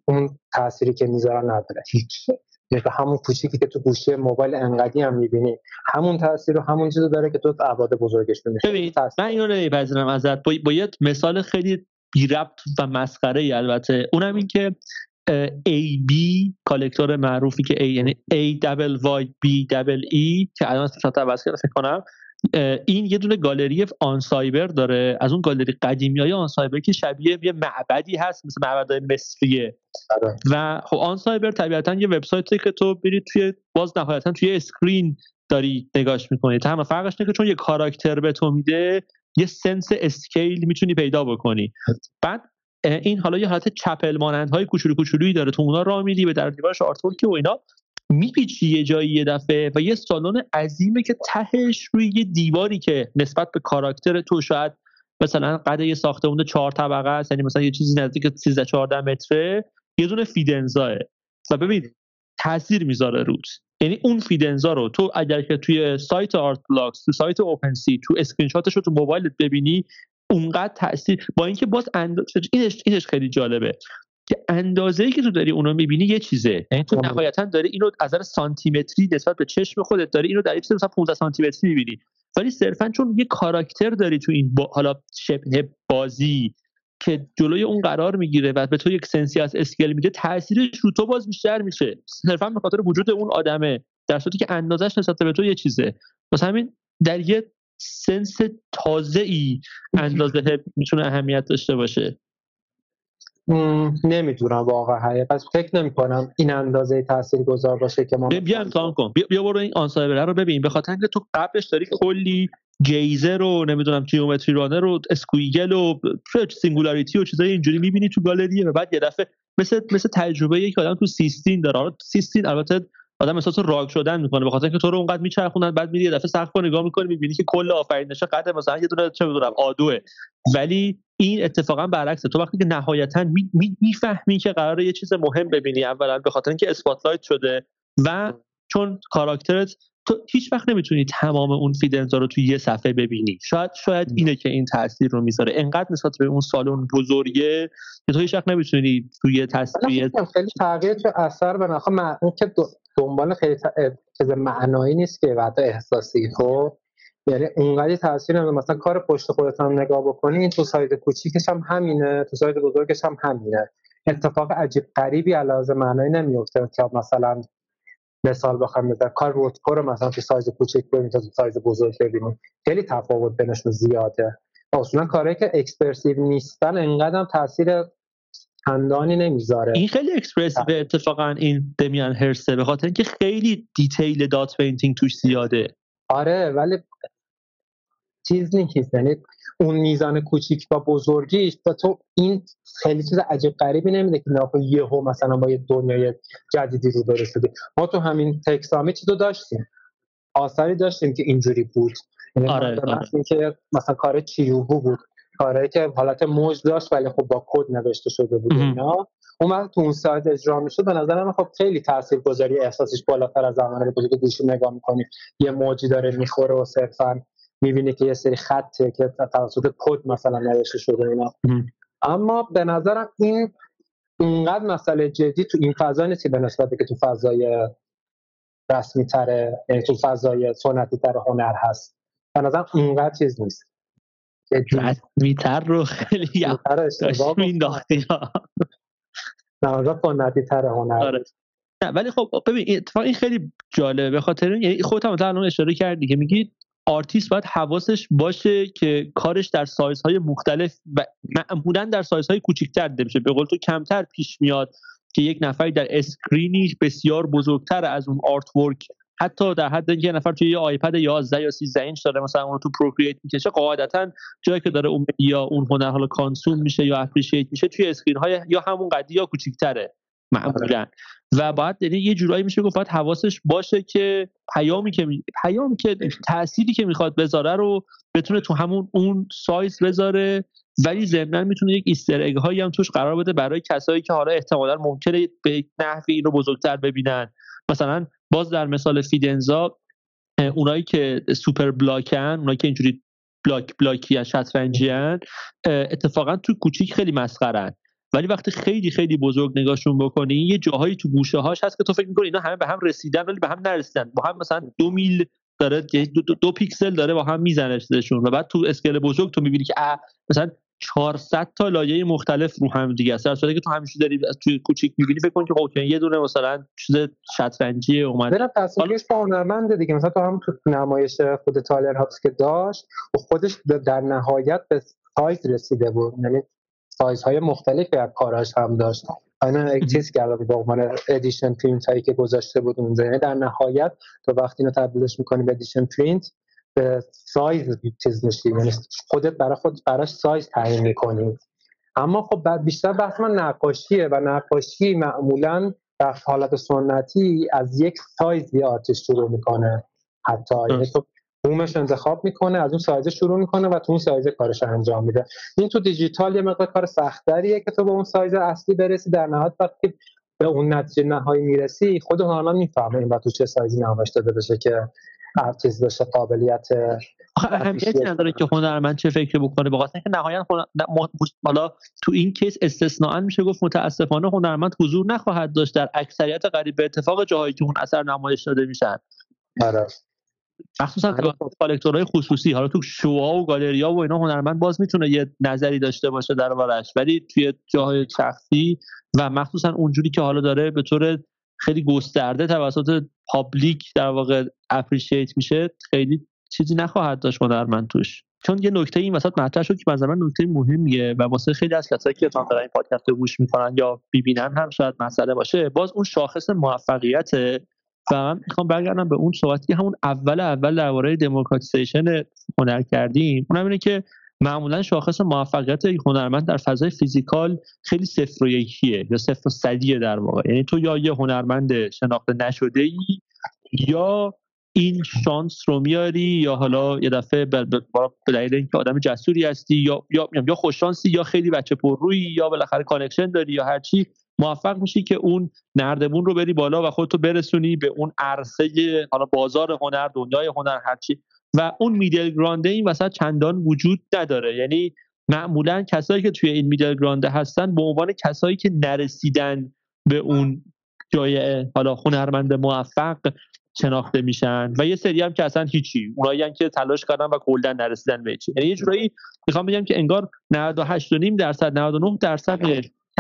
اون تأثیری که می‌ذارن نداره. هیچ. یعنی همون کوچیکی که تو گوشه موبایل انقدی هم می‌بینی. همون تاثیر رو همون چیزو داره که تو ابعاد بزرگش می‌بینی ببین من اینو نمیپذیرم ازت. با یه مثال خیلی بی ربط و مسخره ای البته. اونم این که AB کالکتور معروفی که A یعنی A دبل Y B دبل E که الان اسمش عوض فکر کنم این یه دونه گالری آن سایبر داره. از اون گالری قدیمی های آن سایبر که شبیه یه معبدی هست مثل معبدهای مصریه. آره. و خب OnCyber طبیعتا یه وبسایتی که تو برید توی باز نهایتا توی screen داری نگاش می‌کنی. تنها فرقش اینه که چون یه کاراکتر به تو میده یه sense scale می‌تونی پیدا بکنی. بعد این حالا یه حالت chapel مانند های کوچولو کوچولویی داره. تو اونا راه میری به در دیوارش که و اینا. میپیچی یه جایی یه دفعه و یه سالن عظیمه که تهش روی یه دیواری که نسبت به کاراکتر تو شاید مثلا قد یه ساختمون چهار طبقه است یعنی مثلا یه چیزی نزدیک 13 14 متره یه دونه Fidenza ه و ببین تاثیر می‌ذاره روت. یعنی اون Fidenza رو تو اگر که توی سایت Art Blocks تو سایت OpenSea تو اسکرین شاتش رو تو موبایلت ببینی اونقدر تاثیر با اینکه باز اندازه اینش اینش خیلی جالبه. که اندازه ای که تو داری اونو می‌بینی یه چیزه. یعنی تو نهایتا داری اینو از نظر سانتیمتری نسبت به چشم خودت داری اینو در یه چیز مثلا 15 سانتیمتری می‌بینی. ولی صرفا چون یه کاراکتر داری تو این با حالا شبه بازی که جلوی اون قرار می‌گیره و به تو یک سنسی از اسکیل میده تاثیرش رو تو باز بیشتر میشه. صرفا به خاطر وجود اون آدمه در صورتی که اندازش نسبت به تو یه چیزه. واسه همین در یه سنس تازه ای اندازه می‌تونه اهمیت داشته باشه. نمی‌دونم واقعا. پس فکر نمی کنم این اندازه تاثیر گذار باشه که ما بیا امتحان کن. بیا, برو این OnCyber رو ببین. به خاطر اینکه تو قبلش داری کلی Gazer رو نمی‌دونم Geometry Runner رو Squiggle و Singularity و چیزای اینجوری می‌بینی تو گالری و بعد یه دفعه مثل مثل تجربه یک آدم تو Sistine داره. Sistine البته آدم احساس rug شدن می‌کنه. به خاطر اینکه تو رو اونقدر میچرخونن بعد میری یه دفعه سقف رو نگاه می‌کنی می‌بینی که کل آفرینشه قد مثلا یه دونه چه می‌دونم A2 ه. ولی این اتفاقا برعکسه. تو وقتی که نهایتا می‌فهمی می که قراره یه چیز مهم ببینی اولا به خاطر اینکه spotlight شده و چون کاراکترت تو هیچ وقت نمی‌تونی تمام اون فیدنزا رو توی یه صفحه ببینی. شاید شاید اینه که این تاثیر رو می‌ذاره. انقدر نسبت به اون سالن بزرگه که تو هیچ وقت نمی‌تونی توی تصویر خیلی تغییر تو اثر به خب اون که دنبال خیلی چیز معنایی نیست که بعد احساسی خب؟ یعنی اونقدر تاثیر نمیده مثلا کار پشت خودت هم نگاه بکنی این تو سایت کوچیکش هم همینه تو سایت بزرگش هم همینه. اتفاق عجیب غریبی علاوه معنایی نمیفته. که مثلا مثال بخوام بزنم. کار Rothko رو مثلا تو سایز کوچیک ببینید تا تو سایز بزرگ ببینید خیلی تفاوت بینشون زیاده. اصولا کاری که expressive نیستن انقدر تاثیر چندانی نمی‌ذاره. این خیلی expressive اتفاقا این Damien Hirst ه به خاطر اینکه خیلی detail dot painting توش زیاده. آره ولی چیز نیست. یعنی اون میزان کوچیک با بزرگیش تا تو این خیلی چیز عجیب غریبی نمیده که یه یهو مثلا با یه دنیای جدیدی رو شدی ما تو همین تکسامی چیزو داشتیم. آثاری داشتیم که اینجوری بود. یعنی آره, آره. که مثلا کار چیوبو بود. کاری که حالت موج داشت ولی خب با کد نوشته شده بود اینا اون تو اون سایت اجرا می‌شد. به نظر من خب خیلی تاثیرگذاری احساسش بالاتر از زمانی بود که گوشی نگاه می‌کنی. یه موجی داره می‌خوره و صرفا می‌بینی که یه سری خطه که توسط کد مثلا نوشته شده اینا. اما به نظرم این اینقدر مسئله جدی تو این فضا نیست که به نسبت که تو فضای رسمی تره یعنی تو فضای سنتی تر هنر هست. به نظرم اینقدر چیز نیست. رسمی تر رو خیلی داشت مینداختی نه سنتی تر هنر. آره. نه ولی خب ببین اتفاق این خیلی جالبه به خاطر یعنی خودت هم الان اشاره کردی که میگی آرتیست باید حواسش باشه که کارش در سایزهای مختلف و معمولا در سایزهای کوچکتر دیده میشه به قول تو کمتر پیش میاد که یک نفری در اسکرینی بسیار بزرگتر از اون آرت ورک حتی در حد اینکه نفر توی یه iPad 11 یا 13 اینچ داره مثلا اون رو تو Procreate می‌کشه قاعدتا جایی که داره اون یا اون هنر حالا consume میشه یا appreciate میشه توی اسکرین های یا همون قدی یا کوچیک‌تره معمولا. و باید یعنی یه جورایی میشه گفت حواسش باشه که پیامی که می... پیامی که تأثیری که می‌خواد بذاره رو بتونه تو همون اون سایز بذاره ولی ضمن می‌تونه یک Easter egg هایی هم توش قرار بده برای کسایی که حالا احتمالا ممکنه به نحوی این رو بزرگتر ببینن. مثلا باز در مثال فیدنزا اونایی که سوپر بلاکن اونایی که اینجوری block block ی شطرنجی اتفاقا تو کوچیک خیلی مسخرن. ولی وقتی خیلی خیلی بزرگ نگاهشون بکنی یه جاهایی تو گوشه هاش هست که تو فکر می‌کنی اینا همه به هم رسیدن ولی به هم نرسیدن. با هم مثلا دو میل داره دو, دو, دو پیکسل داره با هم میزنششون و بعد تو اسکل بزرگ تو می‌بینی که مثلا 400 تا لایه مختلف رو هم دیگه است. در که تو همیشه داری توی کوچیک می‌بینی فکر کن که خب یه دونه مثلا چیز شطرنجی اومده. برم تصویرش با هنرمنده دیگه. مثلا تو هم تو نمایش خود تالر هابس که داشت و خودش در نهایت به سایز رسیده بود. یعنی سایزهای مختلفی از کاراش هم داشت. اینا اکتیز کرده به عنوان edition print هایی که گذاشته بود اونجا. یعنی در نهایت تو وقتی اینو تبدیلش می‌کنی به edition print سایز چیز میشی یعنی خودت برای خود براش سایز تعیین می‌کنی. اما خب بیشتر بحث من نقاشیه و نقاشی معمولا در حالت سنتی از یک سایز یه آرتیست شروع می‌کنه. حتی یعنی تو بومش انتخاب می‌کنه از اون سایز شروع می‌کنه و تو اون سایز کارش انجام میده. این تو دیجیتال یه مقدار کار سختریه که تو به اون سایز اصلی برسی. در نهایت وقتی به اون نتیجه نهایی می‌رسی خود هنرمند می‌فهمه این تو چه سایزی نمایش داده بشه که چیز بشه قابلیت اهمیتی نداره که هنرمند چه فکر بکنه. بخاطر اینکه نهایتا حالا تو این case استثنائا میشه گفت متاسفانه هنرمند حضور نخواهد داشت. در اکثریت قریب به اتفاق جاهایی که اون اثر نمایش داده میشن. آره. مخصوصا collector های خصوصی حالا تو شوها و گالریا و اینا هنرمند باز می‌تونه یه نظری داشته باشه دربارش ولی توی جاهای شخصی و مخصوصا اونجوری که حالا داره به طور خیلی گسترده توسط public در واقع appreciate میشه خیلی چیزی نخواهد داشت هنرمند توش. چون یه نکته این وسط مطرح شد که مثلا من نکته مهمیه و واسه خیلی از کسایی که تا این پادکست رو گوش می‌کنن یا ببینن هم شاید مسئله باشه باز اون شاخص موفقیت و من می‌خوام برگردم به اون صحبتی که همون اول اول درباره democratization هنر کردیم. اونم اینه که معمولا شاخص موفقیت یک هنرمند در فضای physical خیلی صفر و یکیه یا صفر و صدیه در واقع. یعنی تو یا یه هنرمند شناخته نشده ای یا این شانس رو میاری یا حالا یه دفعه به دلیل اینکه آدم جسوری هستی یا یا یا خوش‌شانسی یا خیلی بچه پررویی یا بالاخره connection داری یا هرچی موفق میشی که اون نردبون رو بری بالا و خودتو برسونی به اون عرصه حالا بازار هنر دنیای هنر هرچی. و اون میدل گرانده این وسط چندان وجود نداره. یعنی معمولا کسایی که توی این میدل گرانده هستن به عنوان کسایی که نرسیدن به اون جای حالا هنرمند موفق شناخته میشن. و یه سری هم که اصلا هیچی. اونایی که تلاش کردن و کلا نرسیدن به چی یعنی یه جورایی می‌خوام بگم که انگار 98.5 درصد 99 درصد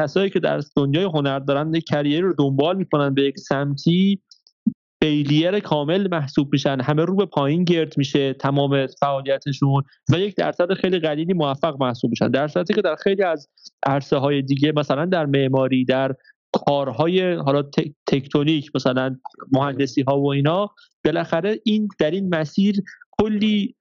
کسایی که در دنیای هنر دارن یک کریر رو دنبال می‌کنن به یک سمتی فیلیر کامل محسوب میشن. همه رو به پایین گرد میشه تمام فعالیتشون و یک درصد خیلی قلیلی موفق محسوب میشن. در که در خیلی از عرصه های دیگه مثلا در معماری در کارهای حالا تکتونیک مثلا مهندسی ها و اینا بالاخره این در این مسیر کلی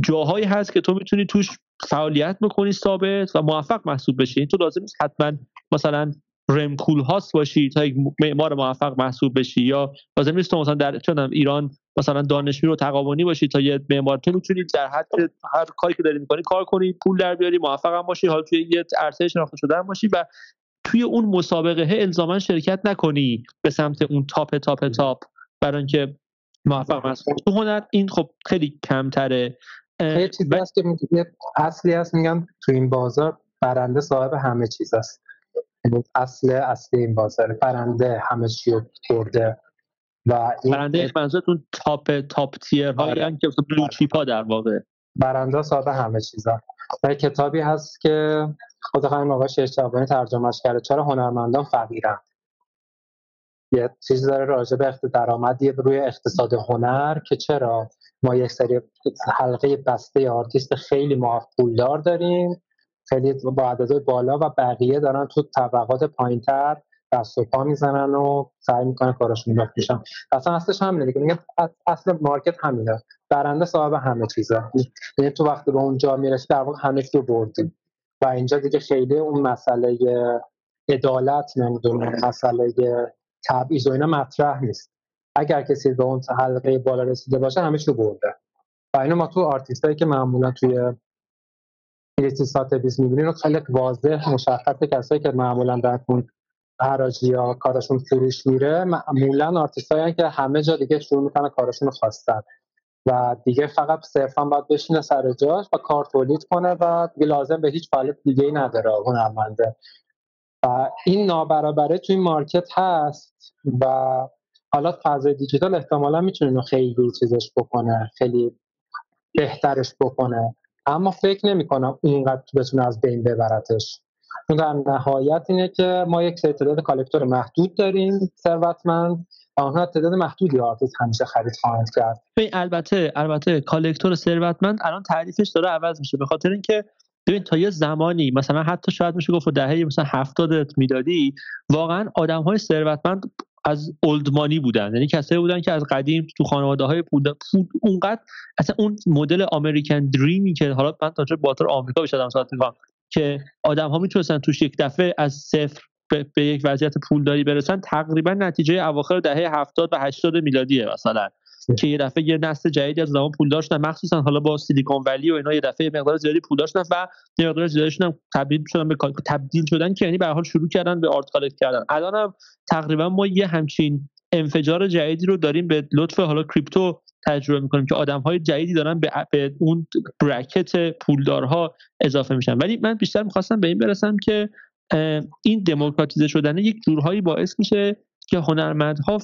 جاهایی هست که تو می‌تونی توش فعالیت بکنی ثابت و موفق محسوب بشی. تو لازم نیست حتما مثلا رمکول هاست باشی تا یک معمار موفق محسوب بشی یا لازم نیست تو مثلا در چونم ایران مثلا دانشجو رو تقابلی باشی تا یه معمار تو می‌تونی در حد هر کاری که داری می‌کنی کار کنی پول در بیاری موفق هم باشی حالا توی یه عرصه شناخته شده هم باشی و توی اون مسابقه الزاما شرکت نکنی به سمت اون تاپ تاپ تاپ برای اینکه موفق محسوب تو هنر این خب خیلی کمتره. یه چیزی هست که اصلی هست میگن تو این بازار برنده صاحب همه چیز است. اصل اصلی این بازار برنده همه چی رو برده و این برنده منظورتون تاپ تاپ تیر هایی آره. که بلو چیپ ها در واقع. برنده صاحب همه چیزا. و کتابی هست که خود خانم آقای شیرشبانی ترجمهش کرده. چرا هنرمندان فقیرن؟ یه چیزی داره راجع به درآمدی روی اقتصاد هنر که چرا؟ ما یک سری حلقه بسته آرتیست خیلی ما پولدار داریم. خیلی با عدد بالا و بقیه دارن تو طبقات پایینتر دست و پا می‌زنن و سعی می‌کنن کارشون بفروشن اصلا اصلش همینه دیگه. اصل مارکت همینه. برنده صاحب همه چیزه یعنی تو وقتی به اونجا می‌رسی در واقع همه رو بردی. و اینجا دیگه خیلی اون مسئله عدالت نمی‌دونم مسئله تبعیض و اینا مطرح نیست. اگر کسی به اون حلقه بالا رسیده باشه همه چی برده. و اینو ما تو آرتیست هایی که معمولا توی Sotheby's می‌بینیم خیلی واضح مشخصه کسایی که معمولا در اون حراجی یا کارشون فروش میره معمولا آرتیست هایی که همه جا دیگه شروع می‌کنن کارشون خواستن. و دیگه فقط صرفا باید بشینه سر جاش و کار تولید کنه و دیگه لازم به هیچ فعالیت دیگه ای نداره هنرمنده و این نابرابره توی مارکت هست و حالا فضای دیجیتال احتمالا می‌تونه خیلی چیزش بکنه خیلی بهترش بکنه. اما فکر نمی کنم اینقدر بتونه از بین ببرتش. چون در نهایت اینه که ما یک تعداد collector محدود داریم ثروتمند آنها تعداد محدودی آرتیست همیشه خرید خواهند کرد. البته البته collector ثروتمند الان تعریفش داره عوض میشه به خاطر اینکه ببین تا یه زمانی مثلا حتی شاید میشه گفت دهه مثلا 70 میلادی واقعا آدم های ثروتمند از اولدمانی بودن. یعنی کسایی بودن که از قدیم تو خانواده های پول اونقدر اصلا اون مدل امریکن دریمی که حالا من تا باتر آمریکا بشدم ساعت که آدم ها می‌تونستن توش یک دفعه از صفر به, یک وضعیت پولداری برسن تقریبا نتیجه اواخر دهه 70 و 80 میلادیه مثلا. که یه دفعه یه نسل جدیدی از آدم‌ها پولدار شدن مخصوصا حالا با سیلیکون ولی و اینا یه دفعه مقدار زیادی پولدار شدن و یه مقدار زیادی شدن تبدیل شدن به تبدیل شدن که یعنی به حال شروع کردن به art collect کردن. الان هم تقریبا ما یه همچین انفجار جدیدی رو داریم به لطف حالا crypto تجربه می‌کنیم که آدم های جدیدی دارن به, به اون برکت پولدارها اضافه میشن. ولی من بیشتر می‌خواستم به این برسم که این دموکراتیزه شدن یک جورهایی باعث میشه که هنرمندها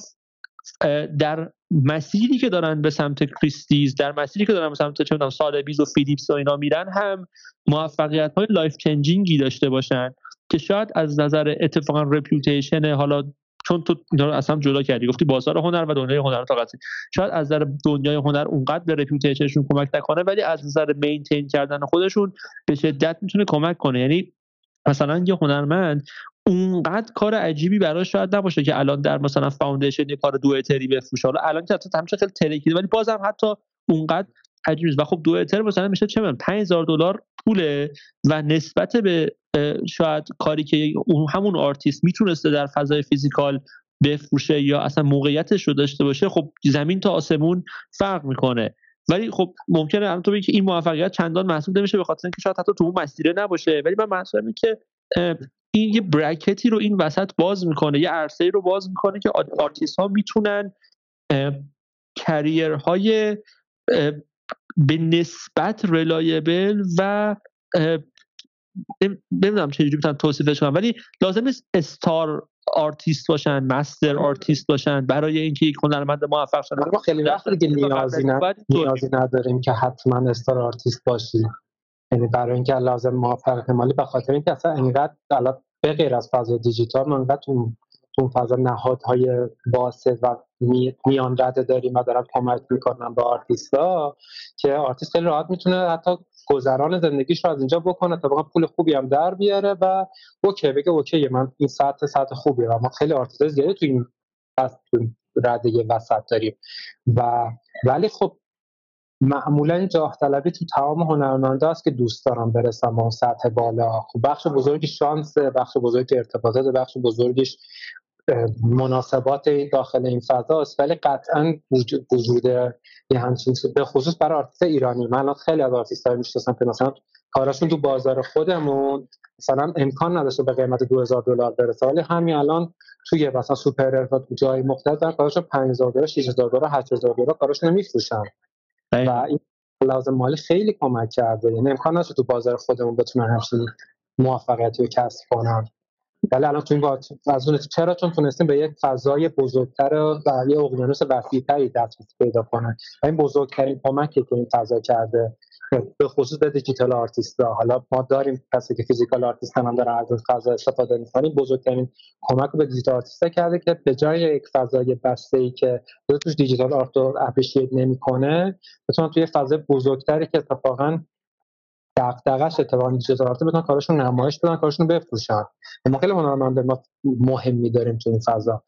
در مسیری که دارن به سمت Christie's در مسیری که دارن به سمت چه Sotheby's و Phillips و اینا میرن هم موفقیت های life changing ی داشته باشن که شاید از نظر اتفاقا reputation حالا چون تو اینا رو اصلا جدا کردی گفتی بازار هنر و دنیای هنر تا شاید از نظر دنیای هنر اونقدر به reputation شون کمک نکنه ولی از نظر maintain کردن خودشون به شدت می‌تونه کمک کنه. یعنی مثلا یه هنرمند اونقدر کار عجیبی براش شاید نباشه که الان در مثلا Foundation یه کار دو اتری بفروشه. حالا الان که همیشه خیلی ترکیده ولی بازم حتی اونقدر عجیبی و خب دو اتر مثلا میشه چه 5000 دلار پوله و نسبت به شاید کاری که اون همون آرتیست می‌تونسته در فضای physical بفروشه یا اصلا موقعیتش رو داشته باشه خب زمین تا آسمون فرق می‌کنه. ولی خب ممکنه الان تو که این موفقیت چندان محسوب نمیشه به خاطر اینکه شاید حتی تو اون مسیره نباشه. ولی من محسوب که این یه برکتی رو این وسط باز می‌کنه یه عرصه رو باز می‌کنه که آرتیست ها می‌تونن career های به نسبت reliable و نمی‌دونم چجوری می‌تونم توصیفش کنم ولی لازم نیست star artist باشن master artist باشن برای اینکه یک هنرمند موفق شن. ما خیلی وقت دیگه نیازی, نیازی نداریم که حتما star artist باشی. یعنی برای اینکه لحاظ موفق مالی به خاطر اینکه اصلا اینقدر به غیر از فضای دیجیتال ما انقدر اون اون فضا نهادهای واسط و میان رده داریم و دارن کمک می‌کنن به آرتیستا که آرتیست خیلی راحت می‌تونه حتی گذران زندگیش رو از اینجا بکنه تا پول خوبی هم در بیاره و اوکی بگه اوکی من این ساعت ساعت خوبیه و ما خیلی آرتیست زیادی تو این رده وسط داریم. و ولی خب معمولا جاه طلبی تو تمام هنرمندها هست که دوست دارم برسم اون سطح بالا. خب بخش بزرگی شانس بخش بزرگی ارتباطات بخش بزرگیش مناسبات داخل این فضا است. ولی قطعا وجود وجود یه همچین به خصوص برای آرتیست ایرانی. من خیلی از آرتیست های می‌شناسم که مثلا کاراشون تو بازار خودمون مثلا امکان نداشته به قیمت 2000 دلار برسه. ولی همین الان توی مثلا سوپررر تو جای مختلف در کاراشون 5000 دلار 6000 دلار 8000 دلار کاراشون میفروشن. و این لحاظ مالی خیلی کمک کرده. یعنی امکان نداشته تو بازار خودمون بتونن همچین موفقیتی رو کسب کنن. ولی الان تو این از اون چرا؟ چون تونستیم به یک فضای بزرگتر و یه اقیانوس وسیعتری دسترسی پیدا کنن. و این بزرگترین کمکی که این فضا کرده به خصوص به digital artist ها حالا ما داریم کسی که physical artist هم داره از فضا استفاده می‌کنیم بزرگترین کمک به digital artist کرده که به جای یک فضای بسته ای که توش digital art رو appreciate نمی‌کنه بتونن توی فضای بزرگتری که اتفاقا دغدغش اتفاقا digital art بتونن کارشون نمایش بدن کارشون بفروشن. ما خیلی هنرمند ما مهمی داریم تو این فضا.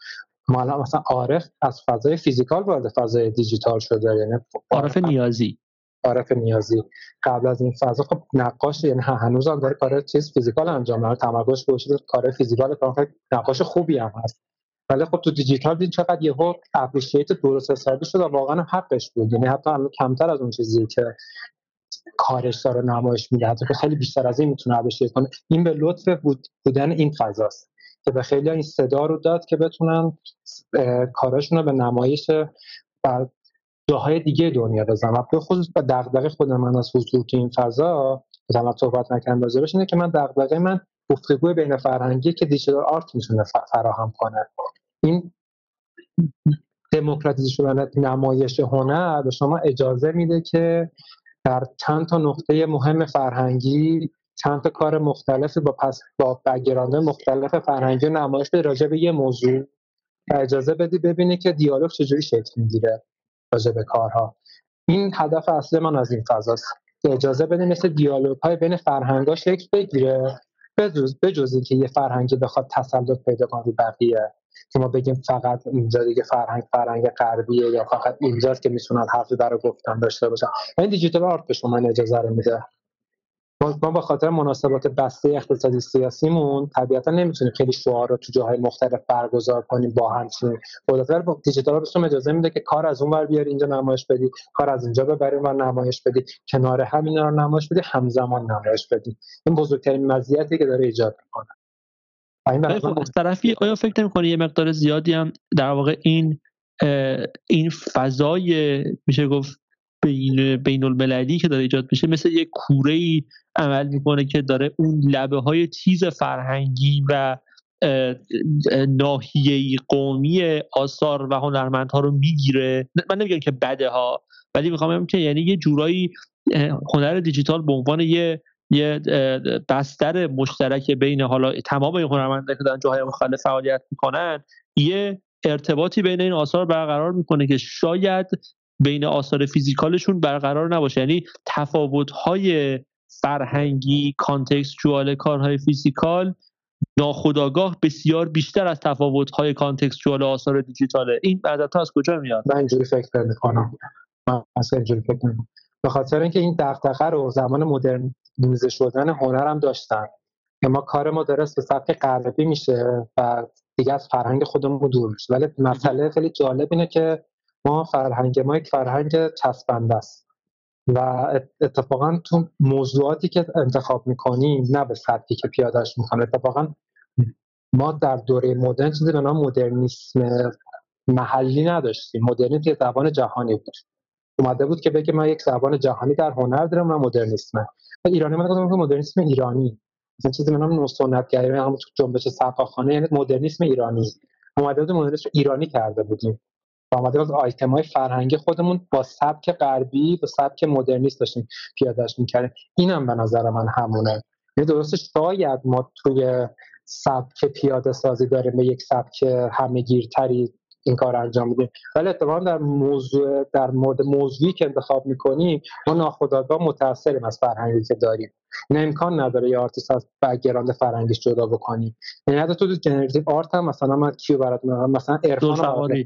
ما مثلا عارف از فضای physical وارد فضای دیجیتال شده یعنی عارف نیازی. عارف نیازی. قبل از این فضا خب نقاش یعنی هنوز هم داره کار چیز physical انجام میده. تمرکز گذاشته کار physical کار نقاش خوبی هم هست. ولی خب تو دیجیتال دید چقدر یهو appreciate درست حسابی شد و واقعا حقش بود. یعنی حتی کمتر از اون چیزی که کارش داره نمایش میده. حتی خیلی بیشتر از این می‌تونه اپریشیت کنه. این به لطف بود بودن این فضاست که به خیلی این صدا رو داد که بتونن کارشون رو به نمایش جاهای دیگه دنیا بزنم و به خصوص به دغدغه خود من از حضور تو این فضا که صحبت نکردم راجبش اینه که من دغدغه من گفتگوی بین فرهنگی که دیجیتال آرت می‌تونه فراهم کنه. این دموکراتیزه شدن نمایش هنر به شما اجازه میده که در چند تا نقطه مهم فرهنگی چند تا کار مختلفی با پس با بگرانده مختلف فرهنگی نمایش بده راجع به یه موضوع. و اجازه بدی ببینی که دیالوگ چجوری شکل می‌گیره. راجع به کارها. این هدف اصلی من از این فضاست. که اجازه بده مثل دیالوگ های بین فرهنگا شکل بگیره بجز بجز که یه فرهنگی بخواد تسلط پیدا کنه بقیه. که ما بگیم فقط اینجا دیگه فرهنگ فرهنگ غربیه یا فقط اینجاست که می‌تونن حرفی برای گفتن داشته باشن. این دیجیتال آرت به شما اجازه رو میده. ما با خاطر مناسبات بسته اقتصادی سیاسیمون طبیعتا نمی‌تونیم خیلی شعار رو تو جاهای مختلف برگزار کنیم با همچین. قدرت با دیجیتال رو اجازه میده که کار از اون ور بیاری اینجا نمایش بدی کار از اینجا ببری و نمایش بدی. کنار همین رو نمایش بدی همزمان نمایش بدی. این بزرگترین مزیتی که داره ایجاد می‌کنه. خب از طرفی آیا فکر نمی‌کنی یه مقدار زیادی هم در واقع این این فضای میشه گفت بین بین المللی که داره ایجاد میشه مثل یک کوره ای عمل می‌کنه که داره اون لبه های تیز فرهنگی و ناحیه قومی آثار و هنرمندها رو می‌گیره. من نمیگم که بده ها ولی می‌خوام بگم که یعنی یه جورایی هنر دیجیتال به عنوان یه یه بستر مشترک بین حالا تمام این هنرمندان که دارن جاهای مختلف فعالیت می‌کنن یه ارتباطی بین این آثار برقرار می‌کنه که شاید بین آثار physical شون برقرار نباشه. یعنی تفاوت‌های فرهنگی contextual کارهای physical ناخودآگاه بسیار بیشتر از تفاوت‌های contextual آثار دیجیتاله. این تا از کجا میاد؟ من اینجوری فکر می‌کنم من اصلا اینجوری فکر می‌کنم به خاطر اینکه این دغدغه رو زمان مدرنیزه شدن هنر هم داشتن. که ما کار ما درست به سبک غربی میشه و دیگه از فرهنگ خودمون دور میشه. ولی مسئله خیلی جالب اینه که ما فرهنگ ما یک فرهنگ چسبنده است. و اتفاقا تو موضوعاتی که انتخاب می‌کنیم نه به سبکی که پیادش می‌کنه اتفاقا ما در دوره مدرن چیزی به نام مدرنیسم محلی نداشتیم. مدرنیسم یه زبان جهانی بود. اومده بود که بگه من یک زبان جهانی در هنر دارم و مدرنیسمه. ایرانی من گفتم مدرنیسم ایرانی. مثلا چیزی به نام نوسنتگری همون تو جنبش سقاخانه یعنی مدرنیسم ایرانی. اومده بود مدرنیسم ایرانی کرده بودیم. آمده از آیتم های فرهنگی خودمون با سبک غربی با سبک مدرنیست داشتیم پیادهش می‌کردیم. اینم به نظر من همونه. یعنی درسته شاید ما توی سبک پیاده سازی داریم به یک سبک همه گیرتری این کار انجام میدیم. ولی اتفاقا در موضوع در مورد موضوعی که انتخاب می‌کنیم ما ناخودآگاه متاثریم از فرهنگی که داریم. این امکان نداره یه آرتیست از background فرهنگیش جدا بکنیم. یعنی حتی تو generative art هم مثلا من کیو برات مثلا عرفان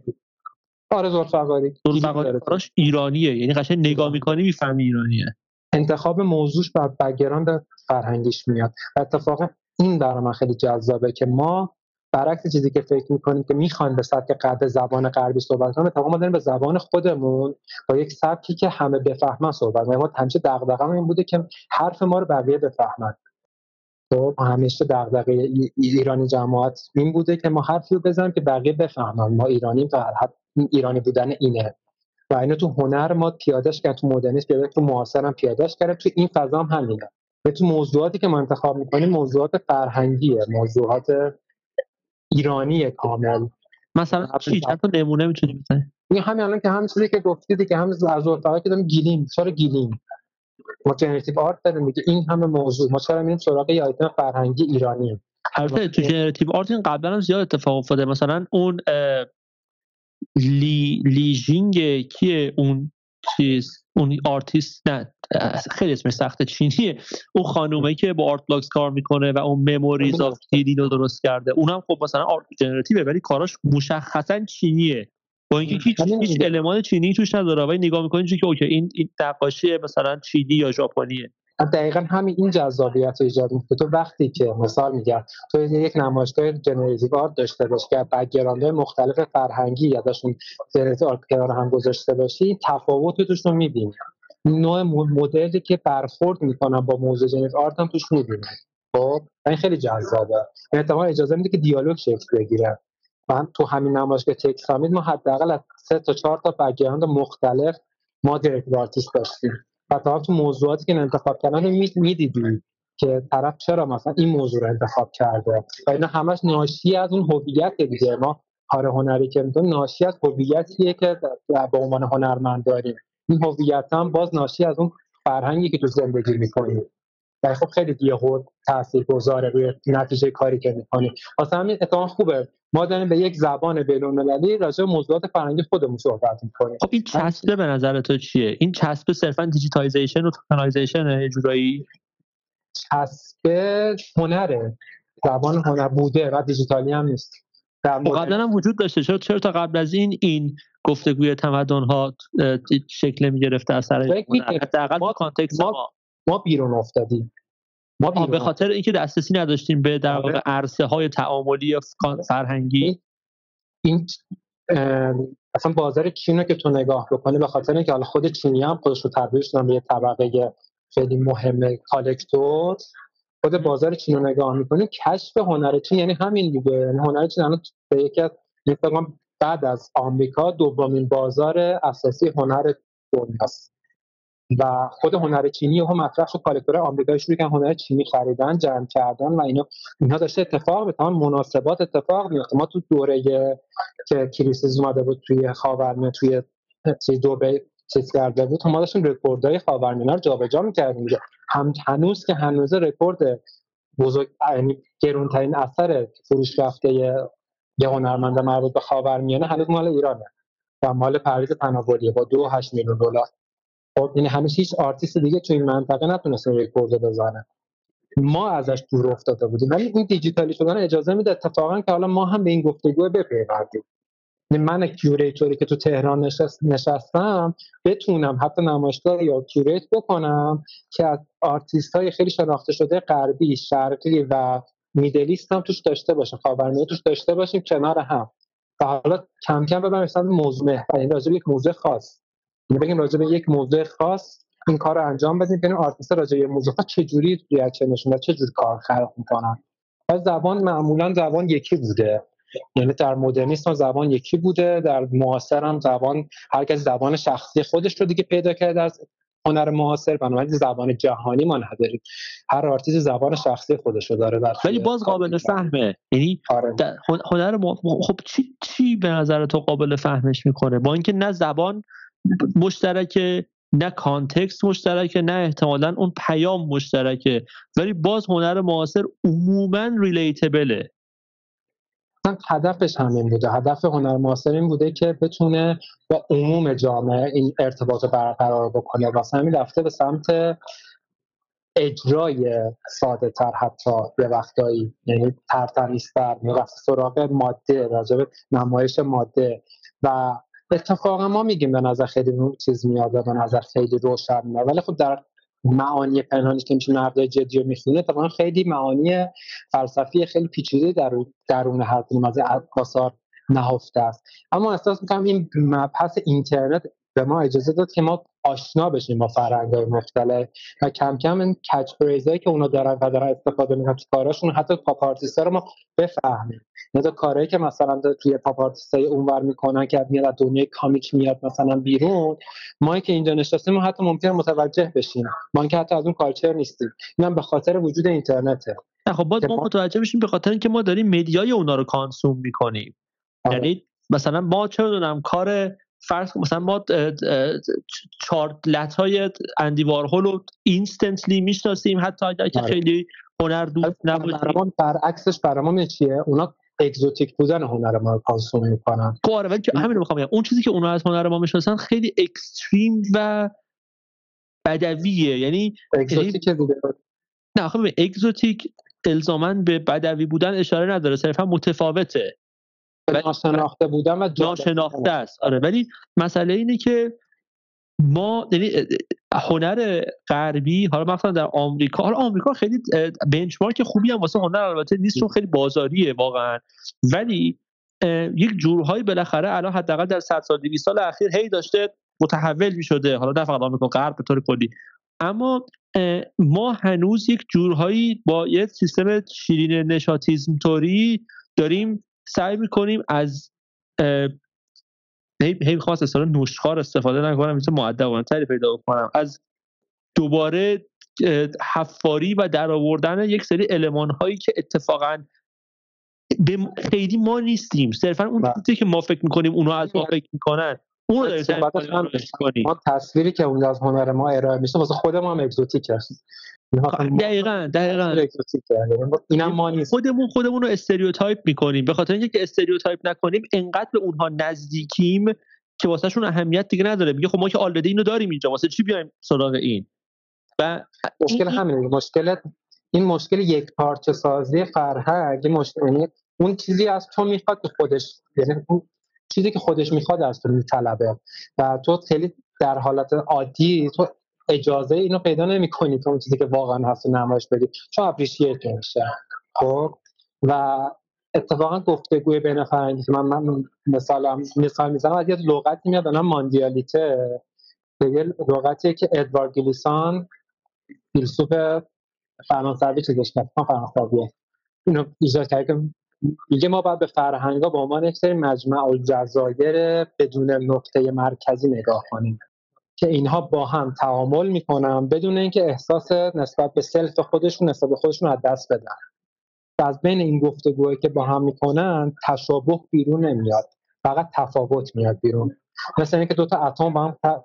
آره ذوالفقاری ذوالفقاری ایرانیه. یعنی قشنگ نگاه می‌کنی می‌فهمی ایرانیه انتخاب موضوعش بر بگراند فرهنگیش میاد. و اتفاقا این برای من خیلی جذابه که ما برعکس چیزی که فکر می‌کنیم که می‌خوایم به سبک قبل زبان غربی صحبت کنیم اتفاقا ما داریم به زبان خودمون با یک سبکی که همه بفهمن صحبت ما همیشه دغدغه این بوده که حرف ما رو بقیه بفهمن. خب همیشه دغدغه ایرانی جماعت این بوده که ما حرفی رو بزنیم که بقیه بفهمن. ما ایرانی و ایرانی بودن اینه. و اینو تو هنر ما پیادهش کرد تو مدرنیسم پیاده تو معاصر هم پیادهش کرد. تو این فضا هم همینه. و تو موضوعاتی که ما انتخاب می‌کنیم موضوعات فرهنگیه موضوعات ایرانی کامل مثلا چند تا نمونه می‌تونی بزنی؟ این همین الان که همین چیزی که گفتی دیگه هم از اتاقی که داریم گلیم چرا گلیم؟ ما generative art داریم میگه این همه موضوع. ما چرا میریم سراغ یه آیتم فرهنگی ایرانی البته تو generative art این قبلا هم زیاد اتفاق افتاده. مثلا اون لی لیژینگ کیه اون چیز؟ اون آرتیست؟ نه خیلی اسمش سخته چینیه. اون خانومه که با Art Blocks کار می‌کنه و اون Memories of رو درست کرده. اونم خب مثلا art generative ه ولی کاراش مشخصا چینیه. با اینکه هیچ هیچ المان چینی توش نداره. ولی نگاه می‌کنید که اوکی این این نقاشی مثلا چینی یا ژاپنیه. دقیقا همین این جذابیت رو ایجاد می‌کنه تو وقتی که مثال میگم تو یک نمایشگاه generative art داشته باشی که background های مختلف فرهنگی یا داشتون generative art کنار هم گذاشته باشی تفاوت توش رو می‌بینی. نوع مدلی که برخورد می‌کنن با موضوع generative art هم توش می‌بینی. خب این خیلی جذابه. احتمال اجازه میده که دیالوگ شکل بگیره. من تو همین نمایشگاه تکس ما حداقل از سه تا چهار تا background مختلف ما director artist داشتیم. و تا تو موضوعاتی که انتخاب کردن رو می‌دیدی که طرف چرا مثلا این موضوع رو انتخاب کرده؟ و اینا همش ناشی از اون هویت دیگه. ما کار هنری که می‌کنیم ناشی از هویتیه که به عنوان هنرمند داریم. این هویت هم باز ناشی از اون فرهنگی که تو زندگی می‌کنیم. و خب خیلی یهو تاثیر گذاره روی نتیجه کاری که می‌کنیم واسه همین اتفاقا خوبه. ما داریم به یک زبان بین‌المللی راجع به موضوعات فرهنگی خودمون صحبت می‌کنیم. خب این چسبه به نظر تو چیه؟ این چسبه صرفا digitalization و tokenization یه جورایی چسبه هنره. زبان هنر بوده و دیجیتالی هم نیست. خب قبلا هم وجود داشته. چرا چرا تا قبل از این این گفتگوی تمدن ها شکل می گرفته از سر حداقل کانتکست ما ما. بیرون افتادیم. ما بیرون به خاطر اینکه دسترسی نداشتیم به در واقع آره. عرصه های تعاملی فرهنگی. این اصلا بازار چین رو که تو نگاه بکنی به خاطر اینکه حالا خود چینی هم خودش رو تبدیل شدن به یه طبقه خیلی مهم collector. خود بازار چین رو نگاه می‌کنی کشف هنر چین یعنی همین دیگه. یعنی هنر چین الان به یکی از بعد از آمریکا دومین بازار اساسی هنر دنیاست. و خود هنر چینی هم مطرح شد. collector آمریکایی شروع کردن هنر چینی خریدن جمع کردن و اینا. اینها داشته اتفاق به تمام مناسبات اتفاق میفته ما تو دوره که Christie's اومده بود توی خاورمیانه توی چیز دو چیز کرده بود ما داشتیم رکوردهای خاورمیانه رو جابجا می‌کردیم هم هنوز که هنوز رکورد بزرگ یعنی گرونترین اثر فروش رفته یه هنرمند مربوط به خاورمیانه هنوز مال ایرانه و مال پرویز تناولیه با دو هشت میلیون دلار. خب یعنی هنوز هیچ آرتیست دیگه تو این منطقه نتونسته رکورد بزنه. ما ازش دور افتاده بودیم. ولی این دیجیتالی شدن اجازه میده اتفاقا که حالا ما هم به این گفتگو بپیوندیم. یعنی من curator ی که تو تهران نشست نشستم بتونم حتی نمایشگاهی رو curate بکنم که از آرتیست های خیلی شناخته شده غربی شرقی و Middle East هم توش داشته باشیم خاورمیانه توش داشته باشیم کنار هم. و حالا کم کم ببرم مثلا موضوع محور یعنی راجع یک موضوع خاص. بگیم راجع به یک موضوع خاص این کار رو انجام بدیم. ببینیم آرتیست راجع به موضوع خاص چه جوری reaction نشون چه جور کار خلق می‌کنن. و زبان معمولا زبان یکی بوده. یعنی در مدرنیسم زبان یکی بوده در معاصر هم زبان هر کسی زبان شخصی خودش رو دیگه پیدا کرده از هنر معاصر بنابراین زبان جهانی ما نداریم. هر آرتیست زبان شخصی خودش رو داره ولی باز قابل فهمه. یعنی آره. هنر خب چی چی به نظر تو قابل فهمش می‌کنه؟ با اینکه نه زبان مشترکه نه context مشترکه نه احتمالا اون پیام مشترکه ولی باز هنر معاصر عموما ریلیتبله هدفش همین بوده. هدف هنر معاصر این بوده که بتونه با عموم جامعه این ارتباط برقرار بکنه. واسه همین رفته به سمت اجرای ساده تر حتی یه وقتایی. یعنی ترتمیزتر. می‌رفت سراغ ماده راجب نمایش ماده و اتفاقا ما میگیم به نظر خیلی چیز میاد به نظر خیلی روشن میاد. ولی خب در معانی پنهانی که میشه نقد جدی رو می‌خونه اتفاقا خیلی معانی فلسفی خیلی پیچیده در درون هر کدوم از آثار نهفته است. اما احساس می‌کنم این مبحث اینترنت به ما اجازه داد که ما آشنا بشیم با فرهنگ های مختلف و کم کم این kitsch هایی که اونا دارن و دارن استفاده می‌کنن تو کاراشون حتی پاپ رو ما بفهمیم. یا تو کارهایی که مثلا توی pop artist های اونور می‌کنن که میاد از دنیای comic میاد مثلا بیرون ما که اینجا نشستیم ما حتی ممکن متوجه بشیم. ما که حتی از اون culture نیستیم. اینم به خاطر وجود اینترنته. خب باز ما متوجه بشیم به خاطر اینکه ما داریم media ی اونا رو consume می‌کنیم. آره. یعنی مثلا ما چه دونم کار فرض مثلا ما art های اندی وارهول رو instantly می‌شناسیم. حتی اگر که آره. خیلی هنر دوست نباشیم. برعکسش برای چیه؟ اونا exotic بودن هنر ما رو consume می‌کنن. خب آره ولی همین رو می‌خوام اون چیزی که اونا از هنر ما می‌شناسن خیلی extreme و بدویه. یعنی exotic نه خب exotic الزامن به بدوی بودن اشاره نداره. صرفا متفاوته. ناشناخته بودن و ناشناخته است. آره ولی مسئله اینه که ما یعنی هنر غربی حالا مثلا در آمریکا حالا آمریکا خیلی benchmark خوبی هم واسه هنر البته نیست چون خیلی بازاریه واقعا. ولی یک جورهایی بالاخره الان حداقل در 100 سال 200 سال اخیر هی داشته متحول می شده حالا نه فقط آمریکا غرب به طور کلی. اما ما هنوز یک جورهایی با یک سیستم شیرین نشاتیزم طوری داریم سعی می‌کنیم از هی هی می‌خوام از نوشخار استفاده نکنم مثل مؤدبانه تری پیدا کنم از دوباره حفاری و در آوردن یک سری علمان هایی که اتفاقا به خیلی ما نیستیم. صرفا اون بله. چیزی که ما فکر می‌کنیم اونا از ما فکر می‌کنن. اون ما تصویری که اون از هنر ما ارائه میشه واسه خود ما هم exotic هست. دقیقا دقیقا. اینم ما نیست. خودمون خودمون رو stereotype می‌کنیم. به خاطر اینکه stereotype نکنیم انقدر به اونها نزدیکیم که واسهشون اهمیت دیگه نداره. میگه خب ما که already اینو داریم اینجا واسه چی بیایم سراغ این؟ و مشکل همینه. مشکل این مشکل یک پارچه سازی فرهنگ مشکل یعنی اون چیزی از تو می‌خواد که خودش یعنی چیزی که خودش می‌خواد از تو میطلبه. و تو خیلی در حالت عادی تو اجازه اینو پیدا نمی‌کنی که اون چیزی که واقعا هست نمایش بدی. چون اپریشیت میشه. خب؟ و اتفاقا گفتگوی بین فرهنگی که من, من مثالم مثال می‌زنم از یه لغتی میاد به ماندیالیته. یه لغتیه که ادوارد گلیسان فیلسوف فرانسوی چیزش کرد. فرانسویه. اینو ایجاد کرد که میگه ما باید به فرهنگا به عنوان یک سری مجمع و جزایر بدون نقطه مرکزی نگاه کنیم. که اینها با هم تعامل می‌کنن بدون اینکه احساس نسبت به سلف خودشون نسبت به خودشون از دست بدن. و از بین این گفتگوهایی که با هم می‌کنن تشابه بیرون نمیاد. فقط تفاوت میاد بیرون. مثل اینکه دو تا اتم با هم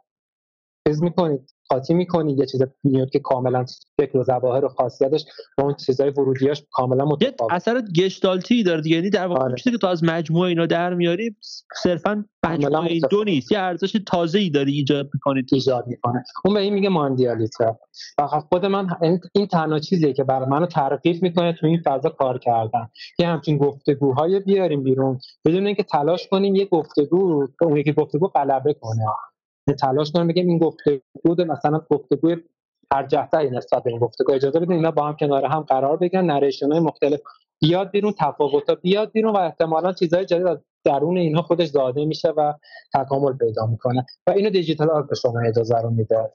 چیز می‌کنید. قاطی می‌کنی یه چیز میاد که کاملا شکل و ظواهر و خاصیتش با اون چیزای ورودیاش کاملا متفاوت. اثر گشتالتی داره دیگه. یعنی در واقع آره. چیزی که تو از مجموعه اینا در میاری صرفا مجموعه این دو نیست یه ارزش تازه ای داری ایجاد می‌کنی ایجاد می‌کنه. اون به این میگه ماندیالیته فقط خود من این تنها چیزیه که برای منو ترغیب می‌کنه تو این فضا کار کردن. که همچین گفتگوهای بیاریم بیرون. بدون اینکه تلاش کنیم یه گفتگو اون یکی گفتگو غلبه کنه. تلاش کنم بگم این گفتگو مثلا گفتگو هر جهته نسبت به این گفتگو. اجازه بدین اینا با هم کنار هم قرار بگیرن نریشن های مختلف بیاد بیرون تفاوت بیاد بیرون و احتمالا چیزهای جدید از درون اینها خودش زاده میشه و تکامل پیدا می‌کنه. و اینو دیجیتال آرت به شما اجازه رو میده.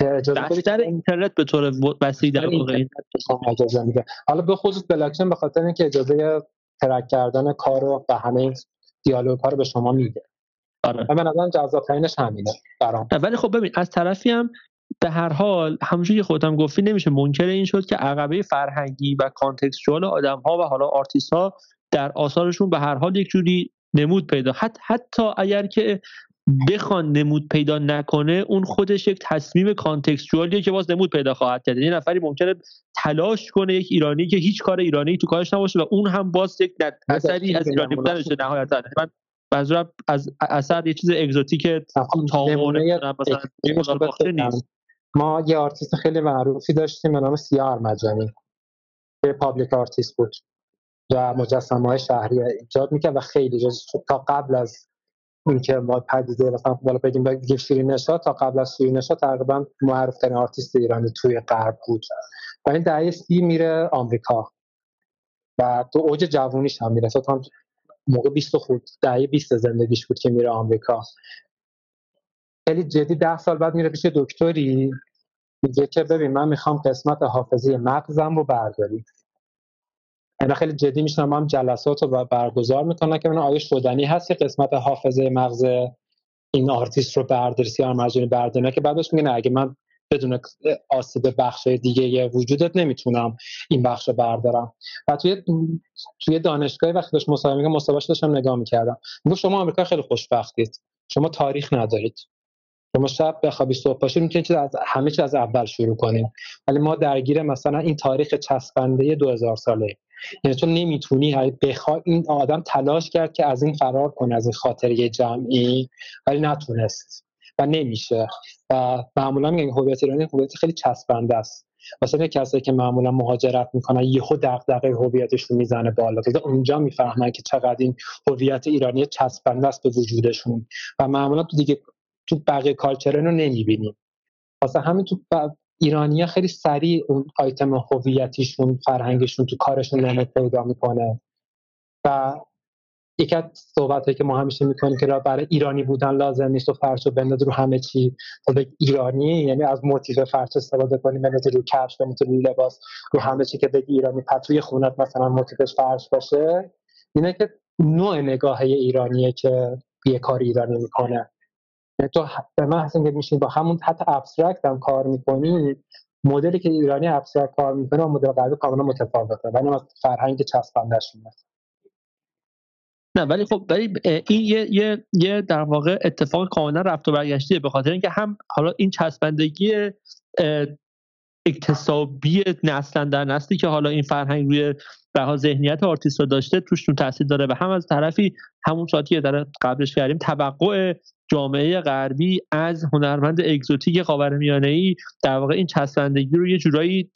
اجازه اینترنت به طور وسیع در واقع اجازه میده. حالا به خصوص بلاکچین به خاطر اینکه اجازه track کردن کار و همه دیالوگ ها رو به شما میده. آره. و به نظرم جذاب همینه برام. ولی خب ببین از طرفی هم به هر حال همونجوری که خودت گفتی نمیشه منکر این شد که عقبه فرهنگی و contextual آدم ها و حالا آرتیست ها در آثارشون به هر حال یک جوری نمود پیدا. حتی حتی اگر که بخوان نمود پیدا نکنه اون خودش یک تصمیم contextual یه که باز نمود پیدا خواهد کرد. یه نفری ممکنه تلاش کنه یک ایرانی که هیچ کار ایرانی تو کارش نباشه و اون هم باز یک اثری از ایرانی بودنشه نهایتا. من منظورم از اثر یه چیز exotic ما یه آرتیست خیلی معروفی داشتیم به نام سیاه ارمجانی. که public artist بود و مجسمه های شهری ایجاد می‌کرد و خیلی جز تا قبل از که ما پدیده مثلا بالا بگیم بگیم شیرین تا قبل از شیرین نشاط تقریبا معروف ترین آرتیست ایرانی توی غرب بود. و این دهه سی میره آمریکا و تو اوج جوونیش هم می‌رسه تا موقع 20 خود دهه 20 زندگیش بود که میره آمریکا. خیلی جدی ده سال بعد میره پیش دکتری میگه که ببین من می‌خوام قسمت حافظه مغزم رو برداری اینا خیلی جدی میشن هم جلسات رو برگزار می‌کنن که آیا شدنی هست که قسمت حافظه مغز این آرتیست رو برداری سیاه ارمجانی برداری که بعدش میگه نه اگه من بدون آسیب بخش دیگه وجودت نمی‌تونم این بخش رو بردارم. و توی توی دانشگاه وقتی داشت مصاحبه میگم مصاحبهش داشتم نگاه می‌کردم. میگه شما آمریکا خیلی خوشبختید. شما تاریخ ندارید. شما شب بخوابی صبح پاشید می‌تونید از همه چیز از اول شروع کنیم ولی ما درگیر مثلا این تاریخ چسبنده 2000 ساله یعنی تو نمی‌تونی بخوای این آدم تلاش کرد که از این فرار کنه از این خاطره جمعی ولی نتونست. و نمیشه. و معمولا میگن هویت ایرانی هویت خیلی چسبنده است. واسه کسایی که معمولا مهاجرت می‌کنن یهو دغدغه هویتشون می‌زنه بالا. که اونجا می‌فهمن که چقدر این هویت ایرانی چسبنده است به وجودشون. و معمولا تو دیگه تو بقیه کالچر رو نمی‌بینیم. واسه همین تو ایرانیا خیلی سریع اون آیتم هویتیشون فرهنگشون تو کارشون نمود پیدا می‌کنه. و یکی از صحبت که ما همیشه می‌کنیم که برای ایرانی بودن لازم نیست و فرش رو بندازی رو همه چی. تا ایرانی یعنی از موتیف فرش استفاده کنیم بندازی رو کفش بندازی رو لباس رو همه چی که بگی ایرانی. پتوی خونت مثلا موتیفش فرش باشه اینه که نوع نگاه ایرانیه که یه کار ایرانی می‌کنه. یعنی تو به محض اینکه میشینی با همون حتی abstract هم کار می‌کنی مدلی که ایرانی abstract کار می‌کنه و مدل غربی کاملا متفاوته. ولی از فرهنگ چسبندش نه ولی خب ولی این یه یه یه در واقع اتفاق کاملا رفت و برگشتیه به خاطر اینکه هم حالا این چسبندگی اکتسابی نسلا در نسلی که حالا این فرهنگ روی بها ذهنیت آرتیست داشته توشون تاثیر داره و هم از طرفی همون صحبتی که در قبلش کردیم توقع جامعه غربی از هنرمند exotic خاورمیانه ای در واقع این چسبندگی رو یه جورایی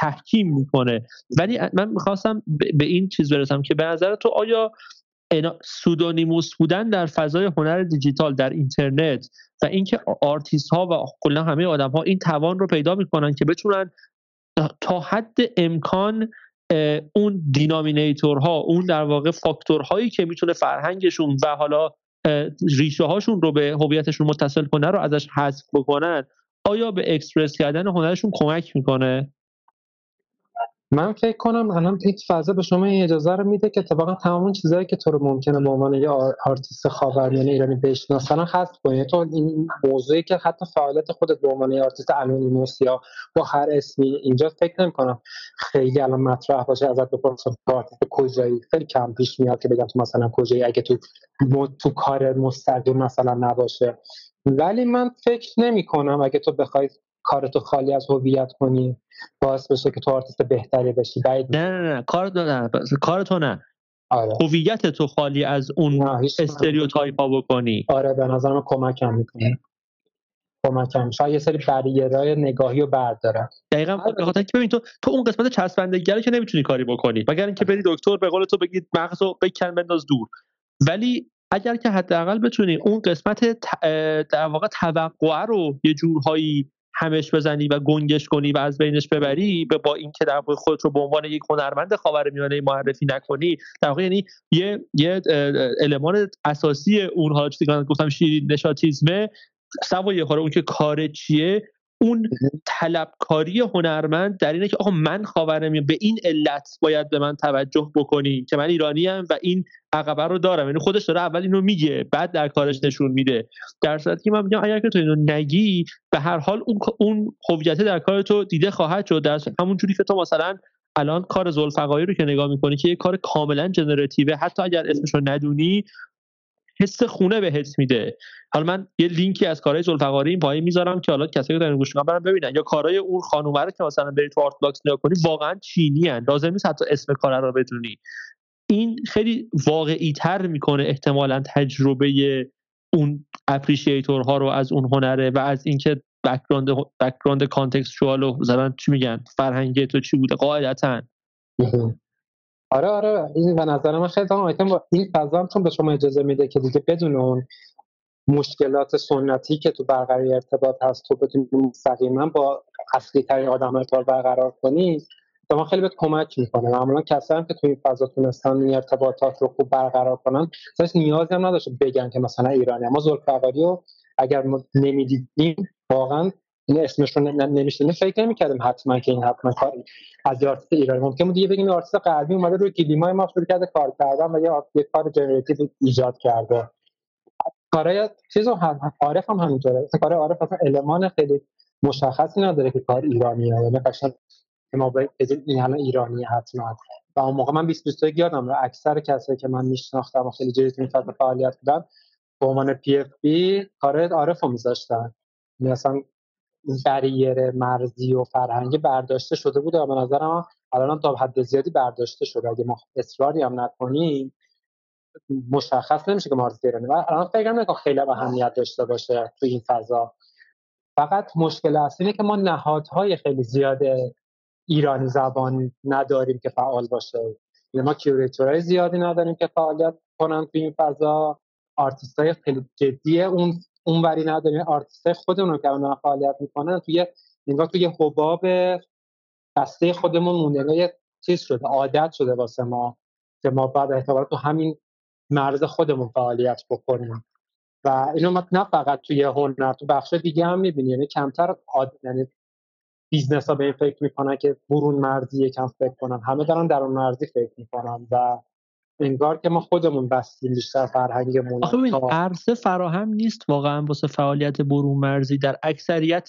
تحکیم می‌کنه. ولی من می‌خواستم به این چیز برسم که به نظر تو آیا pseudonymous بودن در فضای هنر دیجیتال در اینترنت و اینکه آرتیست ها و کلا همه آدم ها این توان رو پیدا می‌کنن که بتونن تا حد امکان اون denominator ها اون در واقع فاکتورهایی که می‌تونه فرهنگشون و حالا ریشه هاشون رو به هویتشون متصل کنه رو ازش حذف بکنن آیا به اکسپرس کردن هنرشون کمک می‌کنه؟ من فکر کنم الان یک فضا به شما این اجازه رو میده که اتفاقا تمام چیزهایی که تو رو ممکنه به عنوان یه آرتیست خاورمیانه ایرانی بشناسن حذف کنی تو این موضوعی که حتی فعالیت خودت به عنوان آرتیست anonymous یا با هر اسمی اینجا فکر نمی کنم خیلی الان مطرح باشه ازت بپرسم آرتیست کجایی؟ خیلی کم پیش میاد که بگم تو مثلا کجایی اگه تو تو کار مستقیم مثلا نباشه. ولی من فکر نمی کنم اگه تو بخوای کارتو خالی از هویت کنی باعث بشه که تو آرتیست بهتری بشی. نه نه نه کار نه کار تو نه. آره. هویت تو خالی از اون stereotype ها بکنی. آره به نظر من کمکم می‌کنه. کمکم. شاید یه سری barrier های نگاهی رو بردارم. دقیقا آره. به خاطر که ببین تو تو اون قسمت چسبندگی رو که نمی‌تونی کاری بکنی. مگر اینکه بری دکتر به قول تو بگید مغزو بکن بنداز دور. ولی اگر که حداقل بتونی اون قسمت در واقع توقع رو یه جورهایی همش بزنی و گنگش کنی و از بینش ببری به با اینکه در واقع خودت رو به عنوان یک هنرمند خاورمیانه معرفی نکنی. در واقع یعنی یه یه المان اساسی اونها چیزی گفتم شیرین نشاتیزمه سوای خورا اون که کار چیه اون طلبکاری هنرمند در اینه که آقا من خاورمیانه به این علت باید به من توجه بکنی که من ایرانی ام و این عقبه رو دارم. یعنی خودش داره اول اینو میگه بعد در کارش نشون میده. در صورتی که من میگم اگر که تو اینو نگی به هر حال اون اون هویت در کار تو دیده خواهد شد. در همون جوری که تو مثلا الان کار زلفقاری رو که نگاه می‌کنی که یه کار کاملا generative ه حتی اگر اسمش رو ندونی حس خونه بهت میده. حالا من یه لینکی از کارهای زلفقاری این پایین می‌ذارم که حالا کسایی که دارن گوش برن ببینن. یا کارهای اون خانومه رو که مثلا بری تو Art Blocks نگاه کنی واقعا چینی ان لازم نیست حتی اسم کار رو بدونی. این خیلی واقعی تر می‌کنه احتمالا تجربه اون appreciator ها رو از اون هنره و از اینکه background background contextual و چی میگن فرهنگ تو چی بوده؟ قاعدتا. آره آره. این به نظر من خیلی آیتم این فضا هم چون به شما اجازه میده که دیگه بدون اون مشکلات سنتی که تو برقراری ارتباط هست تو بتونی مستقیما با اصلی ترین آدم ارتباط برقرار کنی ما خیلی بهت کمک می‌کنه. معمولا کسایی که تو این فضا تونستن این ارتباطات رو خوب برقرار کنن اصلا نیازی هم نداشته بگن که مثلا ایرانی. ما زلفقاری رو اگر ما نمی‌دیدیم واقعا این اسمش رو نمی‌دونستیم فکر نمی‌کردیم حتما که این حتما کاری از آرتیست ایرانی. ممکن بود دیگه بگیم آرتیست غربی اومده روی گلیمای ما شروع کرده کار کردن و یه کار generative ایجاد کرده. کارای چیزو هم عارف هم همینطوره. کار عارف اصلا المان خیلی مشخصی نداره که کار ایرانیه یعنی قشنگ ما این همه ایرانی حتما. و اون موقع من 20 21 یادم رو اکثر کسایی که من میشناختم و خیلی جدی فعالیت بودن به عنوان پی اف بی کار عارف رو میذاشتن. یعنی اصلا بریر مرزی و فرهنگی برداشته شده بود و به نظرم الان تا حد زیادی برداشته شده. اگه ما اصراری هم نکنیم مشخص نمیشه که مارز ایرانی. و الان فکر نکنم خیلی اهمیت داشته باشه تو این فضا. فقط مشکل اصلی اینه که ما نهادهای خیلی زیاد ایرانی زبان نداریم که فعال باشه. یعنی ما curator های زیادی نداریم که فعالیت کنن تو این فضا. آرتیست های خیلی جدی اون اونوری نداریم. آرتیست خودمون که الان فعالیت می‌کنن توی انگار توی حباب بسته خودمون مونده. یه چیز شده عادت شده واسه ما که ما بعد احتمالا تو همین مرز خودمون فعالیت بکنیم. و اینو نه فقط توی هنر تو بخش دیگه هم می‌بینیم. یعنی کمتر عاد... یعنی business ها به این فکر می‌کنن که برون مرزی یکم فکر کنن. همه دارن درون مرزی فکر می‌کنن و انگار که ما خودمون بستیم بیشتر فرهنگمون آخه ببین عرصه فراهم نیست واقعا واسه فعالیت برون مرزی در اکثریت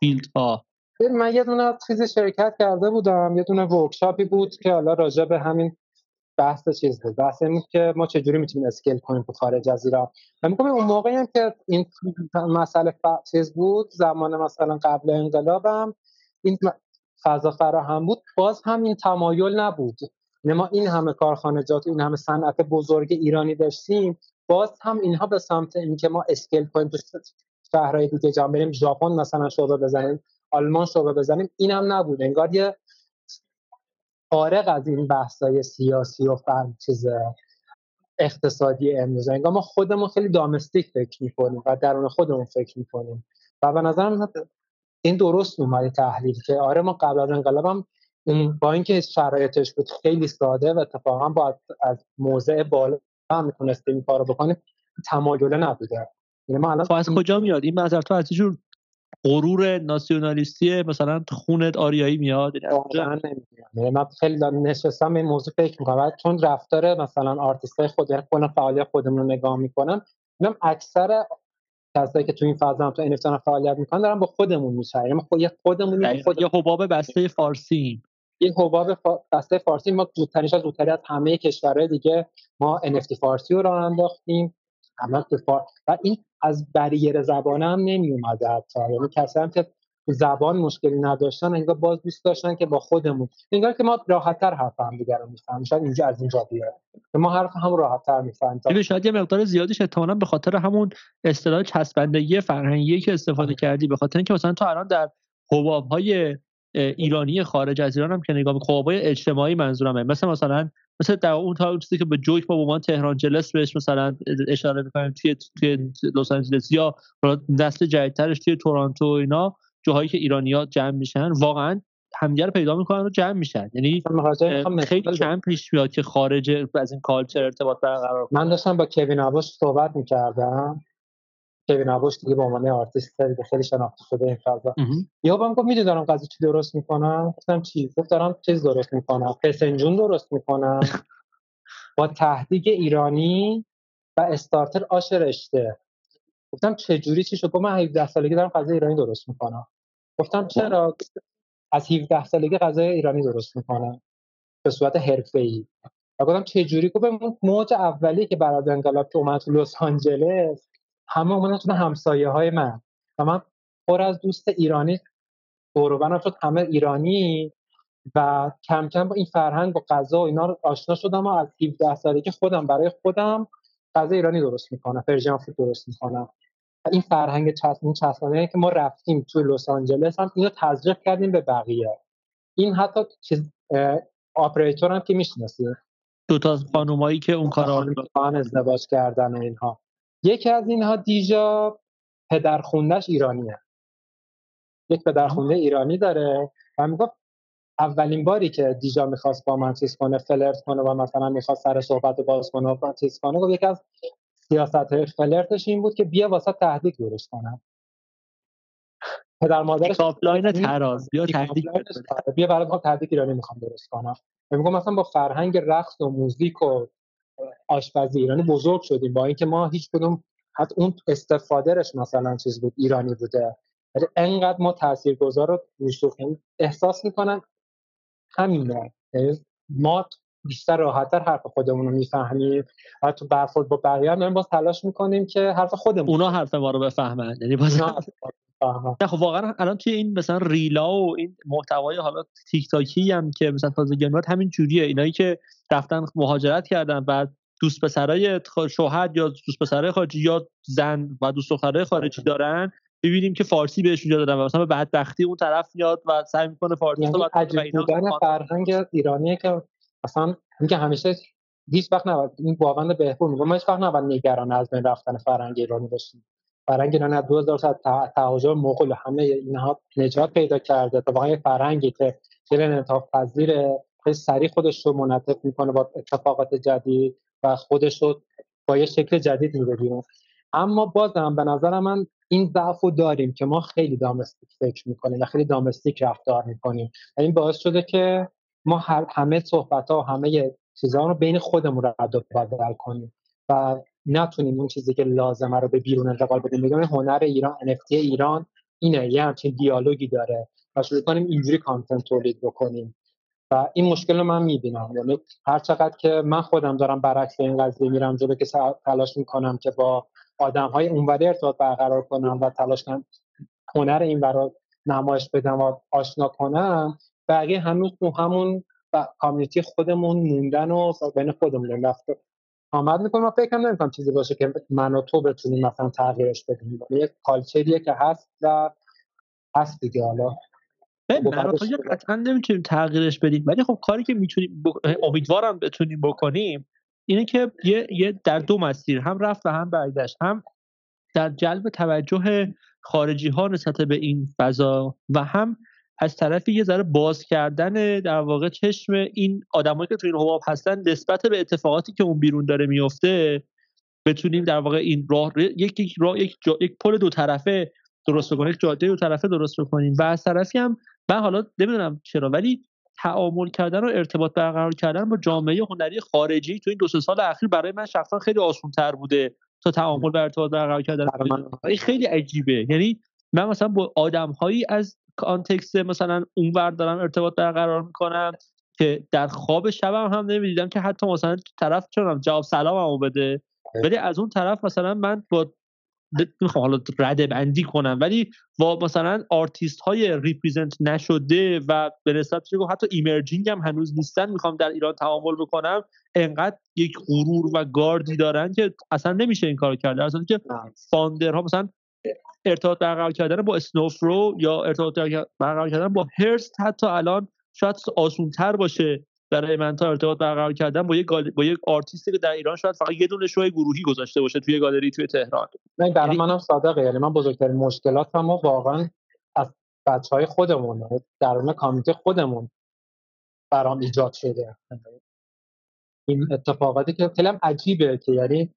field ها من یه دونه چیزی شرکت کرده بودم یه دونه workshop ی بود که حالا راجع به همین بحث چیز بود. بحث این که ما چجوری می‌تونیم اسکیل کنیم تو خارج از ایران. و میگم اون موقعی هم که این مسئله ف... چیز بود زمان مثلا قبل انقلابم این فضا فراهم بود باز هم این تمایل نبود. ما این همه کارخانجات این همه صنعت بزرگ ایرانی داشتیم باز هم اینها به سمت اینکه ما اسکیل کنیم تو شهرهای دیگه جام بریم ژاپن مثلا شعبه بزنیم آلمان شعبه بزنیم اینم نبود. انگار یه فارغ از این بحثای سیاسی و فهم چیز اقتصادی امروز. انگار ما خودمون خیلی دامستیک فکر می‌کنیم و درون خودمون فکر می‌کنیم. و به نظرم این درست اومده تحلیل که آره ما قبل از انقلاب با اینکه شرایطش بود خیلی ساده و اتفاقا با از موضع بالا هم می‌تونستیم این کارو بکنیم تمایل نبوده. یعنی ما الان خب از کجا میاد؟ این نظر تو از جور غرور ناسیونالیستی مثلا خونت آریایی میاد؟ یعنی من خیلی نشستم این موضوع فکر می‌کنم. چون رفتار مثلا آرتیست خود یعنی کلا فعالیت خودمون رو نگاه می‌کنم اینم اکثر کسایی که تو این فضا هم تو NFT فعالیت می‌کنن دارن با خودمون میشه یعنی خود خودمون خود یه حباب بسته فارسی این حباب بسته فارسی ما زودترش از زودتری از همه کشورهای دیگه ما NFT فارسی رو راه انداختیم. و این از بریر زبان هم نمی اومده حتی. یعنی کسی هم که زبان مشکلی نداشتن انگار باز دوست داشتن که با خودمون. انگار که ما راحتتر حرف هم دیگر رو می‌فهمیم شاید اینجا از اینجا بیاد. ما حرف هم راحتتر می‌فهمیم شاید یه مقدار زیادیش احتمالاً به خاطر همون اصطلاح چسبندگی فرهنگی که استفاده کردی. به خاطر اینکه مثلا تو الان در های ایرانی خارج از ایران هم که نگاه های اجتماعی منظورمه. مثل مثلا مثل در اون تا چیزی که به جوک ما با تهرانجلس بهش مثلا اشاره می‌کنیم توی توی لس آنجلس یا نسل جدیدترش توی تورنتو اینا جاهایی که ایرانیا جمع میشن واقعا همدیگه پیدا می‌کنن و جمع میشن. یعنی خیلی کم پیش میاد که خارج از این culture ارتباط برقرار من داشتم با کوین ابوش صحبت می‌کردم. کوین ابوش دیگه به عنوان آرتیست خیلی شناخته شده این فضا. یا بهم گفت می‌دونم دارم چی درست می‌کنم گفتم چی؟ گفت دارم چیز درست می‌کنم. فسنجون درست می‌کنم. با تهدیگ ایرانی و استارتر آش رشته. گفتم چه جوری چی شد؟ من 17 سالگی دارم غذای ایرانی درست می‌کنم. گفتم چرا؟ از 17 سالگی غذای ایرانی درست می‌کنم. به صورت حرفه‌ای. و گفتم چه جوری گفتم موج اولی که بعد انقلاب که اومد تو لس آنجلس همه اومدن تو همسایه های من. و من پر از دوست ایرانی دور شد. همه ایرانی و کم کم با این فرهنگ و غذا و اینا آشنا شدم و از 17 سالگی خودم برای خودم غذا ایرانی درست می‌کنم Persian food درست می‌کنم. این فرهنگ چسبون چسبانه که ما رفتیم توی لس آنجلس هم اینو تزریق کردیم به بقیه. این حتی چیز آپریتور هم که می‌شناسی دو تا خانومایی که اون کارا ازدواج کردن و اینها. یکی از اینها دیجا پدرخوندهش ایرانیه یک پدرخونده ایرانی داره و می‌گفت اولین باری که دیجا می‌خواست با من چیز کنه flirt کنه و مثلا می‌خواست سر صحبت باز کنه و چیز کنه گفت یکی از سیاست flirt ش این بود که بیا واسه ته‌دیگ درست کنم. پدر مادرش تاپلاین تراز بیا ته‌دیگ بیا برای ما ته‌دیگ ایرانی می‌خوام درست کنم. میگم مثلا با فرهنگ رقص و موزیک و آشپزی ایرانی بزرگ شدیم. با اینکه ما هیچ کدوم حتی اون استفادهش مثلا چیز بود ایرانی بوده. ولی انقدر ما تاثیرگذار رو احساس می‌کنن همینه. یعنی ما بیشتر راحتتر حرف خودمون رو می‌فهمیم. و تو برخورد با بقیه هم باز تلاش می‌کنیم که حرف خودمون اونا حرف ما رو بفهمن. یعنی باز نه خب واقعا الان توی این مثلا ریلا و این محتوای حالا تیک تاکی هم که مثلا تازه گیمات همین جوریه. اینایی که رفتن مهاجرت کردن بعد دوست پسرای شوهر یا دوست پسرای خارجی یا زن و دوست دخترای خارجی دارن ببینیم که فارسی بهشون جا دادن و مثلا به بدبختی اون طرف میاد و سعی می‌کنه فارسی یعنی عجیب بودن فرهنگ ایرانیه که مثلا میگه همیشه هیچ وقت نباید این باوند بهبود میگم هیچ وقت نباید نگران از بین رفتن فرهنگ ایرانی باشیم. فرهنگ ایرانی از 2000 سال تهاجر مغول همه اینها نجات پیدا کرده. تا واقعا فرهنگی که خیلی انعطاف پذیر خیلی سریع خودش رو منطق می‌کنه با اتفاقات جدید و خودش رو با یه شکل جدید میده اما بازم به نظر من این ضعف رو داریم که ما خیلی دامستیک فکر می‌کنیم و خیلی دامستیک رفتار می‌کنیم. و این باعث شده که ما همه صحبت ها و همه چیزها رو بین خودمون رد و بدل کنیم. و نتونیم اون چیزی که لازمه رو به بیرون انتقال بدیم. میگم هنر ایران NFT ایران اینه یه همچین دیالوگی داره و شروع کنیم اینجوری کانتنت تولید بکنیم. و این مشکل رو من می‌بینم. یعنی هر چقدر که من خودم دارم برعکس این قضیه میرم جلو که تلاش می‌کنم که با آدم های اونوری ارتباط برقرار کنم و تلاش کنم هنر این برای نمایش بدم و آشنا کنم بقیه هنوز تو همون کامیونیتی خودمون موندن و بین خودمون رفت آمد می‌کنم و فکر نمی‌کنم چیزی باشه که من و تو بتونیم مثلا تغییرش بدیم. یک کالچریه که هست و هست دیگه حالا. من قطعا نمی‌تونیم تغییرش بدیم. ولی خب کاری که می‌تونیم امیدوارم بتونیم بکنیم اینه که یه, یه در دو مسیر هم رفت و هم برگشت. هم در جلب توجه خارجی ها نسبت به این فضا و هم از طرف یه ذره باز کردن در واقع چشم این آدمایی که تو این حباب هستن نسبت به اتفاقاتی که اون بیرون داره میفته بتونیم در واقع این راه یک یک راه یک, یک پل دو طرفه درست بکنیم یک جاده دو طرفه درست بکنیم. و از طرفی هم من حالا نمی‌دونم چرا ولی تعامل کردن و ارتباط برقرار کردن با جامعه هنری خارجی تو این دو سه سال اخیر برای من شخصا خیلی آسان تر بوده تا تعامل و ارتباط برقرار کردن. خیلی عجیبه. یعنی من مثلا با آدم هایی از کانتکست مثلا اونور دارم ارتباط برقرار می‌کنم که در خواب شبم هم نمی‌دیدم که حتی مثلا طرف چونم جواب سلاممو بده. ولی از اون طرف مثلا من با می‌خوام حالا رده بندی کنم. ولی با مثلا آرتیست های represent نشده و به نسبت حتی emerging هم هنوز نیستن می‌خوام در ایران تعامل بکنم انقدر یک غرور و گاردی دارن که اصلا نمیشه این کار کرد. در که founder ها مثلا ارتباط برقرار کردن با Snowfro یا ارتباط برقرار کردن با هرست حتی الان شاید آسون تر باشه برای من تا ارتباط برقرار کردن با یک با یک آرتیستی که در ایران شاید فقط یه دونه شو گروهی گذاشته باشه توی گالری توی تهران. نه برای یعنی منم صادقه. یعنی من بزرگترین مشکلات هم واقعا از بچه های خودمون یعنی درون کامیته خودمون برام ایجاد شده. این اتفاقاتی که خیلی عجیبه که یعنی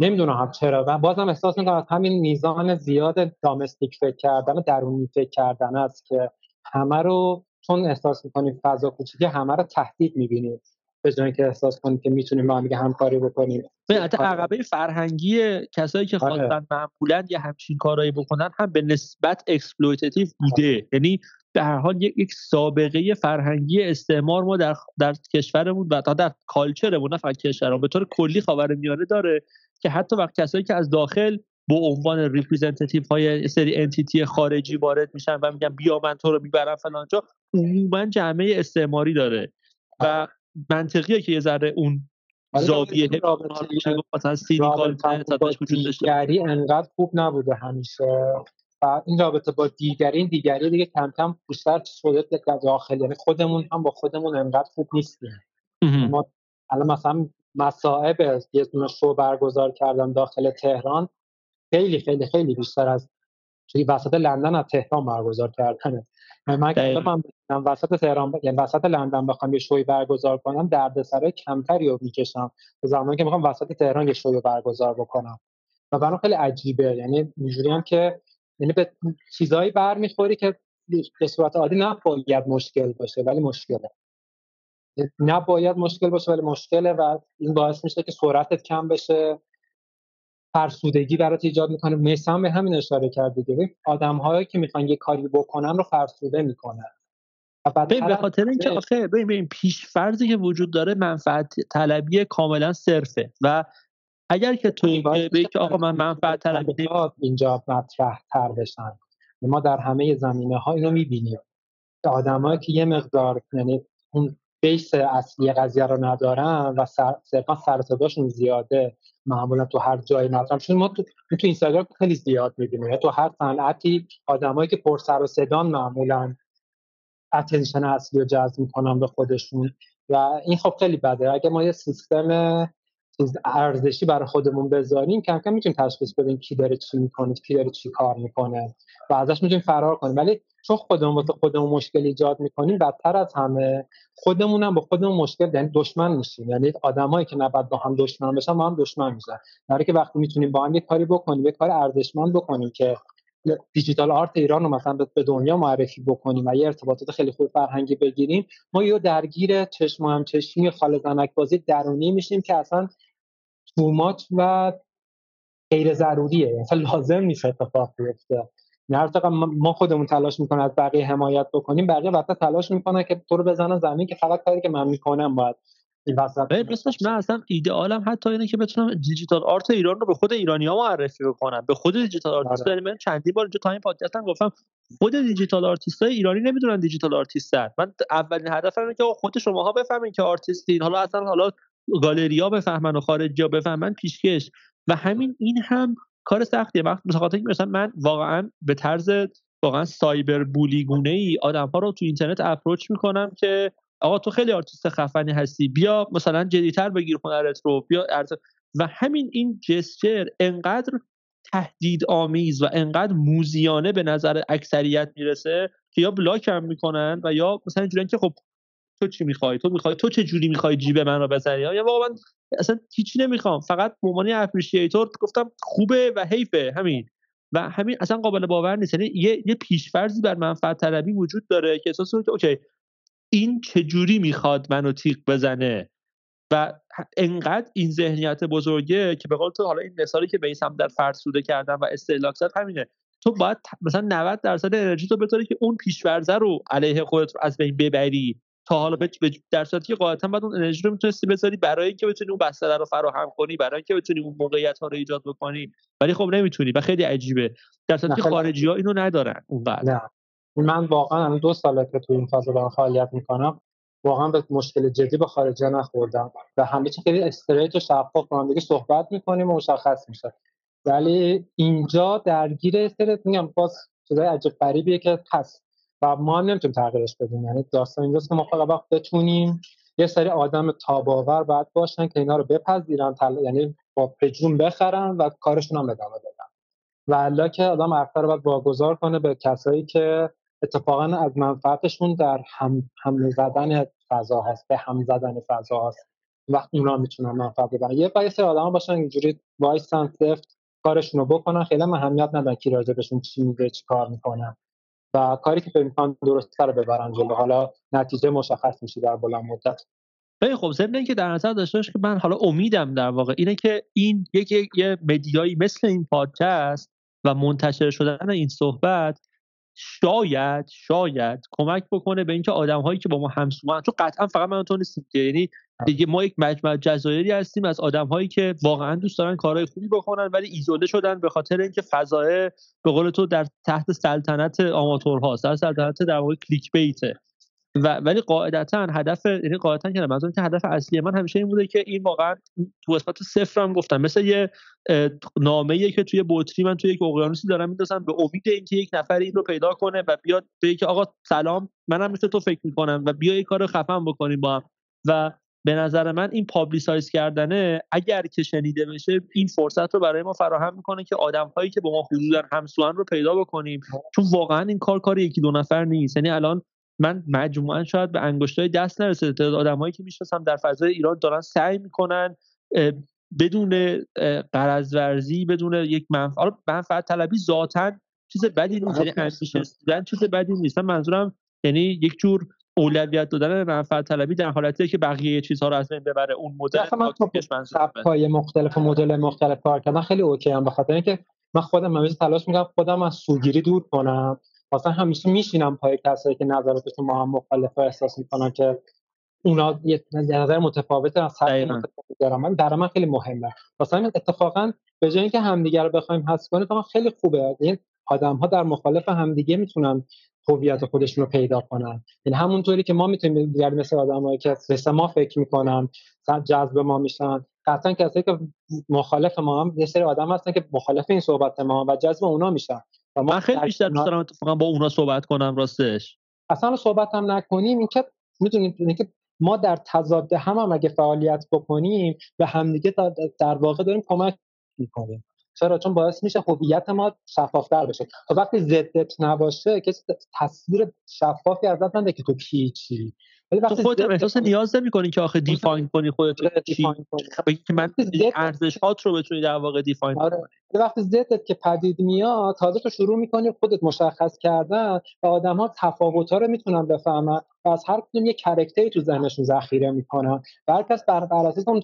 نمی‌دونم هم چرا. و بازم احساس می‌کنم از همین میزان زیاد دامستیک فکر کردن و درونی فکر کردن است که همه رو چون احساس می‌کنیم فضا کوچیکی همه رو تهدید می‌بینیم. به جایی که احساس کنیم که می‌تونیم با هم همکاری بکنیم. حتی عقبه فرهنگی کسایی که آره. خواستن معمولا یه همچین کارایی بکنن هم به نسبت exploitive بوده. یعنی به هر حال یک سابقه فرهنگی استعمار ما در در کشورمون و تا در culture مون نه فقط کشورمون به طور کلی خاورمیانه داره. که حتی وقت کسایی که از داخل به عنوان representative های سری entity خارجی وارد میشن و میگن بیا من تو رو می‌برم فلان جا عموما جامعه استعماری داره و منطقیه که یه ذره اون آره، زاویه مثلا سینیکال وجود دیگری انقدر خوب نبوده همیشه و این رابطه با دیگری این دیگری دیگه کم کم بیشتر شده داخل یعنی خودمون هم با خودمون انقدر خوب نیستیم. ما الان مثلا مصائب یه دونه شو برگزار کردم داخل تهران. خیلی خیلی خیلی بیشتر از توی وسط لندن از تهران برگزار کردنه. من من وسط تهران یعنی وسط لندن بخوام یه شوی برگزار کنم دردسرای کمتری رو می‌کشم. به زمانی که می‌خوام وسط تهران یه شوی برگزار بکنم. و برام خیلی عجیبه. یعنی اینجوری هم که یعنی به چیزایی برمیخوری که به صورت عادی نباید مشکل باشه ولی مشکله. نباید مشکل باشه ولی مشکله و این باعث میشه که سرعتت کم بشه. فرسودگی برات ایجاد می‌کنه. میسم به همین اشاره کرد دیگه آدم هایی که می‌خوان یه کاری بکنن رو فرسوده می‌کنن. به خاطر اینکه آخه ببین پیش فرضی که وجود داره منفعت طلبی کاملا صرفه. و اگر که تو به که آقا من منفعت طلبی اینجا مطرح تر بشن. ما در همه زمینه ها اینو می‌بینیم. آدمایی که یه مقدار یعنی اون بیس اصلی قضیه رو ندارن و صرفا سر زیاده. معمولا تو هر جایی مطرح چون ما تو, تو اینستاگرام خیلی زیاد می‌بینیم. تو هر صنعتی آدمایی که پر سر و صدان معمولا اتنشن اصلی رو جذب می‌کنن به خودشون. و این خب خیلی بده. اگه ما یه سیستم ارزشی برای خودمون بذاریم کم کم می‌تونیم تشخیص بدیم کی داره چی می‌کنه کی داره چی کار می‌کنه و ازش می‌تونیم فرار کنیم. ولی چون خودمون واسه خودمون مشکل ایجاد می‌کنیم بدتر از همه خودمون هم با خودمون مشکل یعنی دشمن میشیم. یعنی آدمایی که نباید با هم دشمن بشن با هم دشمن میشن. در که وقتی می‌تونیم با هم یه کاری بکنیم یه کار ارزشمند بکنیم که دیجیتال آرت ایران رو مثلا به دنیا معرفی بکنیم و یه ارتباطات خیلی خوب فرهنگی بگیریم ما یه درگیر چشم هم چشمی خال زنک بازی درونی میشیم که اصلا تومات و غیر ضروریه. مثلا لازم نیست اتفاق بیفته. نه ما خودمون تلاش می‌کنیم از بقیه حمایت بکنیم بقیه وقتا تلاش می‌کنن که تو رو بزنن زمین که فقط کاری که من می‌کنم باید این وسط من اصلا ایدئالم حتی اینه که بتونم digital art ایران رو به خود ایرانی ها معرفی بکنم. به خود digital artist آره. من چندی بار اینجا تا این پادکست هم گفتم خود digital artist های ایرانی نمی‌دونن digital artist ن من اولین هدفم اینه که خود شماها بفهمین که آرتیستین. حالا اصلا حالا گالریا بفهمن و خارجی بفهمن پیشکش. و همین این هم کار سختیه. وقت مثلا مثلا من واقعا به طرز واقعا cyberbully گونه ای آدم ها رو تو اینترنت approach می‌کنم که آقا تو خیلی آرتیست خفنی هستی بیا مثلا جدیتر بگیر هنرت رو بیا و همین این gesture انقدر تهدید آمیز و انقدر موذیانه به نظر اکثریت می‌رسه که یا block هم می‌کنن و یا مثلا اینجوریه که خب تو چی می‌خوای؟ تو می‌خوای تو چه جوری می‌خوای جیب من رو بزنی؟ یا واقعا من اصلا هیچی نمی‌خوام فقط به عنوان appreciator گفتم خوبه و حیفه همین. و همین اصلا قابل باور نیست یعنی یه یه پیشفرضی بر منفعت طلبی وجود داره که احساس که okay این چجوری می‌خواد منو تیغ بزنه؟ و انقدر این ذهنیت بزرگه که به قول تو حالا این مثالی که بیسم در فرسوده کردم و استهلاک زد همینه. تو باید مثلا 90 درصد انرژی تو بذاری که اون پیش‌فرضه رو علیه خودت از بین ببری تا حالا به در صورتی که قاعدتا بعد اون انرژی رو می‌تونستی بذاری برای اینکه بتونی اون بستر رو فراهم کنی برای اینکه بتونی اون موقعیت ها رو ایجاد بکنی. ولی خب نمی‌تونی و خیلی عجیبه. در صورتی که خارجی ها اینو ندارن اونقدر. نه. من واقعا دو ساله که تو این فاز دارم فعالیت می‌کنم واقعا به مشکل جدی با خارجی نخوردم و همه چی خیلی استریت و شفاف با هم دیگه صحبت می‌کنیم و مشخص میشه. ولی اینجا درگیر استریت میگم باز چیزای عجیب غریبیه که هست و ما هم نمی‌تونیم تغییرش بدیم. یعنی داستان اینجاست که ما فقط وقت بتونیم یه سری آدم تاباور باید باشن که اینا رو بپذیرن تل... یعنی با پجرون بخرن و کارشون هم ادامه بدن. و که آدم اکثر باید واگذار کنه به کسایی که اتفاقا از منفعتشون در هم حمله زدن فضا هست به هم زدن فضا هست. وقت اونا می‌تونن منفعت ببرن. یه باید سری آدم باشن اینجوری وایسن سفت کارشون رو بکنن. خیلی اهمیت ندن کی راجبشون چی میگه چی کار می‌کنن. و کاری که فکر می‌کنن درست رو ببرن جلو. حالا نتیجه مشخص میشه در بلند مدت. خیلی خب ضمن که در نظر داشته که من حالا امیدم در واقع اینه که این یک یه مدیایی مثل این پادکست و منتشر شدن این صحبت شاید شاید کمک بکنه به اینکه آدم هایی که با ما همسوان چون قطعا فقط من تو نیستیم که یعنی دیگه ما یک مجمع جزایری هستیم از آدم هایی که واقعا دوست دارن کارهای خوبی بکنن ولی ایزوله شدن به خاطر اینکه فضای به قول تو در تحت سلطنت آماتورهاست. در سلطنت در واقع کلیک بیته و ولی قاعدتا هدف یعنی قاعدتا که منظورم که هدف اصلی من همیشه این بوده که این واقعا تو قسمت صفر هم گفتم. مثل یه نامه که توی بطری من توی یک اقیانوسی دارم میندازم به امید اینکه یک نفر این رو پیدا کنه و بیاد به که آقا سلام منم مثل تو فکر می‌کنم و بیا یک کار خفن بکنیم با هم. و به نظر من این پابلیسایز کردنه اگر که شنیده بشه این فرصت رو برای ما فراهم می‌کنه که آدم هایی که با ما حدودا همسوان رو پیدا بکنیم. چون واقعا این کار کار یکی دو نفر نیست. یعنی الان من مجموعا شاید به انگشتای دست نرسه. تعداد آدمایی که می‌شناسم در فضای ایران دارن سعی می‌کنن بدون قرض ورزی بدون یک منفعت منفعت طلبی ذاتا چیز بدی نیست یعنی اندیشه چیز بدی نیست. منظورم یعنی یک جور اولویت دادن منفعت طلبی در حالتی که بقیه چیزها رو از بین ببره. اون مدل پای مختلف و مدل مختلف کار کردن خیلی اوکی هم بخاطر اینکه من خودم همیشه تلاش می‌کنم خودم از سوگیری دور کنم. مثلا همیشه میشینم پای کسایی که نظراتشون ما هم مختلف احساس می‌کنن که اونا یه نظر متفاوت از هر دارم من در من خیلی مهمه. مثلا اتفاقا به جای اینکه همدیگه رو بخوایم حذف کنیم خیلی خوبه. این آدم ها در مخالف همدیگه می‌تونن هویت خودشون رو پیدا کنن. یعنی همونطوری که ما می‌تونیم دیگر مثل آدمایی که مثل ما فکر می‌کنن جذب ما میشن. قطعا کسایی که مخالف ما هم یه سری آدم هستن که مخالف این صحبت ما و جذب اونا میشن. من خیلی بیشتر دوست دارم اتفاقا با اونا صحبت کنم راستش. اصلا صحبت هم نکنیم این که می‌دونید که ما در تضاد هم, هم اگه فعالیت بکنیم به همدیگه در واقع داریم کمک می‌کنیم. چرا؟ چون باعث میشه هویت ما شفافتر بشه. تا وقتی ضدت نباشه کسی تصویر شفافی ازت نده که تو کی چی؟ تو خودت احساس نیاز نمی‌کنی که آخه دیفاین کنی خودت چی. که من ارزشات رو بتونی در واقع دیفاین آره. وقتی ضدت که پدید میاد تازه تو شروع می‌کنی خودت مشخص کردن و آدم ها تفاوت ها رو می‌تونن بفهمن. و از هر کدوم یه کرکتری تو ذهنشون ذخیره می‌کنن. و هر کس بر, اساس اون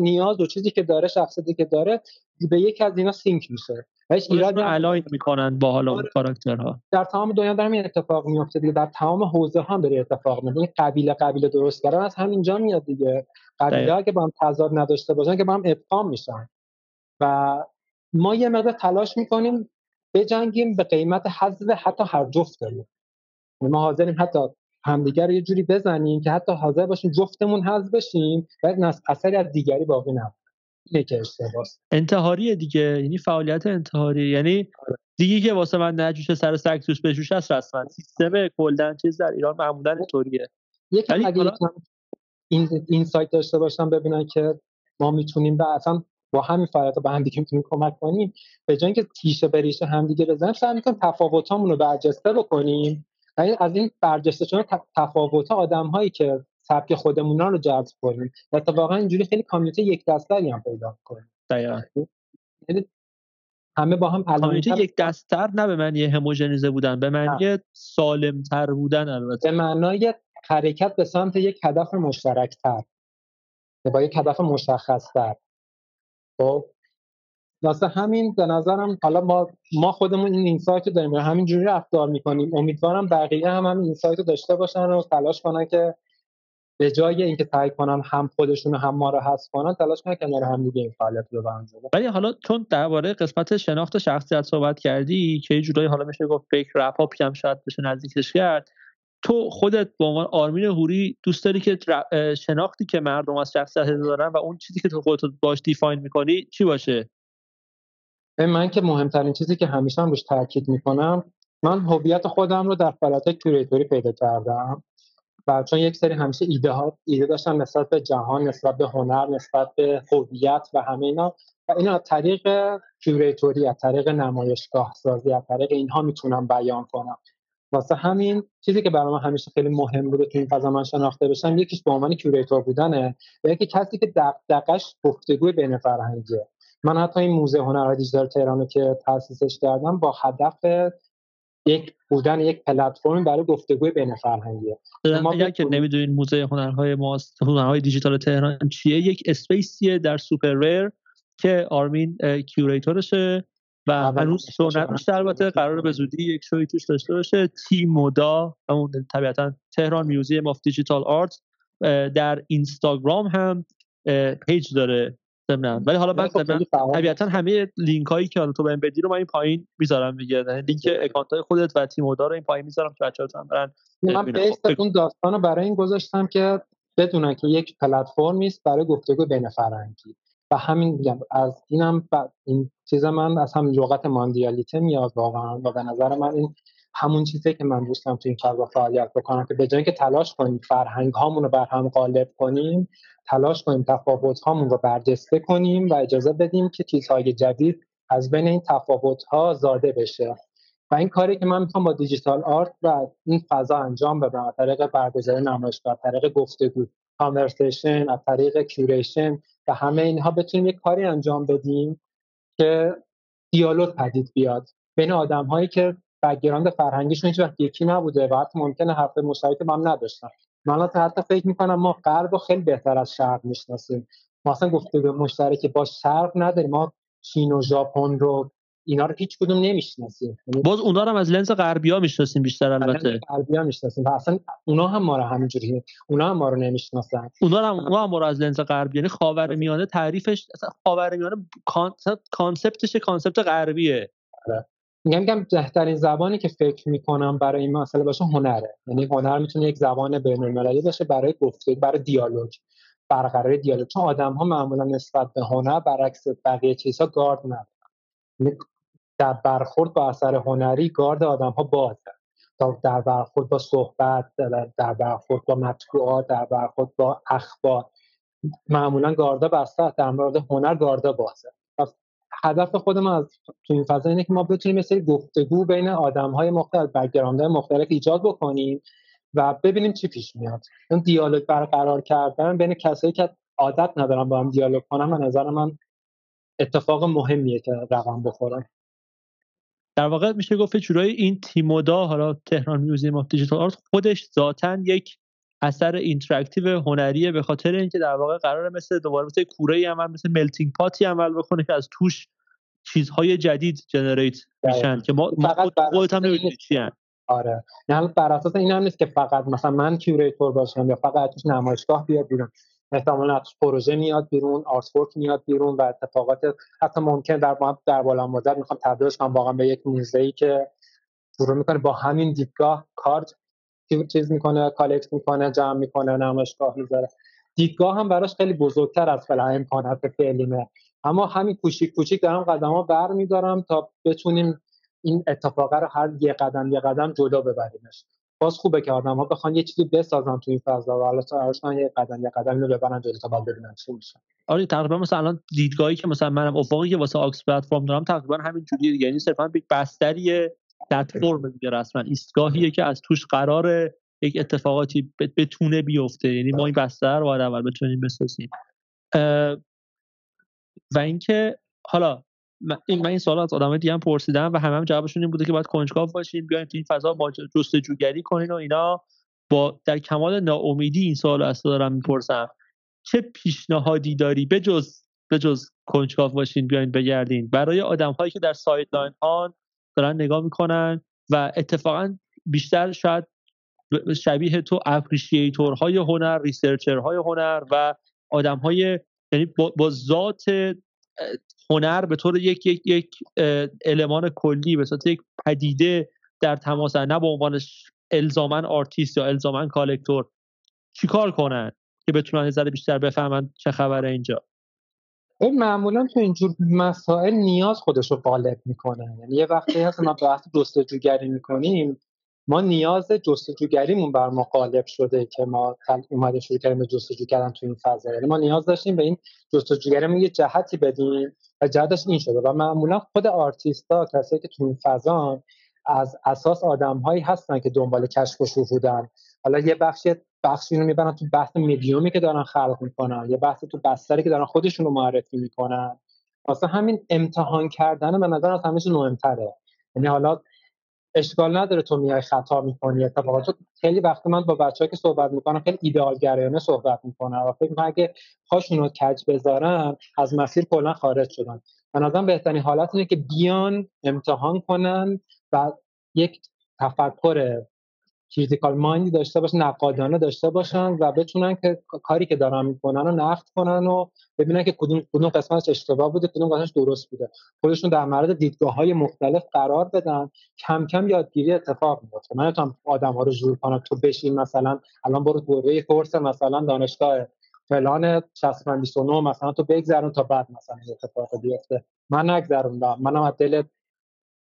نیاز و چیزی که داره شخصیتی که داره به یکی از اینا سینک میشه. هیچ ایراد الاین می‌کنن با حالا آره. کاراکترها. در تمام دنیا داره این اتفاق میفته دیگه. در تمام حوزه هم داره اتفاق میفته این قبیله قبیله درست کردن از همینجا میاد دیگه. قبیله که با هم تضاد نداشته باشن که با هم ادغام میشن. و ما یه مقدار تلاش می‌کنیم بجنگیم به قیمت حذف حتی هر جفتمون ما حاضریم حتی همدیگر یه جوری بزنیم که حتی حاضر باشیم جفتمون حذف بشیم و اثری از دیگری باقی نمونه. اینه که انتحاری دیگه. یعنی فعالیت انتحاری. یعنی آره. دیگه که واسه من نجوش سر سگ توش بشوش هست رسما سیستم کلدن چیز در ایران معمولا اینطوریه. یکی اگه این این سایت داشته باشم ببینن که ما می‌تونیم به اصلا با همین فعالیت به هم دیگه می‌تونیم کمک کنیم. به جای اینکه تیشه بریشه همدیگه بزنیم سعی می‌کنیم تفاوتامون رو برجسته بکنیم. از این برجسته شدن تفاوت آدم هایی که سبک خودمون رو جذب کنیم. و اتفاقا اینجوری خیلی کامیونیتی یک دستری هم پیدا کنیم. دقیقاً. یعنی همه با هم کامیونیتی یک دستر نه به معنی هموژنیزه بودن به معنی سالمتر بودن البته. به معنای حرکت به سمت یک هدف مشترکتر. با یک هدف مشخصتر. خب؟ واسه همین به نظرم حالا ما ما خودمون این اینسایت رو داریم همین جوری رفتار می‌کنیم. امیدوارم بقیه هم همین اینسایت رو داشته باشن و تلاش کنن که به جای اینکه سعی کنن هم خودشون هم ما رو حذف کنن تلاش کنن کنار هم دیگه این فعالیت رو جلو ولی حالا چون درباره قسمت شناخت شخصیت صحبت کردی که جورایی حالا میشه گفت فکر رپ هم شاید بشه نزدیکش کرد تو خودت به عنوان آرمین حوری دوست داری که شناختی که مردم از شخصیت دارن و اون چیزی که تو خودت باش define می‌کنی چی باشه؟ من که مهمترین چیزی که همیشه هم روش تاکید می‌کنم من هویت خودم رو در فعالیت curator ی پیدا کردم. و چون یک سری همیشه ایده ها ایده داشتم نسبت به جهان نسبت به هنر نسبت به هویت و همه اینا. و اینا از طریق curator ی از طریق نمایشگاه سازی از طریق اینها می‌تونم بیان کنم. واسه همین چیزی که برای من همیشه خیلی مهم بوده تو این فضا من شناخته بشم یکیش به عنوان curator بودنه و یکی کسی که دغدغش گفتگوی بین فرهنگیه من حتی این موزه هنر دیجیتال تهران که تاسیسش کردم با هدف یک بودن یک پلتفرم برای گفتگوی بین فرهنگیه ما اگر که نمی‌دونید موزه هنرهای ماست هنرهای دیجیتال تهران چیه؟ یک space یه در SuperRare که آرمین curator شه و هنوز شو نداشته البته قرار به زودی یک شوی توش داشته باشه. TMoDA همون طبیعتا Tehran Museum of Digital Art در اینستاگرام هم page داره. ولی حالا من طبیعتا همه لینک هایی که حالا تو بهم بدی رو من این پایین می‌ذارم دیگه. یعنی لینک account های خودت و TMoDA رو این پایین می‌ذارم که بچه‌ها هم برن من بیست اون داستان رو برای این گذاشتم که بدونن که یک پلتفرمی است برای گفتگو بین فرهنگی. و همین میگم از اینم این چیز من از همین لغت ماندیالیته میاد واقعا. و به نظر من این همون چیزی که من دوستم تو این فضا فعالیت بکنم که به جای که تلاش کنیم فرهنگ هامون رو بر هم غالب کنیم تلاش کنیم تفاوت هامون رو برجسته کنیم و اجازه بدیم که چیزهای جدید از بین این تفاوت ها زاده بشه. و این کاری که من می‌خوام با دیجیتال آرت و این فضا انجام بدم از طریق برگزاری نمایشگاه از طریق گفتگو conversation از طریق curation و همه اینها بتونیم یک کاری انجام بدیم که دیالوگ پدید بیاد. بین آدم هایی که background فرهنگیشون هیچ وقت یکی نبوده و حتی ممکنه حرف مشترک با هم نداشتن. من حتی فکر می‌کنم ما غرب رو خیلی بهتر از شرق می‌شناسیم. ما اصلا وجه مشترک با شرق نداریم ما چین و ژاپن رو اینا رو هیچ کدوم نمی‌شناسیم. یعنی باز اونا رو هم از لنز غربیا می‌شناسیم بیشتر البته. غربیا می‌شناسیم. اصلا اونا هم ما رو همینجوری اونا هم ما رو نمی‌شناسن. اونا هم اونا هم ما رو از لنز غربی یعنی خاورمیانه تعریفش اصلا خاورمیانه concept ش concept غربیه. آره. میگم میگم بهترین زبانی که فکر می‌کنم برای این مسئله باشه هنره. یعنی هنر می‌تونه یک زبان بین المللی باشه برای گفتگو برای دیالوگ برقراری دیالوگ. چون آدم ها معمولا نسبت به هنر برعکس بقیه چیزها گارد ندارن. یعنی در برخورد با اثر هنری گارد آدم ها بازه در برخورد با صحبت در برخورد با مطبوعات در برخورد با اخبار. معمولا گاردا بسته در مورد هنر گاردا بازه. هدف خود ما از تو این فضا اینه که ما بتونیم مثل گفتگو بین آدم های مختلف background های مختلف ایجاد بکنیم و ببینیم چی پیش میاد. اون دیالوگ برقرار کردن بین کسایی که عادت ندارن با هم دیالوگ کنن به نظر من اتفاق مهمیه که رقم بخورن. در واقع میشه گفت جورایی این TMoDA حالا تهران Museum of Digital Art خودش ذاتا یک اثر interactive هنریه به خاطر اینکه در واقع قرار مثل دوباره مثل کوره عمل مثل melting pot ی عمل بکنه که از توش چیزهای جدید generate میشن که ما فقط خودت هم چی آره. نه بر اساس این هم نیست که فقط مثلا من curator باشم یا فقط توش نمایشگاه بیاد بیرون. احتمالا از پروژه میاد بیرون artwork میاد بیرون و اتفاقات حتی ممکن در در بلند مدت می‌خوام تبدیلش کنم. واقعا به یک موزه که شروع می‌کنه با همین دیدگاه art چیز می‌کنه collect می‌کنه جمع می‌کنه نمایشگاه می‌ذاره. دیدگاه هم براش خیلی بزرگتر از فعلا. امکانات فعلیمه اما همین کوچیک کوچیک دارم قدم ها بر میدارم تا بتونیم این اتفاق رو هر یه قدم یه قدم جلو ببریمش. باز خوبه که آدم ها بخوان یه چیزی بسازن تو این فضا و حالا تا یه قدم یه قدم رو ببرن جلو تا بعد ببینن چی میشه. آره تقریبا مثلا الان دیدگاهی که مثلا منم افقی که واسه آکس پلتفرم دارم تقریبا همین جوریه یعنی صرفا یک بستریه پلتفرم دیگه رسما. ایستگاهیه که از توش قرار یک اتفاقاتی بتونه بیفته. یعنی ما این بستر رو اول بتونیم بسازیم. و اینکه حالا من این سوال از آدمای دیگه هم پرسیدم و همه هم جوابشون این بوده که باید کنجکاو باشیم بیایم تو این فضا با جستجوگری کنین و اینا. با در کمال ناامیدی این سوال رو دارم می‌پرسم. چه پیشنهادی داری به جز به جز کنجکاو باشین بیاین بگردین؟ برای آدم هایی که در سایت لاین ها دارن نگاه می‌کنن و اتفاقا بیشتر شاید شبیه تو های هنر های هنر و آدم های یعنی با, با ذات هنر به طور یک یک یک المان کلی به صورت یک پدیده در تماس نه به عنوان الزامن آرتیست یا الزامن collector. چیکار کنن که بتونن ذره بیشتر بفهمن چه خبره اینجا؟ معمولا تو اینجور مسائل نیاز خودش رو غالب می‌کنه یعنی یه وقتی هست ما بحث جستجوگری می‌کنیم ما نیاز جستجوگریمون بر ما غالب شده که ما اومده شروع کردیم به جستجو کردن تو این فضا. یعنی ما نیاز داشتیم به این جستجوگریمون یه جهتی بدیم و جهتش این شده و معمولا خود آرتیستا کسایی که تو این فضا از اساس آدمهایی هستن که دنبال کشف و شهودن حالا یه بخشی بخشی رو می‌برن تو بحث مدیومی که دارن خلق می‌کنن یه بحث تو بستری که دارن خودشون رو معرفی می‌کنن. واسه همین امتحان کردن به نظر از همیشه مهمتره. یعنی حالا اشکال نداره تو میای خطا می‌کنی اتفاقات خیلی وقت من با بچه‌ها که صحبت می‌کنم خیلی ایدئال گرایانه صحبت می‌کنم و فکر می‌کنم اگه پاشون رو کج بذارن از مسیر کلا خارج شدن. به نظرم بهترین حالت اینه که بیان امتحان کنن و یک تفکر critical mind ی داشته باشن نقادانه داشته باشن و بتونن که کاری که دارن می‌کنن رو نقد کنن و ببینن که کدوم کدوم قسمتش اشتباه بوده کدوم قسمتش درست بوده. خودشون در معرض دیدگاه های مختلف قرار بدن. کم کم یادگیری اتفاق میفته من نمی‌تونم آدم ها رو مجبور کنم تو بشین مثلا الان برو دوره course مثلا دانشگاه فلان 6029 مثلا تو بگذرون تا بعد مثلا اتفاق بیفته. من نگذروندم منم از دل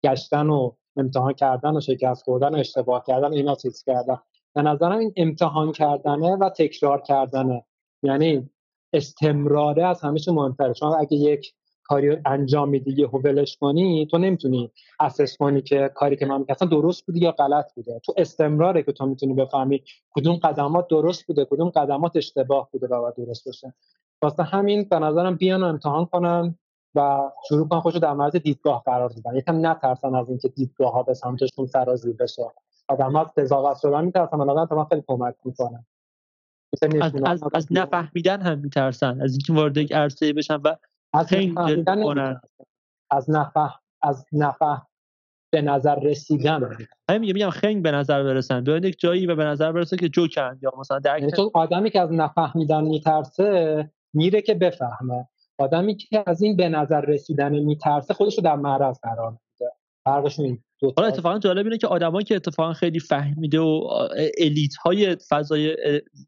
گشتن و امتحان کردن و شکست خوردن و اشتباه کردن اینا چیز کردن. به نظرم این امتحان کردنه و تکرار کردنه. یعنی استمراره از همیشه مهمتره. چون اگه یک کاری انجام میدی یهو ولش کنی تو نمی‌تونی اسس کنی که کاری که من می‌کردم درست بوده یا غلط بوده؟ تو استمراره که تو می‌تونی بفهمی کدوم قدمات درست بوده کدوم قدمات اشتباه بوده و درست بشه واسه همین به نظرم بیان امتحان کنن. و شروع کنن خودشو در معرض دیدگاه قرار بدن یکم نترسن از اینکه دیدگاه ها به سمتشون سرازیر بشه. آدم ها از قضاوت شدن میترسن. من تا خیلی کمک می‌کنه از, از, از نفهمیدن هم میترسن. از اینکه وارد یک عرصه بشن و از نفهمیدن از نفه از نفه به نظر رسیدن. همین میگم میگم خنگ به نظر برسن. بیان یک جایی و به نظر برسه که جوکن یا مثلا درک یعنی آدمی که از نفهمیدن میترسه میره که بفهمه. آدمی که از این به نظر رسیدن میترسه خودش رو در معرض قرار میده. فرقش این حالا اتفاقا جالب اینه که آدمایی که اتفاقا خیلی فهمیده و الیت های فضای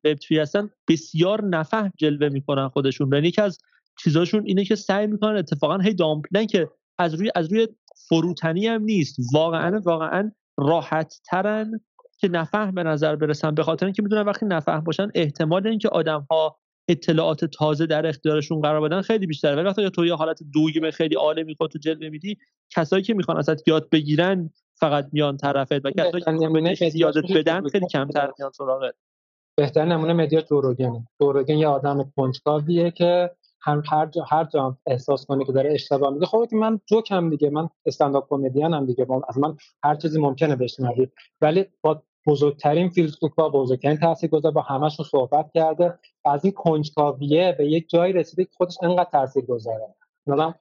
وب هستن بسیار نفهم جلوه می‌کنن خودشون. یعنی یکی از چیزاشون اینه که سعی می‌کنن اتفاقا هی دامپلن که از روی از روی فروتنی هم نیست. واقعا واقعا راحت ترن که نفهم به نظر برسن به خاطر اینکه می‌دونن وقتی نفهم باشن احتمال اینکه آدم ها اطلاعات تازه در اختیارشون قرار بدن خیلی بیشتره. ولی وقتی تو یه حالت دوگمه خیلی عالمی خودتو جلوه میدی کسایی که می‌خوان ازت یاد بگیرن فقط میان طرفت و کسایی که یادت بدن خیلی کمتر میان سراغت بهتر نمونه مدیا جوروگن جوروگن یه آدم کنجکاویه که هر هر جا هر جا احساس کنه که داره اشتباه میگه. خب من جوکم دیگه من استنداپ کمدین هم دیگه. از من هر چیزی ممکنه بشنوی. ولی با بزرگترین فیلسوف با بزرگترین تاثیرگذار با همشون صحبت کرده. از این کنجکاویه به یک جایی رسیده که خودش انقدر تاثیرگذاره. مثلا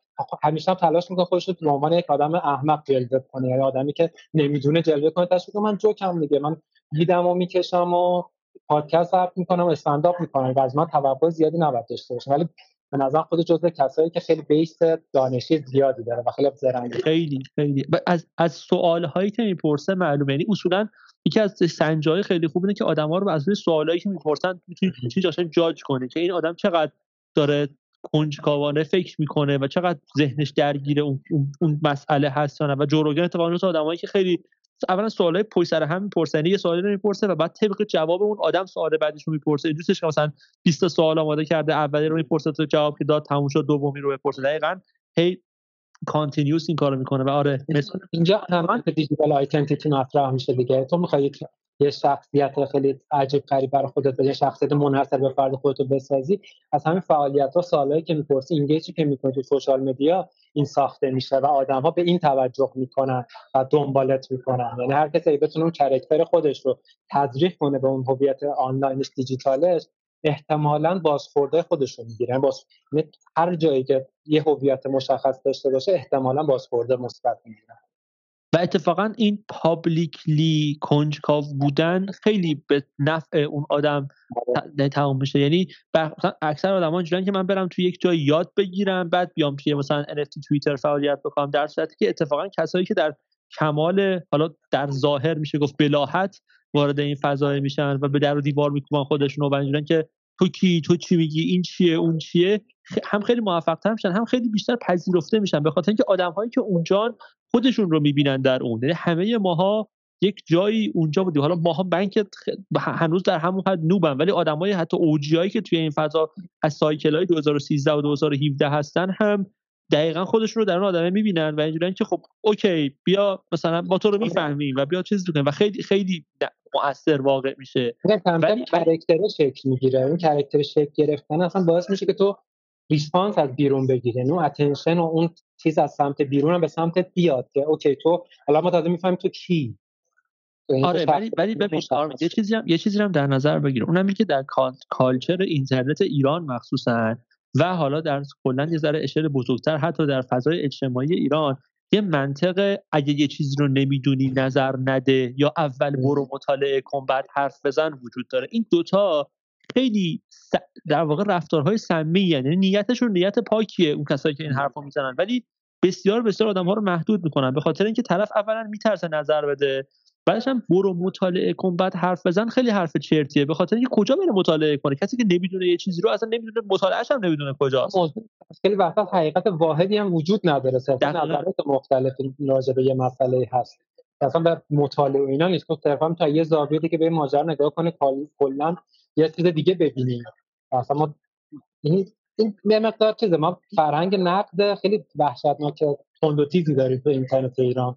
همیشه هم تلاش می‌کنه خودش رو به عنوان یک آدم احمق جلوه کنه یا آدمی که نمی‌دونه جلوه کنه. تشویق من جوکم دیگه. من دیدم و می‌کشم و پادکست ضبط می‌کنم استنداپ می‌کنم. و از من توقع زیادی نباید داشته باشه ولی به نظر خود جزء کسایی که خیلی بیس دانشی زیادی داره و خیلی زرنگه. خیلی خیلی. از از سوال هایی که می‌پرسه معلومه. یعنی اصولا یکی از سنجای خیلی خوب اینه که آدما رو از روی سوالایی که می‌پرسن می‌تونی چیزی جاج کنه که این آدم چقدر داره کنجکاوانه فکر می‌کنه و چقدر ذهنش درگیر اون, اون مسئله هست و جوروگن اتفاقا آدمایی که خیلی اولا سوالای پشت سر هم می‌پرسن یه سوالی رو می‌پرسه و بعد طبق جواب اون آدم سوال بعدش رو می‌پرسه. دوستش مثلا 20 تا سوال آماده کرده اولی رو می‌پرسه تو جواب که داد تموم شد دومی رو بپرسه. دقیقاً هی continuous این کارو می‌کنه. و آره مثل اینجا همان digital identity مطرح میشه دیگه. تو می‌خوای یه شخصیت خیلی عجیب غریب برای خودت یه شخصیت منحصر به فرد خودت بسازی از همین فعالیت ها سوالایی که می‌پرسی engage ی که می‌کنی تو social media این ساخته میشه و آدم ها به این توجه می‌کنن و دنبالت می‌کنن. یعنی هر کسی بتونه اون کرکتر خودش رو تزریق کنه به اون هویت آنلاینش دیجیتالش احتمالا بازخورده خودش رو می‌گیره. یعنی باز هر جایی که یه هویت مشخص داشته باشه احتمالا بازخورده مثبت می‌گیره. و اتفاقا این پابلیکلی کنجکاو بودن خیلی به نفع اون آدم. تمام میشه. یعنی اکثر آدم اینجوریان که من برم توی یک جای یاد بگیرم بعد بیام توی مثلا NFT توییتر فعالیت بکنم در صورتی که اتفاقا کسایی که در کمال حالا در ظاهر میشه گفت بلاحت وارد این فضای میشن و به در و دیوار میکوبن خودشون و اینجوریان که تو کی؟ تو چی میگی؟ این چیه؟ اون چیه؟ هم خیلی موفق تر میشن هم خیلی بیشتر پذیرفته میشن. به خاطر اینکه آدم هایی که اونجا خودشون رو می‌بینن در اون. یعنی همه ماها یک جایی اونجا بودیم. حالا ماها من که هنوز در همون حد نوبم ولی آدمای حتی اوجیایی که توی این فضا از سایکل های 2013 و 2017 هستن هم دقیقا خودشون رو در اون آدمه می‌بینن و اینجوریه که خب okay بیا مثلا با تو رو می‌فهمیم و بیا چیز بکنیم و خیلی خیلی مؤثر واقع میشه. ولی character شکل می‌گیره. اون character شکل گرفتن اصلا باعث میشه که تو response از بیرون بگیره اون attention و اون چیز از سمت بیرون هم به سمتت بیاد که okay تو حالا ما تازه می‌فهمیم تو کی. آره ولی ولی ببین یه چیزی هم یه چیزی هم در نظر بگیر. اونم که در culture اینترنت ایران مخصوصا و حالا در کلا یه ذره اشل بزرگتر حتی در فضای اجتماعی ایران یه منطق اگه یه چیزی رو نمی‌دونی نظر نده یا اول برو مطالعه کن بعد حرف بزن وجود داره. این دوتا خیلی در واقع رفتارهای سمی یعنی نیتشون نیت پاکیه اون کسایی که این حرفو می‌زنن. ولی بسیار بسیار آدم ها رو محدود می‌کنن. به خاطر اینکه طرف اولا میترسه نظر بده. بعدش هم برو مطالعه کن بعد حرف بزن خیلی حرف چرتیه. به خاطر اینکه کجا بره مطالعه کنه؟ کسی که نمی‌دونه یه چیزی رو اصلا نمی‌دونه مطالعهش هم نمی‌دونه کجاست. خیلی وقتا حقیقت واحدی هم وجود نداره صرفا نظرات مختلفی راجع به یه مسئله هست. اصلا به مطالعه اینا نیست. که صرفا تا یه زاویه دیگه به ماجرا نگاه کنه کلا یه چیز دیگه ببینیم. اصلا ما این این مقدار چیزه. ما فرهنگ نقد خیلی وحشتناک تند و تیزی داریم تو اینترنت ایران.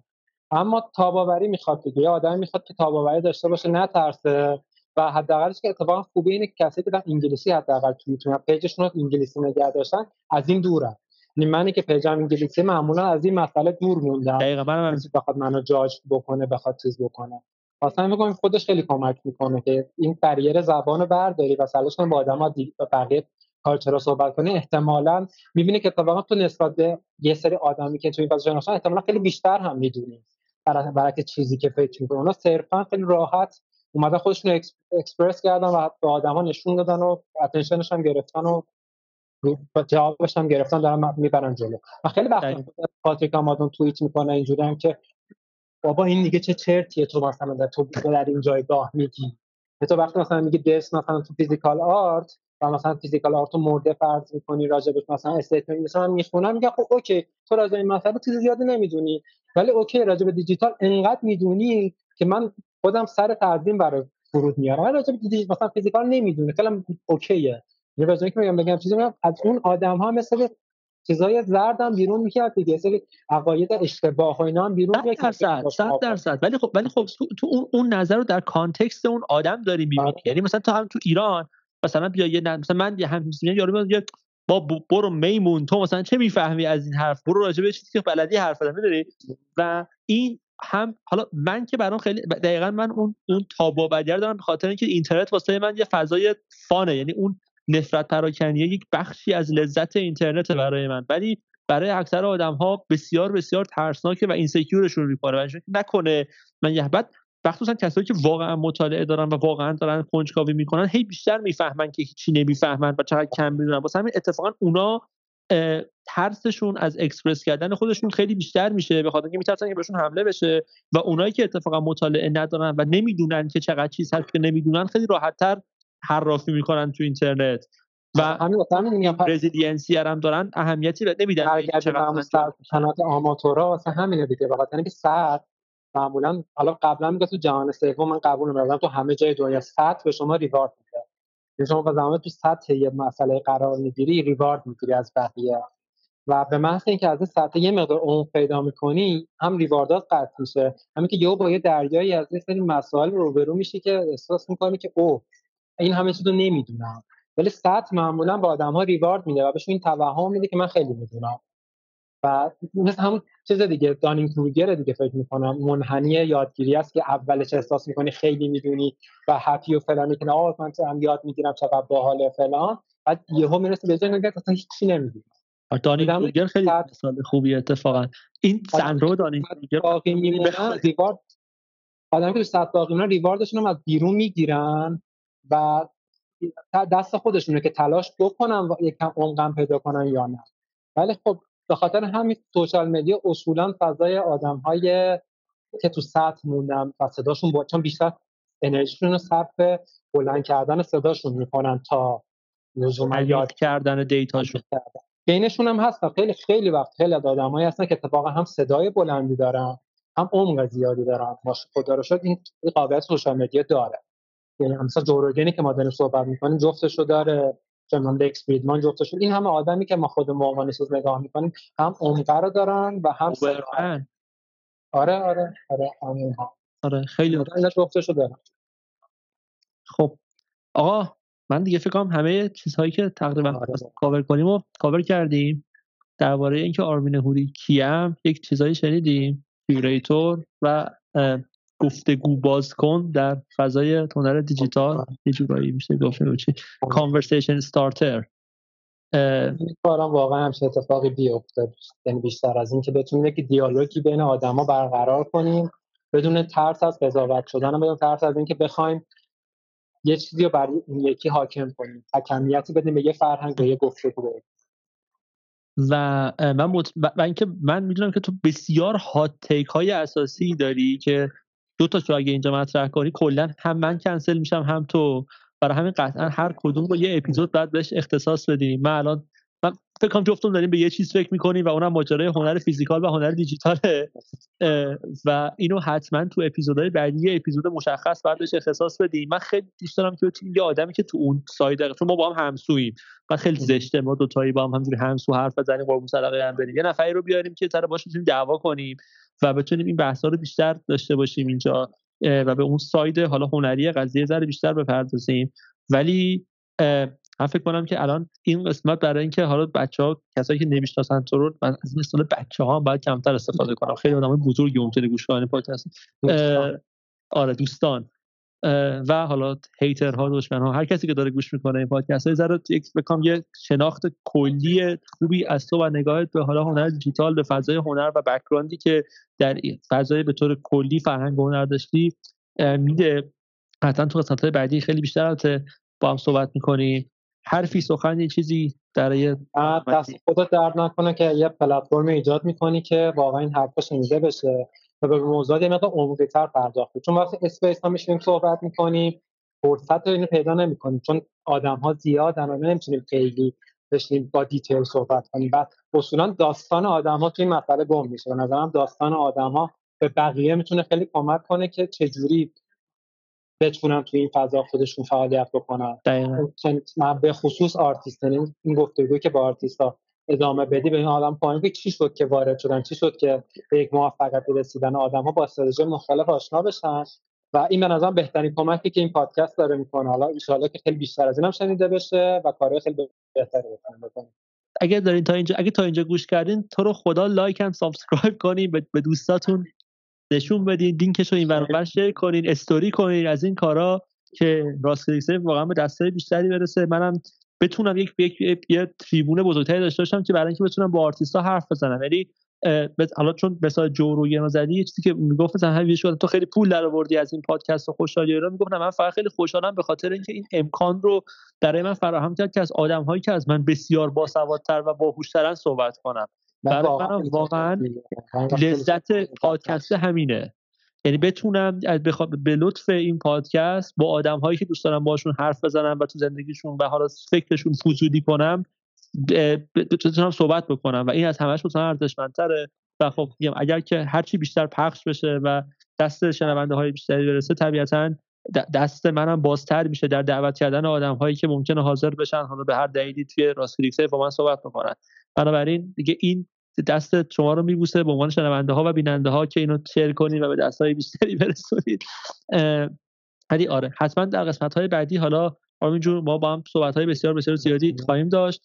اما تاباوری می‌خواد دیگه یه آدمی می‌خواد که تاباوری داشته باشه نترسه. و حداقلش که اتفاقا خوبه اینه که کسی که در انگلیسی حداقل تو می‌تونن پیجشون رو انگلیسی نگه داشتن از این دورن. یعنی منی که پیجم انگلیسی معمولا از این مسئله دور موندم. دقیقاً من بخواد منو جاج بکنه بخواد چیز بکنه. اصلا میگم خودش خیلی کمک می‌کنه که این بریر زبان رو برداری و سلاش با آدما بقیه کالچرا صحبت کنی احتمالا می‌بینی که اتفاقا تو نسبت به یه سری آدمی که تو این فضا شناسن احتمالا خیلی بیشتر هم می‌دونی. برای چیزی که فکر می‌کنه اونا صرفا خیلی راحت اومدن خودشون اکسپرس کردن و به آدما نشون دادن و attention ش هم گرفتن و جوابش هم گرفتن دارن می‌برن جلو. و خیلی وقت Patrick Amadon توییت می‌کنه اینجوری هم که بابا این دیگه چه چرتیه تو مثلا در تو در این جایگاه میگی. تو وقتی مثلا میگی درس مثلا تو physical art و مثلا physical art رو مرده فرض می‌کنی راجبش مثلا statement مثلا می‌خونم میگه خب okay تو راجع این مسئله چیز زیادی نمی‌دونی. ولی okay راجع به دیجیتال انقدر می‌دونی که من خودم سر تعظیم برای فرود میارم ولی راجع به مثلا فیزیکال نمی‌دونی خیلی اوکیه. یه واسه که میگم بگم چیزی میگم از اون آدم ها مثل چیزای زردم بیرون می‌کرد دیگه. سری عقاید اشتباه و اینا هم بیرون میاد درصد 100 درصد. ولی خب ولی خب تو, اون, اون نظر رو در کانتکست اون آدم داری می‌بینی آره. یعنی مثلا تو هم تو ایران مثلا بیا یه مثلا من یه همین یارو میاد با برو میمون. تو مثلا چه می‌فهمی از این حرف؟ برو راجع به چیزی که بلدی حرف بزن می‌دونی؟ و این هم حالا من که برام خیلی دقیقا من اون اون تابو بدیار دارم به خاطر اینکه اینترنت واسه من یه فضای فانه. یعنی اون نفرت پراکنیه یک بخشی از لذت اینترنت برای من. ولی برای اکثر آدم ها بسیار بسیار ترسناکه و اینسکیورشون می‌کنه نکنه. من یه بعد مخصوصا کسایی که واقعا مطالعه دارن و واقعا دارن کنجکاوی می‌کنن هی بیشتر می‌فهمن که هیچی نمی‌فهمن و چقدر کم می‌دونن. واسه همین اتفاقا اونا ترسشون از اکسپرس کردن خودشون خیلی بیشتر میشه به خاطر اینکه میترسن که بهشون حمله بشه و اونایی که اتفاقا مطالعه ندارن و نمی‌دونن که چقدر چیز هست که نمی‌دونن خیلی راحتتر حرافی می‌کنن تو اینترنت. و همین همین resiliency هم دارن اهمیتی نمیدن صنعت آماتورا واسه همینه دیگه به خاطر اینکه ساعت معمولا حالا قبلا میگه تو جهان سوم من قبول می‌کردم تو همه جای دنیا سطح به شما reward میده. یعنی شما زمان تو سطح یه مسئله قرار می‌گیری ریوارد می‌گیری از بقیه. و به محض اینکه از سطح یه مقدار عمق پیدا می‌کنی هم ریواردات قطع میشه. همین که یهو با یه دریایی از این سری مسائل روبرو میشی که احساس می‌کنی که او این همه چیزو نمی‌دونم. ولی سطح معمولا با آدم ها ریوارد میده و بهشون این توهم میده که من خیلی می‌دونم. و مثل همون چیز دیگه دانینگ کروگر دیگه فکر می‌کنم منحنی یادگیری است که اولش احساس می‌کنی؟ خیلی می‌دونی و هپی و فلان می‌کنه آه من هم یاد می‌گیرم چقدر باحال فلان. بعد یهو می‌رسه به جایی که اصلا هیچی نمی‌دونی. دانینگ کروگر خیلی مثال خوبی اتفاقا. این رو دانینگ کروگر باقی میمونن ریوارد آدم که صد باقی میمونن ریواردشون هم از بیرون می‌گیرن و دست خودشونه که تلاش بکنن و یکم عمقم پیدا کنن یا نه. ولی خب به خاطر همین سوشال مدیا اصولا فضای آدم های که تو سطح موندن و صداشون با چون بیشتر انرژیشون رو صرف بلند کردن صداشون می‌کنن تا لزوما یاد کردن دیتاشون. بینشون هم هست خیلی خیلی وقت خیلی از آدمایی هستن که اتفاقا هم صدای بلندی دارن هم عمق زیادی دارن. ماش خدا رو شد این قابلیت سوشال مدیا داره. یعنی مثلا جوروگنی که ما داریم صحبت می‌کنیم جفتشو داره. چون لکس فریدمان جفته شد. این همه آدمی که ما خود عنوان سوز نگاه می‌کنیم هم عمقه رو دارن و هم آره آره آره آره, آره خیلی جفته شده خب آقا من دیگه فکر کنم همه چیزهایی که تقریبا آره. کاور کنیم و کاور کردیم. درباره اینکه آرمین حوری کیه یک چیزایی شنیدیم. curator و گفتگو باز کن در فضای هنر دیجیتال. یه جورایی میشه گفت چی؟ کانورسیشن استارتر کارم واقعا همچین اتفاقی بیفته. یعنی بیشتر از این که بتونیم یک دیالوگی بین آدما برقرار کنیم بدون ترس از قضاوت شدن بدون ترس از اینکه بخوایم یه چیزی رو برای این یکی حاکم کنیم. حکمیتی بدیم به یه فرهنگ به یه گفتگو و من مط... و اینکه من می‌دونم که تو بسیار هات تیک های اساسی داری که دو تا اگه اینجا مطرح کنی کلا هم من کنسل میشم هم تو. برای همین قطعا هر کدوم با یه اپیزود بعد بهش اختصاص بدیم من الان فکر کنم جفتون داریم به یه چیز فکر می‌کنیم و اونم ماجرای هنر فیزیکال و هنر دیجیتاله. و اینو حتما تو اپیزودهای بعدی یه اپیزود مشخص بعد بهش اختصاص بدیم. من خیلی دوست دارم که یه آدمی که تو اون ساید چون ما با هم همسوییم. و خیلی زشته ما دو تایی با هم همجوری همسو حرف بزنیم قربون صدقه هم بریم. یه نفری رو بیاریم که سر باش دعوا کنیم و بتونیم این بحث رو بیشتر داشته باشیم اینجا. و به اون side حالا هنری قضیه ذره بیشتر بپردازیم. ولی من فکر کنم که الان این قسمت برای اینکه حالا بچه ها کسایی که نمی‌شناسن تو رو من از این اصطلاح بچه ها هم باید کمتر استفاده کنم. خیلی آدم بزرگی ممکنه گوش کنن پادکست. آره دوستان. و حالا hater ها دشمن ها هر کسی که داره گوش می‌کنه این پادکست های ذره یک بکنم یه شناخت کلی خوبی از تو و نگاهت به حالا هنر دیجیتال به فضای هنر و background ی که در فضای به طور کلی فرهنگ هنر داشتی میده. قطعا تو قسمت بعدی خیلی بیشتر با هم صحبت می‌کنیم. حرفی سخنی چیزی در دست خودت درد نکنه که یه پلتفرم ایجاد می‌کنی که واقعا این حرفا شنیده بشه و به موضوعات یه مقدار عمقی‌تر پرداخت چون وقتی space ها میشیم صحبت می‌کنیم فرصت اینو پیدا نمی‌کنیم. چون آدم ها زیادن و نمی‌تونیم خیلی بشیم با detail صحبت کنیم. بعد اصولا داستان آدم ها توی این مسئله گم میشه. به نظرم داستان آدم ها به بقیه می‌تونه خیلی کمک کنه که چجوری بتونن توی این فضا خودشون فعالیت بکنن. من به خصوص آرتیست یعنی این گفتگوی که با آرتیست ها ادامه بدی به این آدم پایین که چی شد که وارد شدن چی شد که به یک موفقیت رسیدن آدم ها با استراتژی مختلف آشنا بشن. و این به نظرم بهترین کمکی که این پادکست داره می‌کنه. حالا ان که خیلی بیشتر از اینم شنیده بشه و کارهای خیلی بهتری بکنه اگر دارین تا اینجا اگه تا اینجا گوش کردین تو رو خدا like هم subscribe کنین. به دوستاتون. نشون بدین لینکش رو این ور شیر کنین استوری کنین از این کارا که راست واقعا به دستای بیشتری برسه. منم بتونم یک یک یه تریبون بزرگتری داشته باشم که برای اینکه بتونم با آرتیستا حرف بزنم. یعنی حالا چون مثلا جو رو یه زدی چیزی که می‌گفت مثلا همین تو خیلی پول در آوردی از این پادکست و خوشحالی رو می‌گفتم من فقط خیلی خوشحالم به خاطر اینکه این امکان رو برای من فراهم کرد که از آدم هایی که از من بسیار باسوادتر و باهوشترن صحبت کنم. برای من واقعا لذت پادکست همینه. یعنی بتونم به لطف این پادکست با آدم هایی که دوست دارم باشون حرف بزنم و تو زندگیشون و حالا فکرشون فضولی کنم بتونم صحبت بکنم و این از همش مثلا ارزشمندتره. و خب اگر که هرچی بیشتر پخش بشه و دست شنونده های بیشتری برسه طبیعتا دست منم بازتر میشه در دعوت کردن آدم هایی که ممکنه حاضر بشن حالا به هر دلیلی توی راست با من صحبت بکنن. بنابراین دیگه این دست شما رو میبوسه به عنوان شنونده ها و بیننده ها که اینو share کنید و به دست های بیشتری برسونید ولی آره حتما در قسمت های بعدی حالا آرمین جون ما با هم صحبت های بسیار بسیار زیادی خواهیم داشت.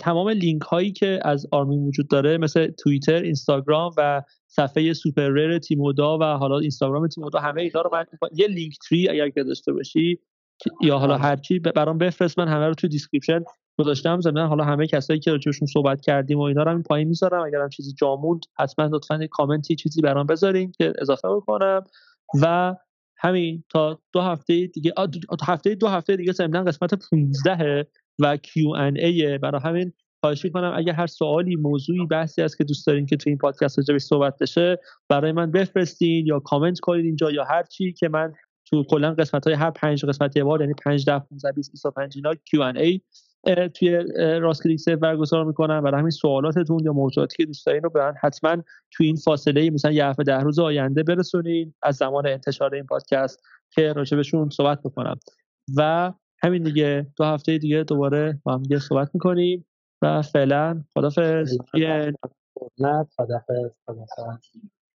تمام لینک هایی که از آرمین وجود داره مثل توییتر اینستاگرام و صفحه SuperRare تیمودا و حالا اینستاگرام تیمودا همه اینا رو من یه Linktree اگر که داشته باشی یا حالا هرچی برام بفرست من همه رو تو description گذاشتم. زمین حالا همه کسایی که راجعشون صحبت کردیم و اینا رو پایین می‌ذارم. اگر هم چیزی جاموند حتما لطفا کامنتی چیزی برام بذارین که اضافه بکنم. و همین تا دو هفته دیگه هفته دو هفته دیگه ضمن قسمت 15 و Q&A برای همین خواهش می‌کنم. اگر هر سوالی موضوعی بحثی است که دوست دارین که تو این پادکست راجعش صحبت بشه برای من بفرستین یا کامنت کنید اینجا یا هر چی که من تو کلا قسمت های هر پنج قسمت یه بار یعنی 5 10 15 20 25 اینا Q&A توی راست کلیک سیف برگزار می‌کنم برای همین سوالاتتون یا موضوعاتی که دوست دارین رو برن حتما توی این فاصله مثلا یه هفته ده روز آینده برسونین از زمان انتشار این پادکست که راجبشون صحبت بکنم. و همین دیگه دو هفته دیگه دوباره با هم دیگه صحبت می‌کنیم و فعلا خدافظ نه خدافظ